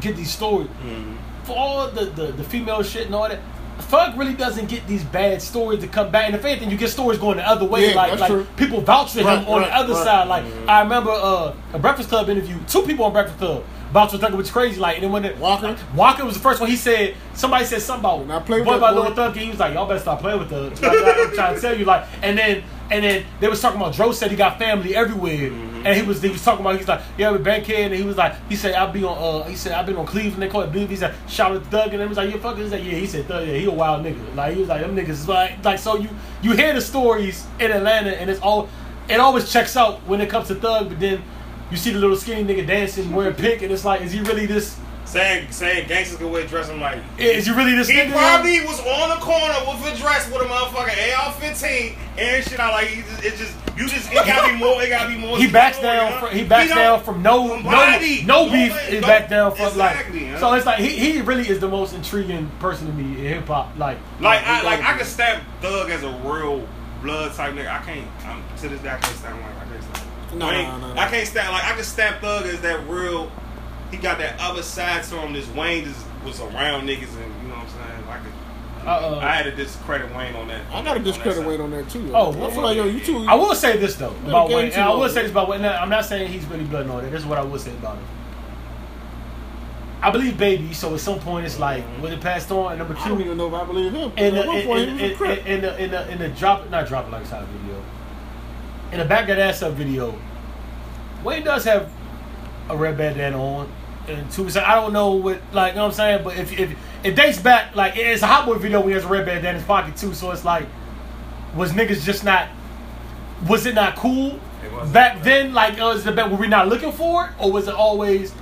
S3: get these stories
S2: Mhm.
S3: for all the, the the female shit and all that. Thug really doesn't get these bad stories to come back, and if anything, you get stories going the other way.
S1: Yeah,
S3: like, like
S1: true.
S3: people vouch for him
S1: Right,
S3: on
S1: right,
S3: the other
S1: right.
S3: side. Like I remember uh, a Breakfast Club interview, two people on Breakfast Club vouched for Thug, which is crazy. Like, and then when the,
S1: Walker?
S3: Walker was the first one. He said somebody said something about
S1: When I play with
S3: boy
S1: that
S3: by
S1: boy-
S3: Lil Thug, and he was like, y'all better stop playing with Thug. Like, like, I'm trying to tell you, like, and then and then they was talking about Dro said he got family everywhere, and he was he was talking about he's like yeah with Bankhead, and he was like he said I'll be on uh he said I've been on Cleveland they call it Believe he said shout out to Thug. And he was like you fucking he said yeah he said Thug yeah he a wild nigga. Like he was like them niggas is like like so you you hear the stories in Atlanta and it's all it always checks out when it comes to Thug but then you see the little skinny nigga dancing wearing pink, and it's like, is he really this?
S2: Saying saying gangsters can wear dress. I'm like,
S3: Is you really this
S2: he
S3: nigga?
S2: probably was on the corner with a dress with a motherfucking AR-15 and shit. I like, he just, it just, you just, it gotta be more, it gotta be more.
S3: he backs
S2: story,
S3: down.
S2: huh?
S3: From, he backs
S2: don't-
S3: down from no no
S2: Nobody.
S3: no beef.
S2: Nobody.
S3: He
S2: No-
S3: back down from
S2: Exactly,
S3: like.
S2: huh?
S3: So it's like he, he really is the most intriguing person to me in hip hop. Like
S2: Like uh, I like I can stamp Thug as a real blood type nigga. I can't. I'm, to this day I can't stamp Wayne. I can't stamp.
S1: No,
S2: Wayne,
S1: no, no, no.
S2: I can't stamp like I can stamp Thug as that real. He got that other side to him. This Wayne just was around niggas and you know what I'm saying. I could.
S3: Uh-uh.
S2: I had to discredit Wayne on that.
S1: I gotta discredit. Wayne on that too.
S3: Oh,
S1: I feel like yo, you too.
S3: I will say this though about Wayne. And I will say this about Wayne. I'm not saying he's really blood and all that. This is what I will say about him. I believe baby. So at some point it's like mm-hmm. when it passed on. And number
S1: I don't
S3: two,
S1: even know if I believe him.
S3: in
S1: At
S3: the
S1: one
S3: in,
S1: point,
S3: in,
S1: he was
S3: in, the in the in the drop not drop it like side video. In the back of that ass up video, Wayne does have a red bandana on. And two, so I don't know what like you know what I'm saying, but if if it dates back like it's a hot boy video when he has a red bandana in his pocket too, so it's like was niggas just not was it not cool
S2: It
S3: back then? Like uh, was it were we not looking for it, or was it always?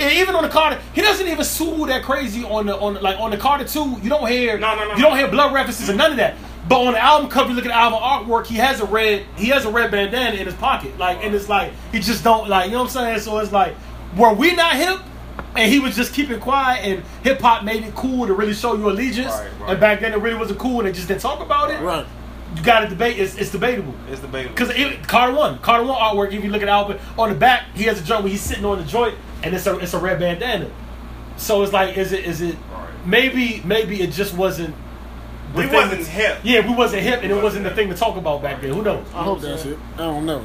S3: And even on the Carter, he doesn't even sue that crazy on the on the, like on the Carter two. You don't hear
S2: No, no, no,
S3: you don't hear blood references and none of that. But on the album cover, you look at the album artwork. He has a red he has a red bandana in his pocket, like and it's like he just don't like you know what I'm saying. So it's like were we not hip? And he was just keeping quiet, and hip hop made it cool to really show your allegiance.
S2: Right, right.
S3: And back then, it really wasn't cool, and they just didn't talk about it.
S1: Right.
S3: You got to debate. It's, it's debatable.
S2: It's debatable.
S3: Because it, Carter one, Carter one artwork. If you look at Albert on the back, he has a joint where he's sitting on the joint, and it's a it's a red bandana. So it's like, is it is it
S2: Right.
S3: maybe maybe it just wasn't.
S2: We wasn't hip.
S3: Yeah, we wasn't hip, and it
S2: We
S3: wasn't the
S2: wasn't
S3: thing to talk about back then. Who knows?
S1: I hope that's it. I don't know.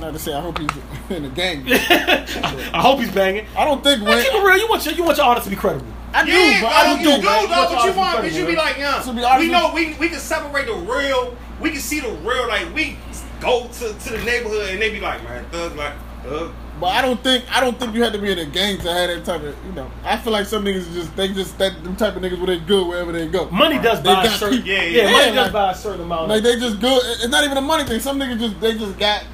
S1: Not to say I hope he's in the gang.
S3: I hope he's banging.
S1: I don't think
S3: Man,
S1: Wayne.
S3: keep it real. You want your you want your artist to be credible.
S1: I do,
S2: Yeah,
S1: but I don't
S2: you
S1: think
S2: do,
S1: Wayne-
S2: dog. What you
S3: What's
S2: want?
S3: our
S2: Cause you be like, yeah.
S1: To be honest
S2: we know we we can separate the real. We can see the real. Like we go to, to the neighborhood and they be like, man, thug like thug.
S1: But I don't think I don't think you had to be in a gang to have that type of you know. I feel like some niggas just they just that them type of niggas where they good wherever they go.
S3: Money does
S1: They
S3: buy a certain. Yeah,
S2: Yeah, yeah.
S3: money
S1: Yeah,
S3: does buy a certain amount.
S1: Like they just good. It's not even a money thing. Some niggas just they just got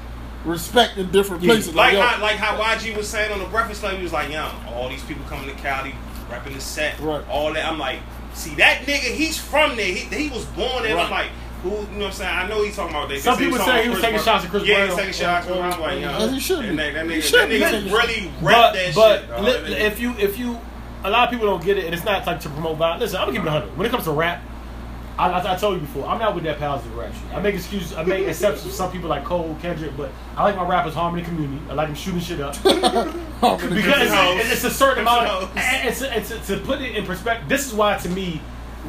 S1: respect in different
S3: Yeah.
S1: places.
S2: Like
S1: yo,
S2: how like how YG was saying on the Breakfast Club, he was like, yeah, all these people coming to Cali, rapping the set,
S1: Right.
S2: all that. I'm like, see that nigga, he's from there. He, he was born there. I'm like. Who, you know what I'm saying? I know he's talking about that.
S3: Some
S2: They
S3: people
S2: talking
S3: say he was taking
S2: Brown.
S3: shots at Chris
S2: Yeah,
S3: Brown.
S2: he's taking shots at Chris Brown. I'm like, yeah.
S1: He should be.
S2: That, that
S1: He
S2: nigga,
S1: should
S2: that nigga really
S3: but
S2: rap that
S3: but
S2: shit. dog.
S3: li- if you if you a lot of people don't get it, and it's not like to promote violence. Listen, I'm gonna keep it 100. When it comes to rap, I, I, I told you before, I'm not with that positive rap shit. I make excuses, I make exceptions for some people like Cole, Kendrick, but I like my rappers harming the community. I like them shooting shit up because it's, it's a certain amount. Of, it's, it's, it's, to put it in perspective, this is why to me,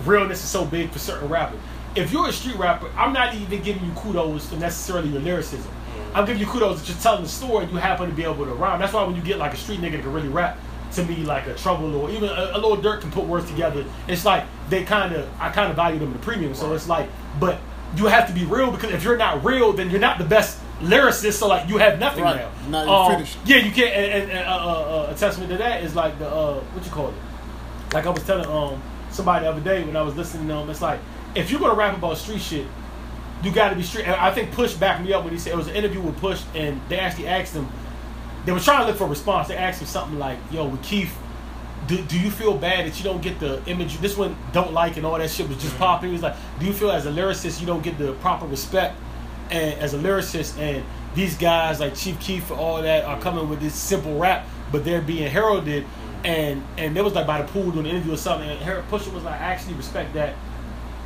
S3: realness is so big for certain rappers. If you're a street rapper, I'm not even giving you kudos for necessarily your lyricism. I'm giving you kudos that you're telling the story. You happen to be able to rhyme. That's why when you get like a street nigga that can really rap, to me like a trouble or even a, a little dirt can put words together. It's like they kind of I kind of value them the premium. So it's like, but you have to be real because if you're not real, then you're not the best lyricist. So like you have nothing
S1: Right.
S3: now.
S1: You're
S3: Um,
S1: finished.
S3: Yeah, you can't. And, and, and uh, uh, uh, a testament to that is like the uh, what you call it. Like I was telling um somebody the other day when I was listening to them, it's like if you're gonna rap about street shit, you got to be street. I think Push backed me up when he said it was an interview with Push, and they actually asked him. They were trying to look for a response. They asked him something like, "Yo, with Keef, do, do you feel bad that you don't get the image? This one don't like and all that shit was just mm-hmm. popping." He was like, "Do you feel as a lyricist you don't get the proper respect and as a lyricist and these guys like Chief Keef and all that are mm-hmm. coming with this simple rap, but they're being heralded." Mm-hmm. And and they was like by the pool doing an interview or something. And Harold Pusha was like, "I actually respect that."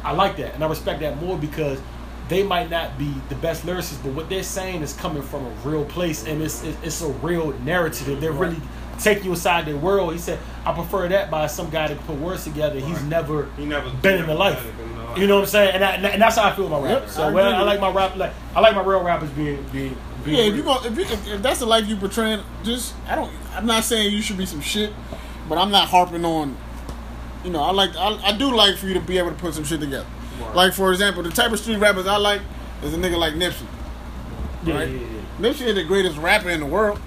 S3: I like that, and I respect that more because they might not be the best lyricists, but what they're saying is coming from a real place, and it's it's, it's a real narrative. They're really taking you inside their world. He said, "I prefer that by some guy that can put words together. He's never
S2: He never
S3: been in the life.
S2: been in the life.
S3: You know what I'm saying? And, I, and that's how I feel about
S1: Yep.
S3: So
S1: I
S3: well, I like my rap, like I like my real rappers being being. being
S1: Yeah, if
S3: real.
S1: you go, if, you, if, if that's the life you portraying, just I don't. I'm not saying you should be some shit, but I'm not harping on. You know, I like I, I do like for you to be able to put some shit together.
S2: Right.
S1: Like for example, the type of street rappers I like is a nigga like Nipsey.
S3: yeah,
S1: right?
S3: yeah, yeah.
S1: Nipsey is the greatest rapper in the world,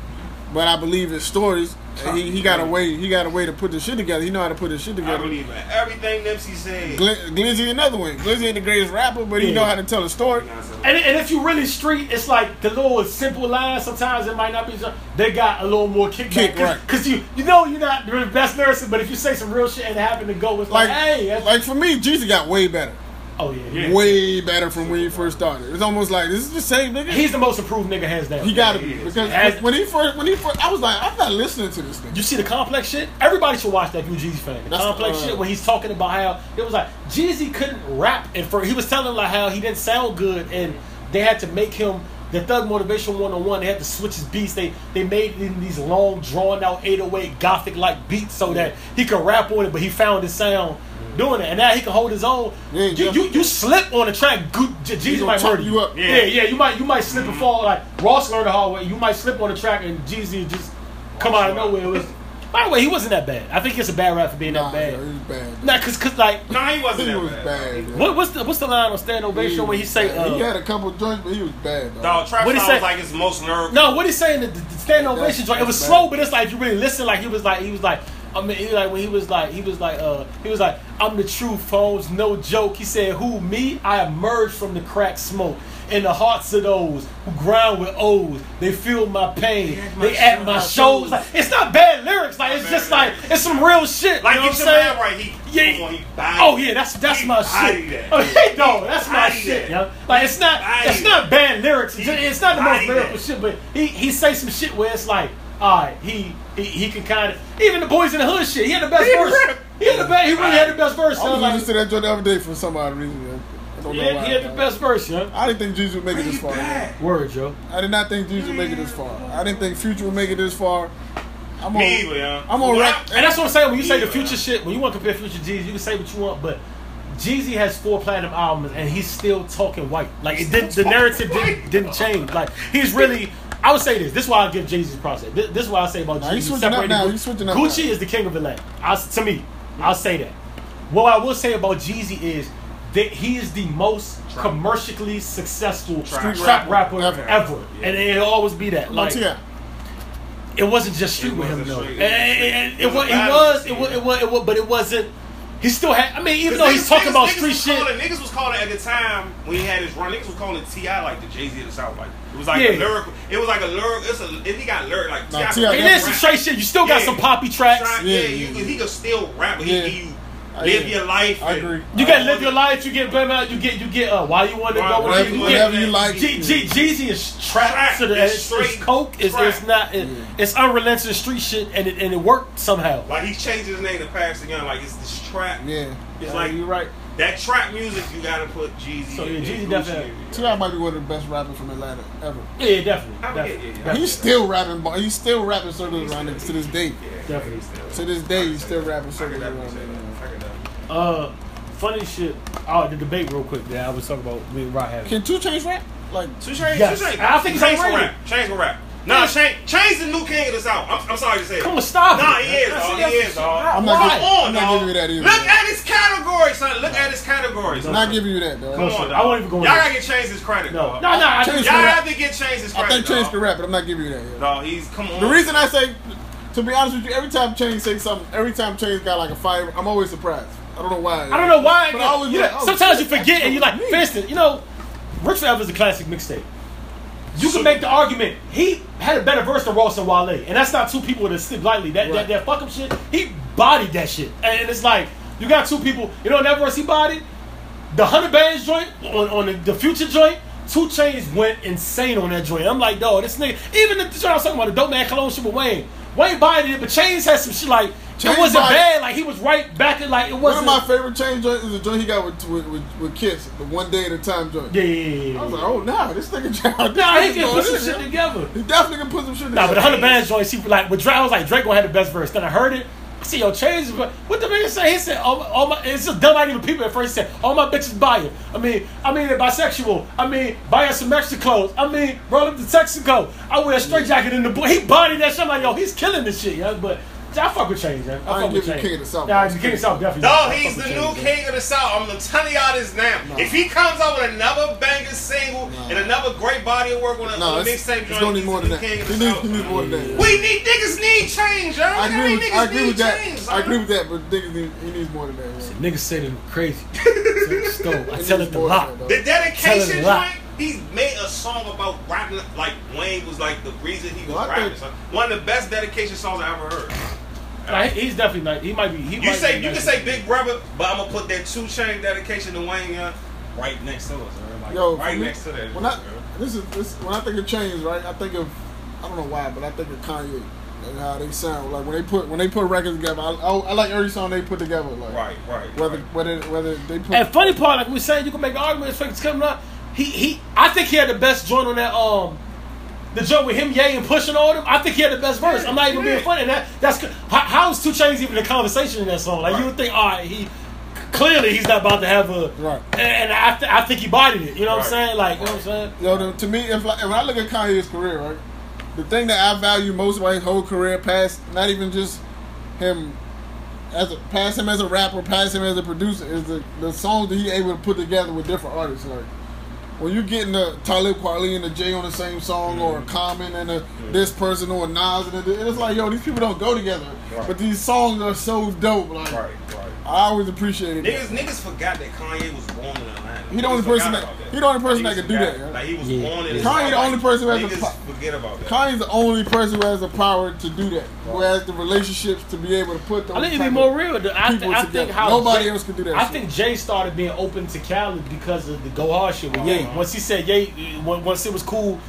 S1: but I believe his stories. And he, he got a way. He got a way to put the shit together. He know how to put the shit together.
S2: I
S1: together.
S2: believe in everything Nipsey said.
S1: Gl- Glizzy another one. Glizzy ain't the greatest rapper, but he
S3: Yeah.
S1: know how to tell a story.
S3: And, and if you really street, it's like the little simple lines. Sometimes it might not be. They got a little more kickback
S1: Kick, right.
S3: because you you know you're not the best nursing, but if you say some real shit and happen to go, it's like,
S1: Like,
S3: hey, that's,
S1: like for me, Jeezy got way better.
S3: Oh yeah, yeah.
S1: Way better from when he first started. It's almost like this is the same nigga.
S3: He's the most improved nigga hands down.
S1: he got to
S2: he
S1: be because
S3: As-
S1: when he first when he first I was like I'm not listening to this thing.
S3: You see the complex shit? Everybody should watch that if you Jeezy fan. The
S1: That's,
S3: complex
S1: uh,
S3: shit when he's talking about how it was like Jeezy couldn't rap and for he was telling like how he didn't sound good and they had to make him the Thug Motivation 101, they had to switch his beats. They they made it in these long, drawn out 808 gothic like beats so that he could rap on it, but he found his sound doing it. And now he can hold his own.
S1: Yeah,
S3: you, you you slip on the track, Gu- J- Jeezy might
S1: chop
S3: murder
S1: you
S3: you.
S1: up.
S3: Yeah, yeah, you might you might slip and fall like Ross learned the hard way. You might slip on the track and Jeezy just come out of nowhere. It was, by the way, he wasn't that bad. I think it's a bad rap for being
S1: Nah,
S3: that
S1: yo,
S3: bad.
S1: he was bad.
S3: Nah, cause, cause like,
S2: No, he wasn't
S1: He
S2: that
S1: was
S2: bad.
S1: bad. yo.
S3: what, what's the what's the line on Stand Ovation when he say,
S1: he
S3: uh,
S1: had a couple joints, but he was bad. Dog.
S2: Dog, Trap
S3: What'd he
S2: Star
S3: say?
S2: was like his most nerve.
S3: no, what he saying? The, the, the Stand
S1: That's-
S3: Ovation joint. It was
S1: that's
S3: slow, but it's like you really listen. Like he was like he was like. I mean, like when he was like he was like uh he was like I'm the true phones, no joke. He said, "Who me? I emerged from the crack smoke." In the hearts of those who grind with O's, they feel my pain. They at my shows. Like, it's not bad lyrics. Like it's just like it's some real shit.
S2: Like,
S3: you know what I'm saying?
S2: right. He,
S3: Yeah.
S2: on, he
S3: Oh yeah, that's that's my shit.
S2: that.
S3: Oh, hey, no, that's my shit,
S2: that.
S3: Like it's not it's not bad lyrics. It's, not the most lyrical shit, but he he say some shit where it's like, all right, he he, he can kind of even the boys in the hood shit. He had the best
S2: He
S3: verse.
S2: rap.
S3: He had the best. He really had the best verse.
S1: I
S3: So
S1: was
S3: like,
S1: listening to that joint the other day for some odd reason. yo. I don't
S3: he
S1: know
S3: had,
S1: why.
S3: he had the best verse, yo.
S1: I didn't think Jeezy would make it this
S2: He
S1: far. yo.
S3: Word, Joe.
S1: I did not think Jeezy would make it this far. I didn't think Future would make it this far. I'm on.
S2: Me.
S1: I'm on
S2: Well,
S1: rap.
S3: And that's what I'm saying. When you say the future shit, when you want to compare future Jeezy, you can say what you want, but Jeezy has four platinum albums and he's still talking white. Like it did, the narrative didn't, didn't change. Like he's really. I would say this. This is why I give Jay Z process. This, this is why I say about
S1: Nah,
S3: Jeezy.
S1: he's switching up
S3: separating
S1: now.
S3: Gu-
S1: He's switching up
S3: Gucci
S1: now.
S3: is the king of Atlanta. I, to me, I'll say that. What I will say about Jeezy is that he is the most commercially successful
S2: Trap
S3: trap, rapper,
S1: rapper.
S3: ever,
S2: Yeah.
S3: and it'll always be that.
S1: Like,
S3: Like it wasn't just street
S2: It
S3: with him
S2: wasn't
S3: though.
S2: It was.
S3: It was. It was. But it wasn't. He still had. I mean, even
S2: Cause
S3: though he's talking
S2: niggas-
S3: about
S2: niggas
S3: street shit.
S2: Calling, niggas was calling at the time when he had his run. Niggas was calling T.I like the Jay Z of the South. Like it was like
S3: Yeah.
S2: a lyrical. It was like a lyric. It's a. If he got lyric like
S1: Nah,
S2: T.I.
S1: T.I.
S2: could
S3: is some straight shit. You still got
S2: Yeah.
S3: some poppy tracks.
S2: Try-
S1: Yeah,
S2: yeah,
S1: yeah.
S2: you, he could still rap. But
S1: Yeah.
S2: he, you live your life.
S1: I agree.
S3: You gotta live your life. You get burnout. You get. You get. Uh, why you want to go?
S2: whatever-
S3: you
S1: whatever
S3: get,
S1: you like.
S3: G, G, Jeezy is trapped
S2: Trap.
S3: to the.
S2: It's
S3: It's,
S2: straight
S3: it's coke. It's, it's not. It, It's unrelenting street shit, and it and it worked somehow.
S2: Like he's changed his name to Paxton Young. Like it's this trap.
S1: Yeah.
S2: It's
S3: Yeah,
S2: like
S3: you're right.
S2: that trap music. You gotta put Jeezy.
S3: So, yeah,
S2: and
S3: Jeezy definitely-
S2: in.
S1: T.I. might be one of the best rappers from Atlanta ever.
S3: Yeah, definitely.
S2: I mean, yeah,
S3: definitely,
S2: yeah, yeah.
S3: definitely.
S1: He's still rapping. but He's still rapping circles around it to this day.
S2: Yeah,
S3: Definitely.
S1: To this day, he's still rapping circles around
S3: Uh, funny shit. Oh, the debate real quick. That I was talking about. Me and Rock having.
S1: Can Two Chainz rap? Like,
S2: Two Chainz,
S3: Yes.
S2: Two Chainz.
S3: I think he's
S2: Chainz can
S3: underrated.
S2: rap. Chainz can rap. Nah, Chainz, Chainz the new king of the South. I'm, I'm sorry to say. it.
S3: Come on, stop
S2: Nah,
S3: it.
S2: he is,
S3: That's-
S2: dog. He is, dog.
S1: I'm not
S3: Why?
S1: giving-
S2: Come on,
S1: I'm not
S2: dog.
S1: giving you that either.
S2: Look at his categories, son. Look at his categories.
S1: I'm not giving you that,
S2: though.
S1: Come.
S3: No,
S2: on, dog.
S3: I won't even go
S2: Y'all
S3: in.
S2: gotta get Chainz his credit,
S3: No,
S2: dog.
S3: no, no. I
S1: Chainz
S2: Y'all have to get Chainz his
S1: I
S2: credit,
S1: think Chainz
S2: dog.
S1: can rap, but I'm not giving you that. Yeah.
S2: Dog, he's come on.
S1: The reason I say, to be honest with you, every time Chainz say something, every time Chainz got like a fire, I'm always surprised. I don't know why.
S3: I don't know why.
S1: But I always
S3: you know, sometimes you forget and you're like, for instance, you know, Rich Forever is a classic mixtape. You can make the argument he had a better verse than Ross and Wale, and that's not two people that slip lightly. That
S1: Right.
S3: that, that fuck up shit, he bodied that shit, and it's like you got two people. You know that verse he bodied, the hundred bands joint on on the, the future joint. Two Chainz went insane on that joint. I'm like, dog, this nigga. Even the joint I was talking about, the dope man cologne shit with Wayne. Wayne bodied it, but Chainz had some shit like
S1: Chainz
S3: it wasn't
S1: bodied-
S3: bad. Like he was right back in like it wasn't.
S1: One of my favorite Chainz joints is the joint he got with with, with, with Kiss, the one day at a time joint.
S3: yeah, yeah, yeah, yeah.
S1: I was like, oh nah, this nigga child.
S3: Nah, he can put some shit together.
S1: He definitely can put some shit
S3: Nah, but the hundred bands joint, see, like with Drake, I was like Drake gonna have the best verse. Then I heard it. I see yo change, but what the nigga say? He said, all, my- all my, it's just dumb. I even people at first. He said, all my bitches buy it. I mean, I mean, they're bisexual. I mean, buy us some extra clothes. I mean, roll up to Texaco. I wear a straight jacket in the boy. He bodied that shit. I'm like, yo, he's killing this shit, yo. But I fuck with Chainz, man. I,
S1: I
S3: fuck
S1: ain't
S3: with
S1: give you
S3: Chainz.
S1: King of the South.
S3: Nah, the King of the South definitely.
S2: Dog,
S3: I
S2: he's the new
S3: Chainz,
S2: king of the South. I'm telling y'all this now.
S1: Nah.
S2: If he comes out with another banger single
S1: Nah.
S2: and another great body of work on a,
S1: No,
S2: on a mixtape
S1: it's
S2: joint,
S1: gonna need more than that.
S2: king
S1: He needs, he needs more than that.
S2: We need niggas need change, yo.
S1: I agree with, I agree with that.
S2: change,
S1: I agree with that, but niggas need, he needs more than that. Man.
S3: Niggas say them crazy. Stove. I tell it to
S1: more than
S3: lock.
S1: that, dog.
S2: The dedication
S3: Telling a lot.
S2: joint, he made a song about rapping like Wayne was like the reason he was
S1: No, I
S2: rapping.
S1: think-
S2: son. One of the best dedication songs I ever heard.
S3: Like, he's definitely nice. He might be. He
S2: You
S3: might
S2: say
S3: be
S2: you can say Big Brother, but I'm gonna put that two chain dedication to Wayne Young right next to us, man. Like,
S1: Yo,
S2: right
S1: for me,
S2: next to that.
S1: When I this is this when I think of chains, right? I think of I don't know why, but I think of Kanye and how they sound. Like when they put when they put records together, I, I, I like every song they put together. Like
S2: right, right.
S1: whether
S2: right.
S1: whether whether they put
S3: And funny part, like we saying, you can make arguments argument. It's it's coming up. He he. I think he had the best joint on that. Um, the joint with him, Ye, and pushing on him. I think he had the best verse. I'm not even being funny. And that that's how, how is Two Chainz even a conversation in that song? Like you would think, all right, he clearly he's not about to have a.
S1: Right.
S3: And, I th- I think he bodied it. You know what I'm saying? Like you know what I'm saying?
S1: Yo, to me, if like, when I look at Kanye's career, right, the thing that I value most about his whole career, past not even just him as a past him as a rapper, past him as a producer, is the the songs that he able to put together with different artists. Like when you getting the Talib Kweli and the Jay on the same song, or
S2: Mm-hmm.
S1: Common and a, this person or Nas, and it- it's like yo, these people don't go together,
S2: Right.
S1: but these songs are so dope. Like
S2: Right, right.
S1: I always appreciated it.
S2: Niggas, niggas forgot that Kanye was born in Atlanta.
S1: He the only person
S2: forgot
S1: that- he the only person that
S2: Niggas
S1: can do that, yeah.
S2: Like he was
S3: Yeah.
S2: born in.
S1: Kanye
S2: Atlanta.
S1: the only person who has the
S2: Niggas
S1: po-
S2: forget about that.
S1: Kanye's the only person who has the power to do that, who has the relationships to be able to put those.
S3: I think to be more
S1: of
S3: real, the- I, th-
S1: people
S3: I
S1: together.
S3: think how
S1: nobody
S3: Jay-
S1: else could do that.
S3: I
S1: shit.
S3: think Jay started being open to Khaled because of the go hard shit with Ye.
S2: Uh-huh.
S3: Once he said Ye, once it was cool,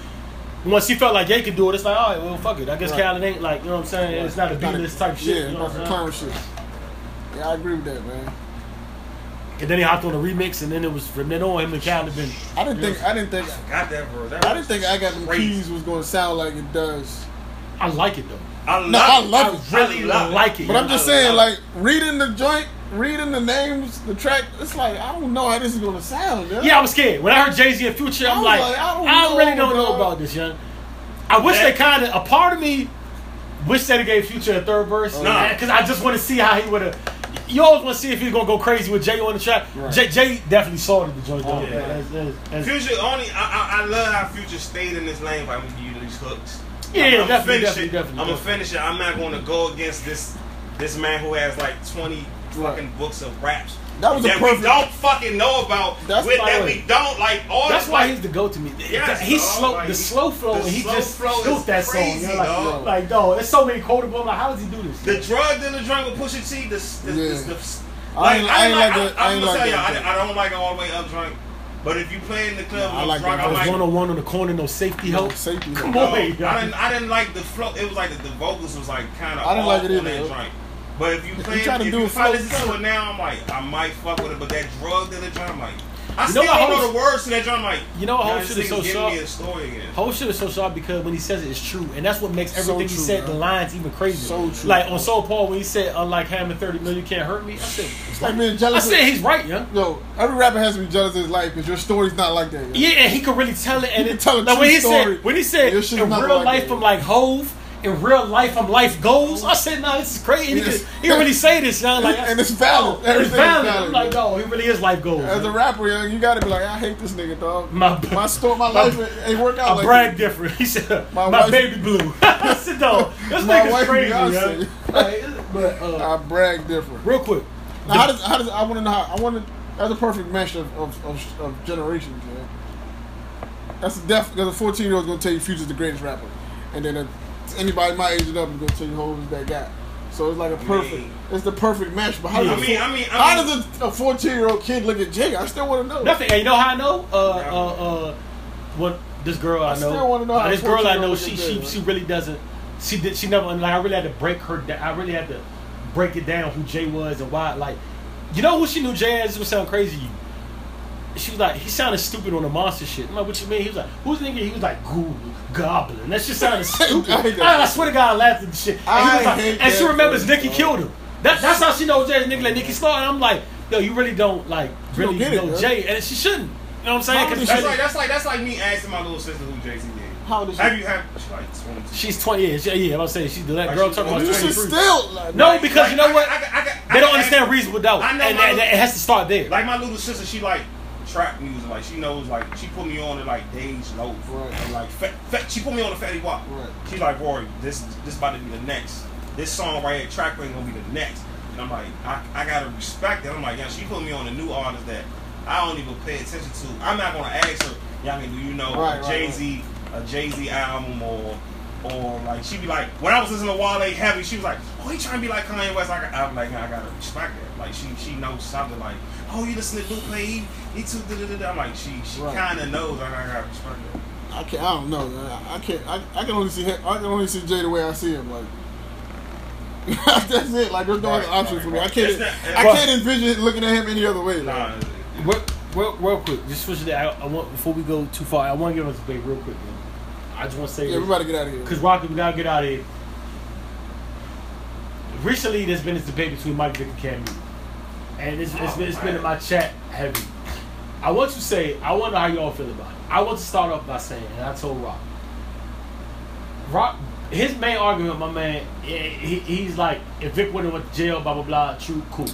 S3: once he felt like Ye could do it, it's like, all right, well, fuck it. I guess
S1: Right.
S3: Khaled ain't like, you know what I'm saying? It's not a
S1: Kinda-
S3: B-list type shit.
S1: Yeah,
S3: you know what I'm saying?
S1: shit. Yeah, I agree with that, man.
S3: And then he hopped on the remix, and then it was from then on, him and Khaled been.
S1: I didn't think. I didn't think.
S2: Got that, bro. That
S1: I didn't think I got them
S2: crazy.
S1: keys was going to sound like it does.
S3: I like it though.
S2: I love
S1: No, I
S2: it.
S1: love
S3: I
S1: it.
S3: really
S2: love
S3: like it.
S1: But I'm just
S2: I
S1: saying, like reading the joint, reading the names, the track. It's like I don't know how this is going to sound. Yeah,
S3: Yeah, I was scared when I heard Jay Z and Future.
S1: I
S3: I'm like,
S1: like, I
S3: I,
S1: don't
S3: really
S1: know,
S3: don't know about this, young. I wish they kind of. A part of me wish they gave Future a third verse,
S2: Nah.
S3: because I just want to see how he would have. You always want to see if he's gonna go crazy with Jay on the track.
S1: Right.
S3: Jay, Jay definitely sorted the joint. though.
S2: Yeah.
S3: As- as- as-
S2: Future only. I, I, I love how Future stayed in this lane. But I'm gonna give you these hooks.
S3: Yeah,
S2: I'm,
S3: definitely,
S2: I'm finish
S3: definitely,
S2: it.
S3: definitely,
S2: I'm gonna finish it. I'm not going to go against this this man who has like 20 fucking books of raps.
S1: That was a
S2: that
S1: perfect-
S2: we don't fucking know about.
S1: That's
S2: with, that we don't like. All
S3: That's why
S2: like,
S3: he's the go to me.
S2: Yes,
S3: he's
S2: dog.
S3: slow.
S2: Like,
S3: the slow flow,
S2: the
S3: and he
S2: slow
S3: just
S2: flow
S3: killed
S2: is
S3: that song. you know, like,
S2: dog.
S3: like, dog, there's so many quotable. I'm like, how does he do this?
S2: The drug dealer drunk with Pusha T. The, the,
S1: Yeah.
S2: the, the,
S1: I ain't- I ain't like that- I
S2: I'm gonna
S1: like
S2: tell you,
S1: that
S2: I. I don't like all the way up drunk. But if you play in the club
S1: Nah, I
S2: and
S1: like
S2: I'm drunk,
S1: that
S2: I
S3: There's one on one on the corner, no safety
S1: No
S3: help.
S1: safety
S3: Come
S1: help.
S3: on,
S2: No. I didn't. I didn't like the flow. It was like the, the vocals was like kind of.
S1: I didn't like it
S2: on
S1: either,
S2: that
S1: yo.
S2: joint. But if you play,
S1: try to
S2: if
S1: do
S2: you
S1: a
S2: if listen to it now, I'm like, I might fuck with it. But that drug dealer joint, I'm like, I
S3: You know
S2: still
S3: what
S2: don't know the words to that joint. I'm like,
S3: You know what
S2: nah,
S3: Hov
S2: this
S3: shit is so
S2: nigga's
S3: sharp?
S2: me a story again.
S3: Whole shit is so sharp because when he says it, it's true, and that's what makes
S1: So
S3: everything he said,
S1: man.
S3: the lines even crazier.
S1: So true.
S3: Like on Soul Paul when he said, "Unlike having thirty million, you can't hurt me." I said,
S1: It's like being
S3: I
S1: jealous.
S3: said he's right, yeah.
S1: yo, every rapper has to be jealous of his life because your story's not like that. yo.
S3: Yeah, and he could really tell it. And
S1: He
S3: it,
S1: can tell a
S3: like
S1: true
S3: when he
S1: story.
S3: said, when he said, in real
S1: like
S3: life,
S1: that.
S3: I'm like Hove. In real life, I'm life goals. I said, "Nah, this is crazy." He, could, he really say this, young. Like,
S1: And it's valid.
S3: It's
S1: Everything
S3: valid.
S1: valid,
S3: I'm like, no, he really is life goals.
S1: As a rapper, yo, you gotta be like, I hate this nigga, dog.
S3: My-
S1: my story, my life ain't- work out
S3: I
S1: like
S3: brag
S1: that.
S3: different. He said,
S1: My
S3: "My, baby blue." I said, "No, this
S1: My
S3: nigga's
S1: wife
S3: crazy,
S1: Beyonce.
S3: Like, but uh,
S1: I brag different.
S3: real quick,
S1: Now, how does how does I want to know? How, I want to. That's a perfect mesh of of, of, of generations, man. That's a def. Because a fourteen year old is gonna tell you Future's the greatest rapper, and then a, anybody my age and up tell you Hov is that guy. So it's like a perfect.
S2: mean-
S1: it's the perfect mesh. But how
S3: I
S1: does a
S2: mean- I mean- I
S1: how
S2: mean-
S1: does a- fourteen year old kid look at Jay? I still want to know.
S3: nothing. And you know how I know? Uh, uh, uh, what this girl I,
S1: I
S3: know.
S1: still wanna know
S3: uh, this girl I know. She she she really doesn't. She did. She never. Like I really had to break her. I really had to break it down who Jay was and why. Like, you know who she knew Jay as? It would sound crazy. To you. She was like, he sounded stupid on the monster shit. I'm like, what you mean? He was like, who's the nigga? He was like, ghoul, goblin. That shit sounded stupid.
S1: I
S3: I, I swear to God, I laughed at the shit. And, he
S1: I
S3: was like, and she remembers
S1: shit,
S3: Nicki killed him. That, that's how she knows Jay, nigga like Nicki Star. And I'm like, yo, you really don't like
S1: She don't
S3: really
S1: get it,
S3: know
S1: yo.
S3: Jay, and she shouldn't. You know what I'm saying?
S1: How
S3: 'Cause
S1: does
S2: That's like that's like that's like me asking my little sister who Jay Z is.
S1: How old is she?
S2: Have you had she's like 22?
S3: She's twenty. Yeah, yeah. I'm saying she's the that
S2: Like
S3: girl talking about
S2: older.
S1: you
S3: 23.
S1: still. Like,
S3: No, because
S2: Like,
S3: you know what?
S2: got- I got- I
S3: They don't
S2: got-
S3: understand reasonable doubt,
S2: I
S3: and,
S2: know
S3: and,
S2: my
S3: and
S2: little-
S3: it has to start there.
S2: Like my little sister, she like trap music. Like she knows, like she put me on to like Dej Loaf
S1: Right.
S2: and like fe- fe- she put me on the Fetty Wap.
S1: Right.
S2: She's like, Rory, this this about to be the next. This song right here, track ain't gonna be the next. And I'm like, I, I gotta respect it. I'm like, yeah, she put me on a new artist that I don't even pay attention to. I'm not gonna ask her, y'all do you know
S1: Right,
S2: a
S1: right,
S2: Jay Z a Jay Z album or or like she'd be like when I was listening to Wale Heavy, she was like, oh, he trying to be like Kanye West. I, I'm like, I gotta respect that. Like she she knows something. Like, oh, you listen to Lupe? He, he too. Da, da, da, da. I'm like, she she
S1: Right.
S2: kind of knows. I gotta respect that.
S1: I can't. I don't know. man. I can't. I, I can only see. I can only see Jay the way I see him. Like that's it. Like there's no
S2: Right,
S1: other option
S2: right,
S1: for me. I can't.
S2: Not-
S1: I
S3: But-
S1: can't envision looking at him any other way. Like,
S2: Nah,
S3: Real, real, real quick, just switch it. I, I want before we go too far. I want to give us a debate real quick. Man. I just want to say
S1: yeah, we
S3: this
S1: about to get out of here.
S3: because Rocky, we gotta get out of here. Recently, there's been this debate between Mike Vick and Cam Newton, and it's, it's, been, it's been in my chat heavy. I want to say, I wonder how y'all feel about it. I want to start off by saying, and I told Rock, Rock, his main argument, my man, he, he's like, if Vic would have went to jail, blah blah blah, true, cool.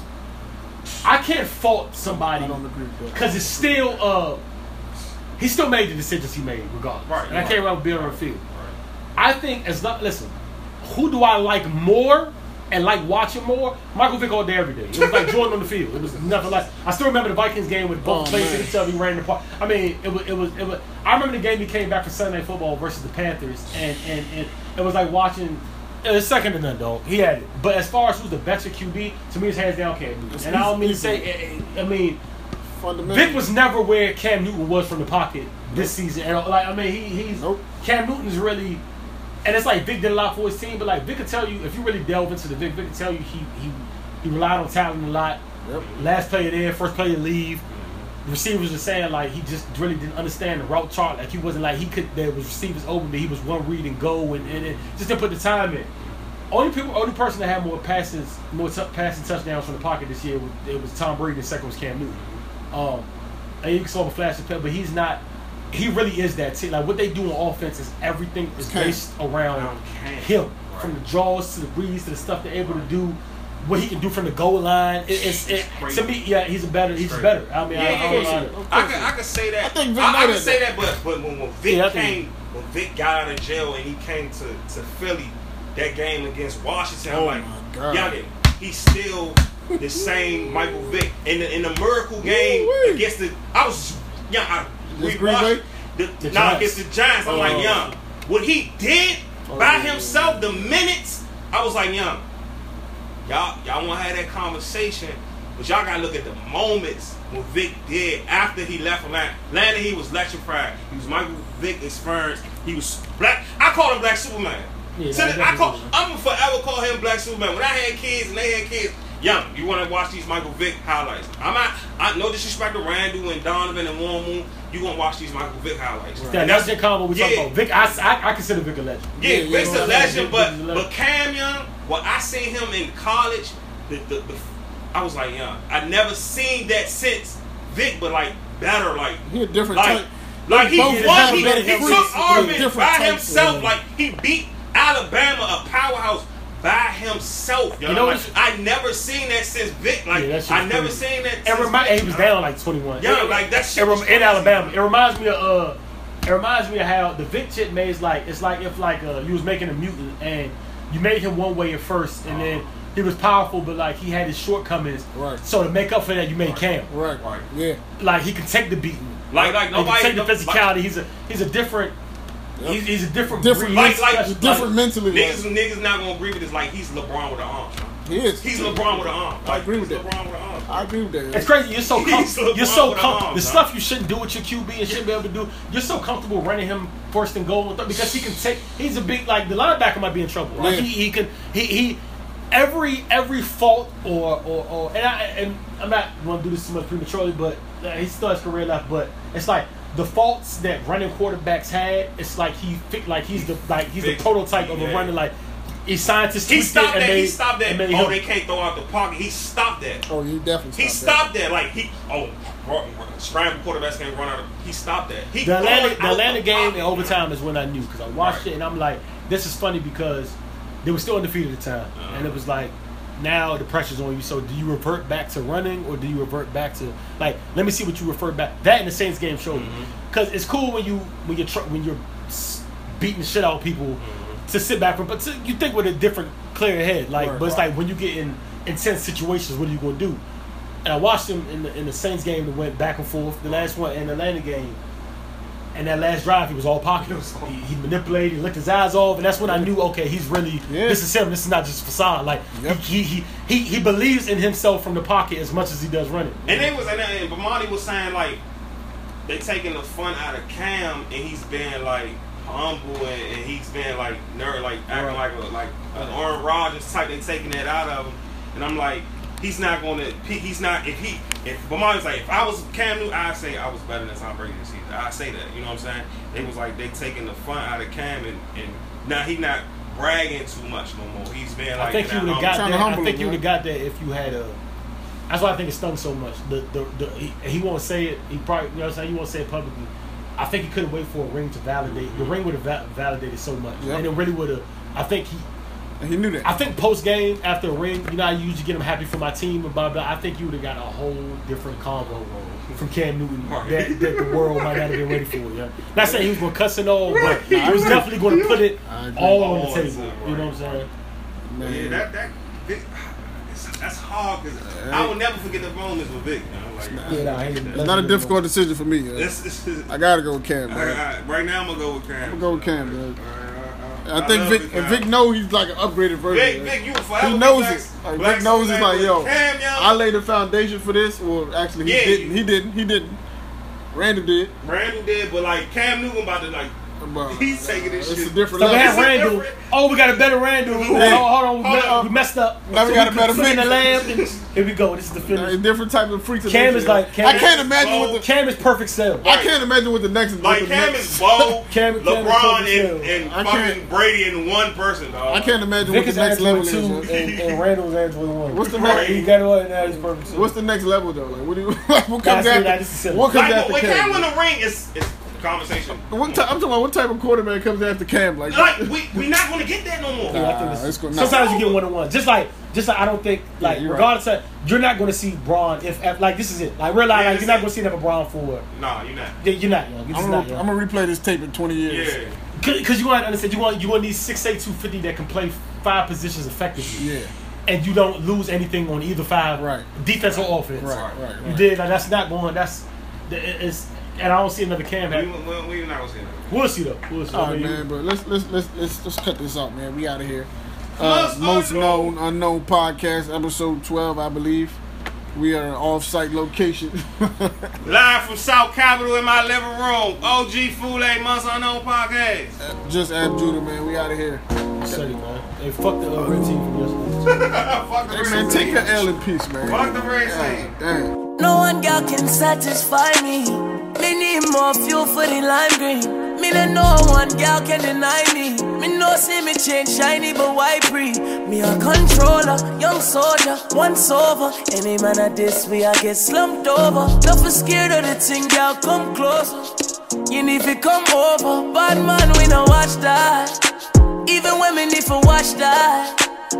S3: I can't fault somebody
S1: I don't agree with that.
S3: because it's still uh he still made the decisions he made regardless.
S2: Right,
S3: and I can't remember being on the field.
S2: right.
S3: I think as not listen, who do I like more and like watching more? Michael Vick all day every day. It was like Jordan on the field. It was nothing like I still remember the Vikings game with both
S1: Oh, man.
S3: each other, he ran the park. I mean, it was it was it was I remember the game he came back for Sunday Night football versus the Panthers and and, and it was like watching it was second to none, dog. He had it. But as far as who's the better QB, to me it's hands down Cam Newton. And I don't mean to say eh, eh, I mean Vic was never where Cam Newton was from the pocket this season. And like I mean, he, he's
S1: Nope.
S3: Cam Newton's really, and it's like Vic did a lot for his team, but like Vic could tell you if you really delve into the Vic, Vic could tell you he he he relied on talent a lot.
S1: Yep.
S3: Last player there, first player leave. The receivers were saying like he just really didn't understand the route chart. Like he wasn't like he could. There was receivers open, but he was one read and go, and, and, and just didn't put the time in. Only people, only person that had more passes, more t- passing touchdowns from the pocket this year was it was Tom Brady. The second was Cam Newton. Um, and you saw the flash of but he's not. He really is that team. Like what they do on offense is everything is
S1: Cam.
S3: based around
S2: Around Cam.
S3: him,
S2: Right.
S3: from the draws to the reads to the stuff they're able to do. What he can do from the goal line, it, it's it, to me. Yeah, he's a better. He's
S2: Crazy.
S3: better. I mean, I,
S2: Yeah,
S3: I,
S2: yeah,
S3: don't
S2: yeah.
S3: know.
S2: I can I can say that.
S1: I think Vic
S2: I,
S1: know
S2: I can say that, but but when, when Vic
S3: Yeah,
S2: came, when Vic got out of jail and he came to, to Philly, that game against Washington,
S1: Oh,
S2: I'm like,
S1: my God.
S2: youngin, he's still the same Michael Vick in the in the miracle game
S1: Woo-wee.
S2: against the. I was young. I, we
S1: Green
S2: watched the,
S3: The Giants.
S2: against the Giants. I'm
S1: Oh.
S2: like, young, what he did
S1: Oh,
S2: by
S1: yeah.
S2: himself, the minutes, I was like, young. Y'all, y'all want to have that conversation, but y'all gotta look at the moments when Vic did after he left Atlanta. Atlanta, he was electrified. He was Michael Vick experience. He was black. I call him Black Superman.
S3: Yeah,
S2: To
S3: no,
S2: I call. I'm gonna forever call him Black Superman. When I had kids and they had kids, young, you want to watch these Michael Vick highlights? I'm not. I no disrespect to Randall and Donovan and Warren Moon. You gonna watch these Michael Vick highlights?
S3: Yeah,
S2: And
S3: that's the combo we talk
S2: yeah.
S3: about. Vic, I, I, I consider Vic a legend.
S2: Yeah,
S1: Yeah,
S2: Vic's
S1: yeah,
S2: a
S1: yeah.
S2: legend, but
S3: Vic's a legend.
S2: but Cam Young, when I seen him in college, the, the, the I was like, young. I never seen that since Vic, but like better, like
S1: He a different
S2: like
S1: type.
S2: like he
S1: Both
S2: won.
S1: have
S2: He, he took
S1: but
S2: Auburn
S1: different
S2: by
S1: types,
S2: himself.
S1: yeah.
S2: Like he beat Alabama, a powerhouse. By himself, yo.
S3: You know
S2: like, I never seen that since Vic. Like
S3: Yeah, that
S2: I never
S3: crazy.
S2: seen that.
S3: It
S2: since
S3: remi-
S2: Vic.
S3: he was down like 21.
S2: Yeah, like that shit.
S3: rem- in. Alabama. It reminds me of uh, it reminds me of how the Vic chip made like it's like if like uh, you was making a mutant and you made him one way at first and then he was powerful but like he had his shortcomings.
S1: Right.
S3: So to make up for that, you made Cam.
S1: Right.
S2: Right.
S1: Yeah.
S3: Like he can take the beating.
S2: Like like
S3: He can take the
S2: no-
S3: physicality. He's a he's a different. He's, he's a different.
S1: Different-
S3: breed.
S2: like-
S3: He's
S2: like-
S3: special.
S1: Different mentally.
S2: Niggas,
S1: Like,
S2: niggas not gonna agree with this. Like he's LeBron with an arm.
S1: he is.
S2: He's LeBron with an arm.
S1: I agree with
S2: he's
S1: that.
S2: LeBron with an arm.
S1: I agree with that.
S3: It's crazy. You're so
S2: He's
S3: comfortable. You're so
S2: with
S3: comfortable. The
S2: huh?
S3: stuff you shouldn't do with your QB and shouldn't be able to do. You're so comfortable running him first and goal with them because he can take. He's a big like the linebacker might be in trouble. Like
S1: Yeah.
S3: he, he can he he every every fault or or, or and I and I'm not going to do this too much prematurely, but uh, he still has career left. But it's like. The faults that running quarterbacks had, it's like he fi- like he's the like he's the prototype of a
S2: yeah.
S3: running like he scientists
S2: He
S3: tweaked it
S2: stopped
S3: and
S2: that.
S3: made-
S2: he stopped that. Oh,
S3: him-
S2: they can't throw out the pocket. He stopped that.
S1: oh, he definitely.
S2: He stopped that. Like he. Oh, run- scramble quarterbacks can't run out. Of, he stopped that. He
S3: The Atlanta, the
S2: out
S3: Atlanta
S2: the
S3: game
S2: pocket.
S3: in overtime is when I knew because I watched
S2: Right.
S3: it and I'm like, this is funny because they were still undefeated at the time,
S2: Uh-huh.
S3: and it was like, now the pressure's on you. So do you revert back to running or do you revert back to like? Let me see what you revert back. That in the Saints game showed you
S2: Mhm.
S3: because it's cool when you when you're tr- when you're beating the shit out of people to sit back from, but to, you think with a different clear head. Like, but it's
S2: right.
S3: like when you get in intense situations, what are you gonna do? And I watched him in the in the Saints game that went back and forth. The last one in the Atlanta game. And that last drive, he was all pocket. He, he manipulated, he licked his eyes off, and that's when I knew, okay, he's really
S1: Yeah.
S3: this is him. This is not just facade. Like
S1: Yep.
S3: he, he he he believes in himself from the pocket as much as he does running.
S2: And they was and, and Bomani was saying like they taking the fun out of Cam and he's being like humble and, and he's being like nerd like acting like a like an Aaron Rodgers type. They taking that out of him, and I'm like. He's not going to. He's not. If he, if Bomani's like, if I was Cam Newton, I'd say I was better than Tom Brady this season. I say that. You know what I'm saying? They was like they taking the fun out of Cam, and, and now he not bragging too much no more. He's been like.
S3: I think
S2: you
S3: you would
S2: know,
S3: have got
S1: trying
S3: there. I think you would have got that if you had a. That's why I think it stung so much. The the, the he, he won't say it. He probably you know what I'm saying. He won't say it publicly. I think he couldn't wait for a ring to validate. The ring would have va- validated so much,
S1: Yep.
S3: and it really would have. I think he.
S1: And he knew that.
S3: I think post game after a ring, you know, I usually get him happy for my team and blah blah. I think you would have got a whole different combo from Cam Newton
S2: Right.
S3: that, that the world might not have been ready for. Yeah, not saying he was going to cuss and all, but he was definitely going to put it all on the
S2: All on the
S3: table.
S2: table,
S3: You know what I'm saying?
S1: Man.
S2: Yeah, that that Vic, that's hard because I will never forget the moments with Vic. Man. Like,
S3: Yeah, nah,
S1: It's not a difficult decision for me. yo.
S2: this, this is,
S1: I gotta go with Cam,
S2: I,
S1: man.
S2: I, right now I'm gonna go with Cam.
S1: I'm gonna go with Cam, man.
S2: I,
S1: I think Vic,
S2: Vic
S1: and. Vic know he's like an upgraded version.
S2: Vic. Vic, you forever
S1: he knows it. Like,
S2: black
S1: Vic knows it's like, yo,
S2: Cam, yo.
S1: I laid the foundation for this. Well, actually, he
S2: Yeah,
S1: didn't. He didn't. He didn't. Randall did.
S2: Randall did, but like Cam Newton about to like
S1: But
S2: He's taking this
S1: it's
S2: shit.
S1: a different
S3: So we
S1: level.
S3: had
S2: It's a
S3: Randall.
S2: different-
S3: Oh, we got a better Randall. Hold on, hold on. We,
S2: Hold
S3: me-
S2: on.
S3: we messed up.
S1: Now we got a better
S3: put in the
S1: Vic.
S3: lamb. Here we go. This is the finish.
S1: different type of freaks. of
S3: Cam
S1: nature,
S3: is like-
S1: yo.
S3: Cam
S1: I can't imagine what the.
S3: Cam is perfect cell.
S1: I can't imagine what the next. what
S2: Like
S1: the
S2: Cam
S1: next,
S2: is Bo,
S3: Cam- Cam is
S2: LeBron,
S3: Kobe
S2: and, and
S1: I
S2: fucking
S1: can't-
S2: Brady in one person, dog.
S1: I can't imagine
S3: Vic
S1: what
S3: is
S1: the next
S3: Angelo
S1: level
S3: two,
S1: is.
S3: and, and Randall is Angelo one.
S1: What's the next?
S3: He got it one, and now he's perfect.
S1: What's the next level though? Like, what do you? what comes
S3: Nah, see, nah,
S1: after?
S3: this is silly.
S1: What comes
S2: Like,
S1: after
S2: when
S1: Cam?
S2: Cam win the ring, it's, it's conversation.
S1: What ty- I'm talking about what type of quarterback comes after Cam? Like,
S2: Like we we not gonna get that no more.
S3: Yeah, I think this-
S1: it's gonna- nah.
S3: sometimes you get one on one. Just like, just like I don't think like
S1: you're right.
S3: regardless of you're not going to see Bron if, if like this is it. Like realize
S2: Yeah,
S3: like, you're not going to see another Bron for.
S2: Nah, you not.
S3: Yeah, you're not young. You're
S1: I'm
S3: not
S1: gonna,
S3: young.
S1: I'm gonna replay this tape in 20 years.
S2: Yeah.
S3: Because you want to understand, you want you want these six eight two fifty that can play five positions effectively,
S1: Yeah.
S3: and you don't lose anything on either five,
S1: Right.
S3: Defense or offense,
S1: Right. Right.
S3: You did like, that's not going. That's it- it's and I don't see another Cam.
S2: We,
S3: happen.
S2: we, we not gonna see that.
S3: We'll see though. We'll see.
S1: All
S3: I
S1: right, man. But let's let's let's let's let's cut this out, man. We out of here. Uh,
S2: Most
S1: most known unknown podcast, episode 12, I believe. We are an off-site location.
S2: Live from South Capitol in my living room. OG Fule Months Unknown Podcast.
S1: Just Ab Judah, man. We out of here.
S3: Study, man. Hey, fuck the uh, red team from yesterday.
S2: Fuck the
S1: Hey,
S2: red
S1: man, take
S2: team.
S1: your L in peace, man.
S2: Fuck the red team.
S1: Damn.
S5: No one girl can satisfy me. Me need more fuel for the lime green. Me no one girl can deny me. Me no see me change shiny, but why pre? Me a controller, young soldier, once over. Any man at this way I get slumped over. Be scared of the thing, girl, come closer. You need to come over. Bad man, we no watch that. Even when me need to watch that.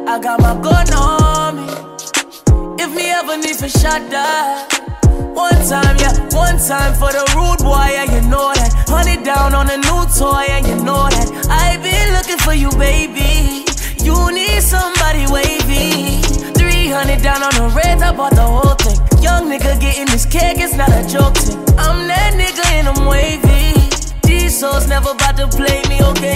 S5: I got my gun on me. If me ever need for shot that One time, yeah, one time for the rude boy, yeah, you know that. Honey down on a new toy, and you know that. I've been looking for you, baby. You need somebody wavy. 300 down on the red, I bought the whole thing. Young nigga getting this cake, it's not a joke thing. I'm that nigga and I'm wavy. These souls never about to play me, okay